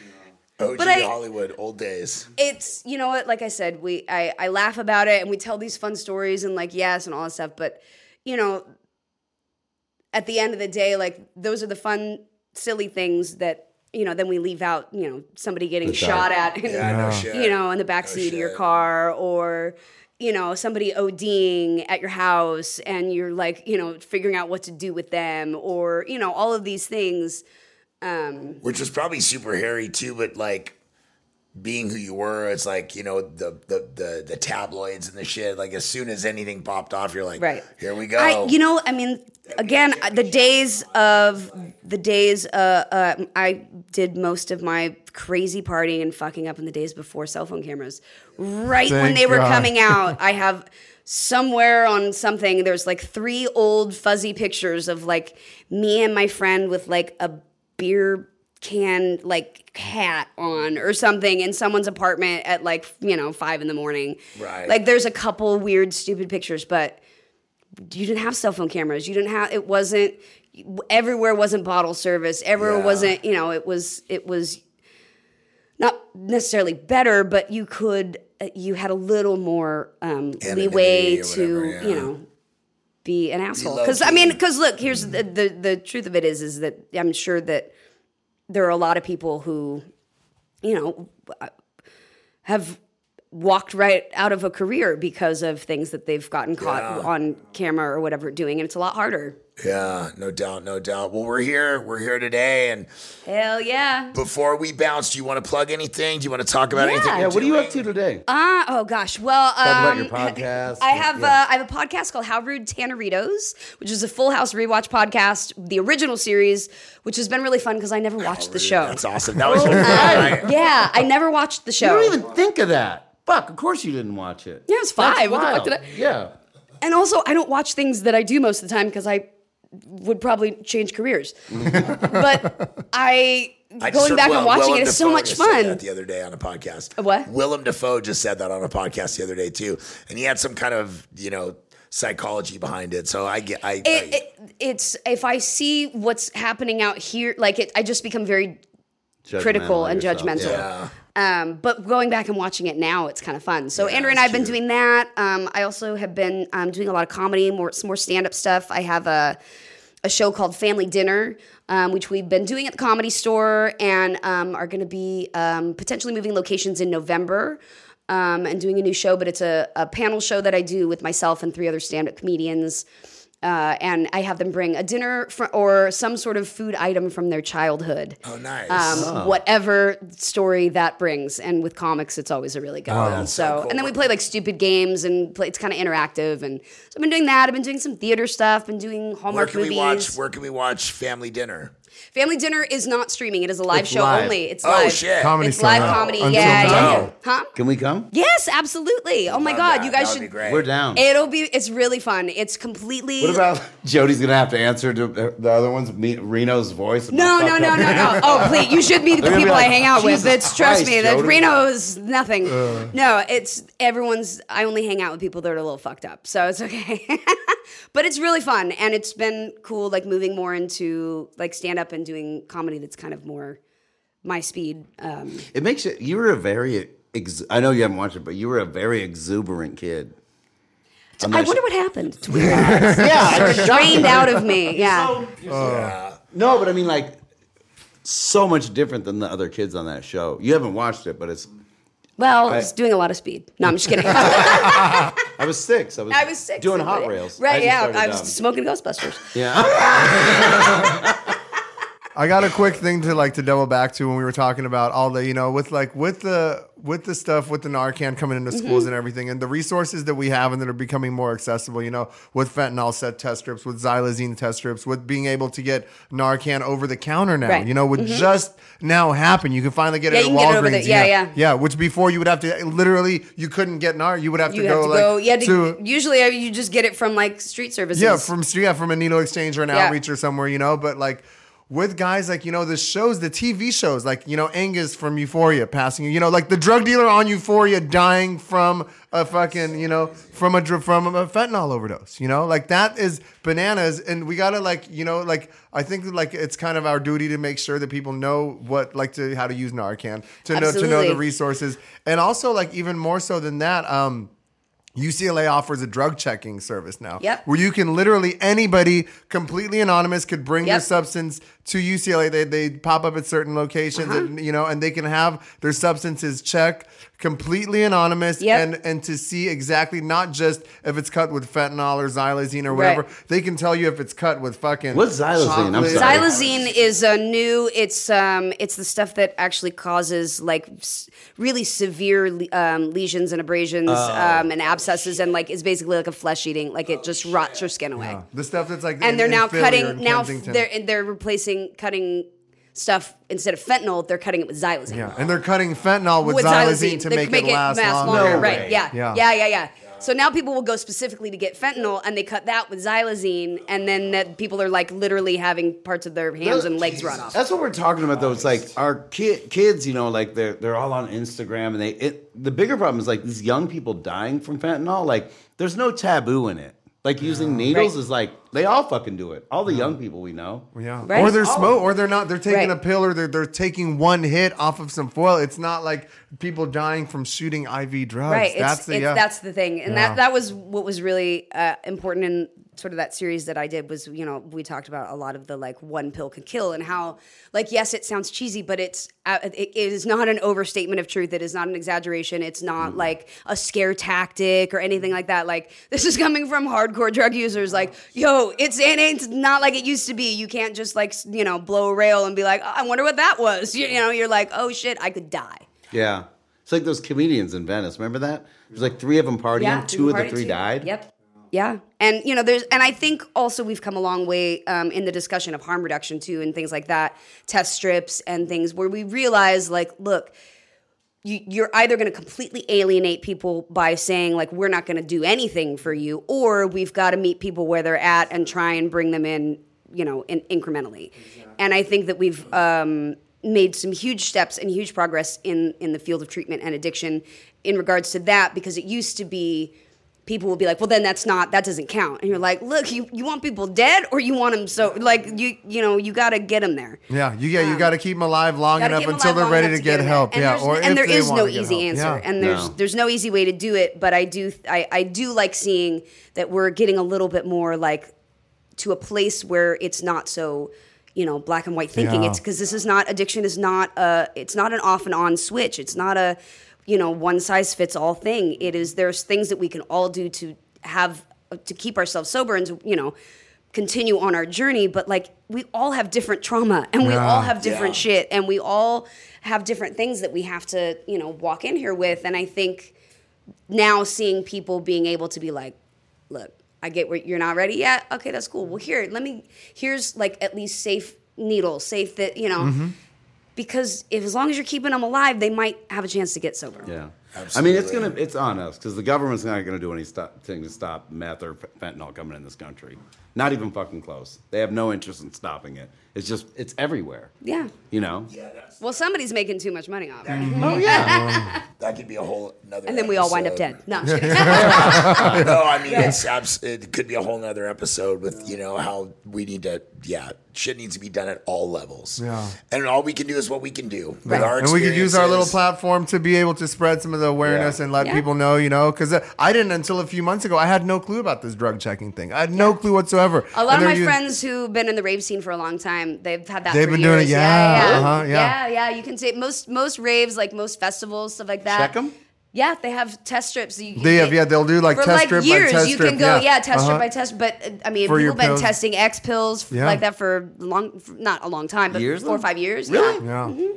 OG But I- Hollywood, old days. it's you know what like i said we I, I laugh about it and we tell these fun stories and like yes and all that stuff but you know at the end of the day like those are the fun silly things that you know then we leave out you know somebody getting The shot at in, Yeah, no you know in the back seat of your car or you know somebody ODing at your house and you're like you know figuring out what to do with them or you know all of these things um which was probably super hairy too, but like being who you were, it's like you know the the the, the tabloids and the shit. Like as soon as anything popped off, you're like, Right. here we go. I, you know, I mean, again, the days of the days, uh, uh, I did most of my crazy partying and fucking up in the days before cell phone cameras. Right when they were God. coming out, I have somewhere on something, there's like three old fuzzy pictures of like me and my friend with like a beer can like hat on or something in someone's apartment at like you know five in the morning Right. like there's a couple weird stupid pictures but you didn't have cell phone cameras. You didn't have it wasn't everywhere wasn't bottle service. Everywhere Yeah. wasn't, you know, it was it was not necessarily better, but you could uh, you had a little more um, leeway to, whatever, yeah. you know, be an asshole. Cuz I mean, cuz look, here's the, the the truth of it is is that I'm sure that there are a lot of people who, you know, have walked right out of a career because of things that they've gotten caught Yeah. on camera or whatever doing, and it's a lot harder. Yeah, no doubt, no doubt. Well, we're here. We're here today. And Hell yeah. before we bounce, do you want to plug anything? Do you want to talk about Yeah. anything? Yeah, you're what are you up to today? Ah, oh gosh. Well, um, about your podcast. I have Yeah. uh, I have a podcast called How Rude Tanneritos, which is a Full House rewatch podcast, the original series, which has been really fun because I never watched the show. That's awesome. That was your right? Yeah, I never watched the show. you show. don't even think of that. Fuck, of course you didn't watch it. Yeah, it was That's five. What the fuck did I- Yeah. and also, I don't watch things that I do most of the time because I would probably change careers. but I I going just back heard and Will- watching Willem it is so Dafoe much just said fun. that the other day on a podcast. A what? Willem Dafoe just said that on a podcast the other day too, and he had some kind of you know psychology behind it. So I get, I, it, it, it's if I see what's happening out here, like it, I just become very critical and yourself. judgmental. Yeah. Um, but going back and watching it now, it's kind of fun. So Andrew and I have been doing that. Um, I also have been um, doing a lot of comedy, more some more stand up stuff. I have a a show called Family Dinner, um, which we've been doing at the Comedy Store, and um, are going to be um, potentially moving locations in November. Um, and doing a new show, but it's a, a panel show that I do with myself and three other stand up comedians. Uh, and I have them bring a dinner fr- or some sort of food item from their childhood. Oh, nice. Um, Whatever story that brings, and with comics, it's always a really good one. that's So, so cool. and then we play like stupid games, and play, it's kind of interactive. And so I've been doing that. I've been doing some theater stuff. Been doing Hallmark where can movies. we watch? Where can we watch Family Dinner? Family Dinner is not streaming. It is a live It's show live. only. It's Oh, live. shit. Comedy It's Store live now. comedy. Until yeah, yeah, now. yeah. Huh? Can we come? Yes, absolutely. Oh my Love god, that. you guys That would should. be great. We're down. It'll be. It's really fun. It's completely. What about Jodie's gonna have to answer to the other ones? Me, Reno's voice. No, no, no, no, no. Oh, please! You should be the They're gonna be people I like, hang out with. "Jesus It's trust Christ, me. That Jodie." Reno's nothing. Uh. no, it's everyone's. I only hang out with people that are a little fucked up, so it's okay. But it's really fun, and it's been cool. Like moving more into like stand up and doing comedy. That's kind of more my speed. Um, It makes you. You were a very. Ex, I know you haven't watched it, but you were a very exuberant kid. On I wonder sh- what happened. It's weird. Yeah, It drained out of me. Yeah. No, but I mean, like, so much different than the other kids on that show. You haven't watched it, but it's. Well, I was doing a lot of speed. No, I'm just kidding. I was six. I was. I was six. Doing hot rails. Right? just Yeah. I was dumb. smoking Ghostbusters. Yeah. I got a quick thing to like to double back to when we were talking about all the you know with like with the with the stuff with the Narcan coming into Mm-hmm. schools and everything and the resources that we have and that are becoming more accessible. You know, with fentanyl set test strips, with xylazine test strips, with being able to get Narcan over the counter now. Right. You know, would just now happen. You can finally get Yeah, it at get it Walgreens. the- yeah, yeah. yeah. Which before you would have to literally you couldn't get Nar. You would have You to have go to like go. Yeah. to- to usually, uh, you just get it from like street services. yeah, from yeah, from a needle exchange or an Yeah. outreach or somewhere, you know. But like with guys like you know the shows, the TV shows, like you know Angus from Euphoria passing, you know, like the drug dealer on Euphoria dying from a fucking you know from a from a fentanyl overdose, you know, like that is bananas, and we gotta like you know like I think like it's kind of our duty to make sure that people know what like to how to use Narcan to know to know the resources, and also like even more so than that. um UCLA offers a drug checking service now. Yep. Where you can literally anybody completely anonymous could bring their substance to UCLA. They they pop up at certain locations Uh-huh. and you know and they can have their substances checked completely anonymous Yep. and and to see exactly not just if it's cut with fentanyl or xylazine or whatever. Right. They can tell you if it's cut with fucking What's xylazine? I'm sorry. Xylazine is a new. It's um. It's the stuff that actually causes like really severe um, lesions and abrasions Oh. um, and abscesses and like is basically like a flesh eating. Like it just oh, rots your skin away. The stuff that's like And in- they're now in cutting. Now Kensington. they're they're replacing cutting stuff instead of fentanyl. They're cutting it with xylazine. yeah, and they're cutting fentanyl with, xylazine, to They make, it last, longer. No right? way. Yeah. Yeah. yeah, yeah, yeah, So now people will go specifically to get fentanyl, and they cut that with xylazine, and then that people are like literally having parts of their hands and legs run off. That's what we're talking about, though. It's like our kid, kids, you know, like they're they're all on Instagram, and they. It, the bigger problem is like these young people dying from fentanyl. Like, there's no taboo in it. Like using needles Right. is like they all fucking do it. All the young people we know. Yeah. Right. Or they're smoke, or they're not. They're taking Right. a pill, or they're they're taking one hit off of some foil. It's not like people dying from shooting IV drugs. right That's it's, the it's, yeah. that's the thing and Yeah. that that was what was really uh, important in sort of that series that I did was, you know, we talked about a lot of the like one pill can kill and how, like, yes, it sounds cheesy, but it's uh, it, is not an overstatement of truth. It is not an exaggeration. It's not like a scare tactic or anything like that. Like, this is coming from hardcore drug users. Like, yo, it's it ain't not like it used to be. You can't just like you know blow a rail and be like, oh, I wonder what that was. You, you know, you're like, oh shit, I could die. Yeah. It's like those comedians in Venice. Remember that? There's like three of them partying. two of the three too. died. Yep. Yeah, and you know, there's, and I think also we've come a long way um, in the discussion of harm reduction too, and things like that, test strips and things where we realize, like, look, you, you're either going to completely alienate people by saying like we're not going to do anything for you, or we've got to meet people where they're at and try and bring them in, you know, in, incrementally. And I think that we've um, made some huge steps and huge progress in in the field of treatment and addiction in regards to that because it used to be people will be like, well, then that's not that doesn't count, and you're like, look, you you want people dead or you want them so like you you know you got to get them there. Yeah, you yeah, you um, got to keep them alive long enough keep 'em until alive they're ready enough to get them help. there. Yeah, and or there's, and if there they is wanna no easy answer, Yeah. and there's No. there's no easy way to do it. But I do I, I do like seeing that we're getting a little bit more like to a place where it's not so you know black and white thinking. Yeah. It's because this is not addiction is not a it's not an off and on switch. It's not a you know one size fits all thing. It is there's things that we can all do to have to keep ourselves sober and to, you know continue on our journey but like we all have different trauma and we Yeah. all have different Yeah. shit and we all have different things that we have to you know walk in here with and i think now seeing people being able to be like look i get where you're not ready yet okay that's cool well here let me here's like at least safe needles safe that you know Mm-hmm. Because if as long as you're keeping them alive they might have a chance to get sober Yeah. I mean, it's gonna it's on us because the government's not gonna do anything to stop meth or fentanyl coming in this country. Not even fucking close. They have no interest in stopping it. It's just it's everywhere. yeah You know. Yeah, that's, well somebody's making too much money off it Oh yeah. that could be a whole another. and then we all wind up episode. dead no I'm just kidding. no, I mean it's abs- it could be a whole nother episode with you know how we need to yeah shit needs to be done at all levels. Yeah. and all we can do is what we can do. with Right. our and we could use our little experiences. platform to be able to spread some of the awareness Yeah. and let Yeah. people know, you know, because uh, I didn't until a few months ago. I had no clue about this drug checking thing. I had no clue whatsoever. A lot And of my they're us- friends who've been in the rave scene for a long time, they've had that. They've for been doing it, years. yeah, yeah, uh-huh, yeah. yeah, yeah. You can say most most raves, like most festivals, stuff like that. Check them. Yeah, they have test strips. You can They have- yeah, they'll do, like, for test like strip by years. test you strip, can go, yeah. yeah, test Uh-huh. strip by test. But uh, I mean, For your people been pills. testing X pills Yeah. like that for long, for not a long time, but Years, four or five years. Really? Yeah. Yeah.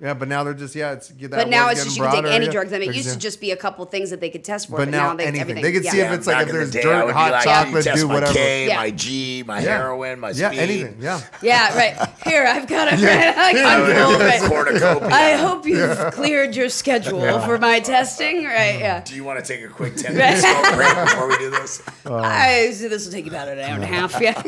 Yeah, but now they're just yeah. It's that But now it's just you getting can take any yeah. drug. I mean, it used to just be a couple things that they could test for. But now they, anything. everything. They could see yeah. if it's like Back if there's the day, dirt, I hot like, chocolate, test do my whatever. K, Yeah. my G, my Yeah. heroin, my Yeah, speed. anything. Yeah. Yeah, right. Here, I've got a. I I'm would cool, do right. this cornucopia. I hope you've cleared your schedule for my testing. Right, yeah. Do you want to take a quick 10 minute break before we do this? Uh, I, so this will take about an hour and a half. Yeah.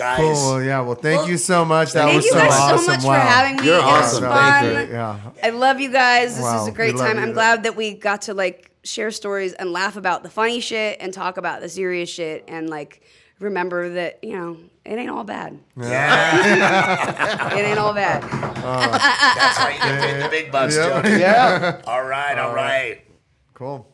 Guys, Cool. Yeah. Well, thank Well, you so much. That Thank was you so guys awesome. so much wow. for having me. You're it was awesome. fun. Thank you. Yeah. I love you guys. This Wow, is a great time. you. I'm glad that we got to like share stories and laugh about the funny shit and talk about the serious shit and like remember that, you know, it ain't all bad. yeah, It ain't all bad. that's why you get paid the big bucks, Yeah. Joe. Yeah. All right, all right. Cool.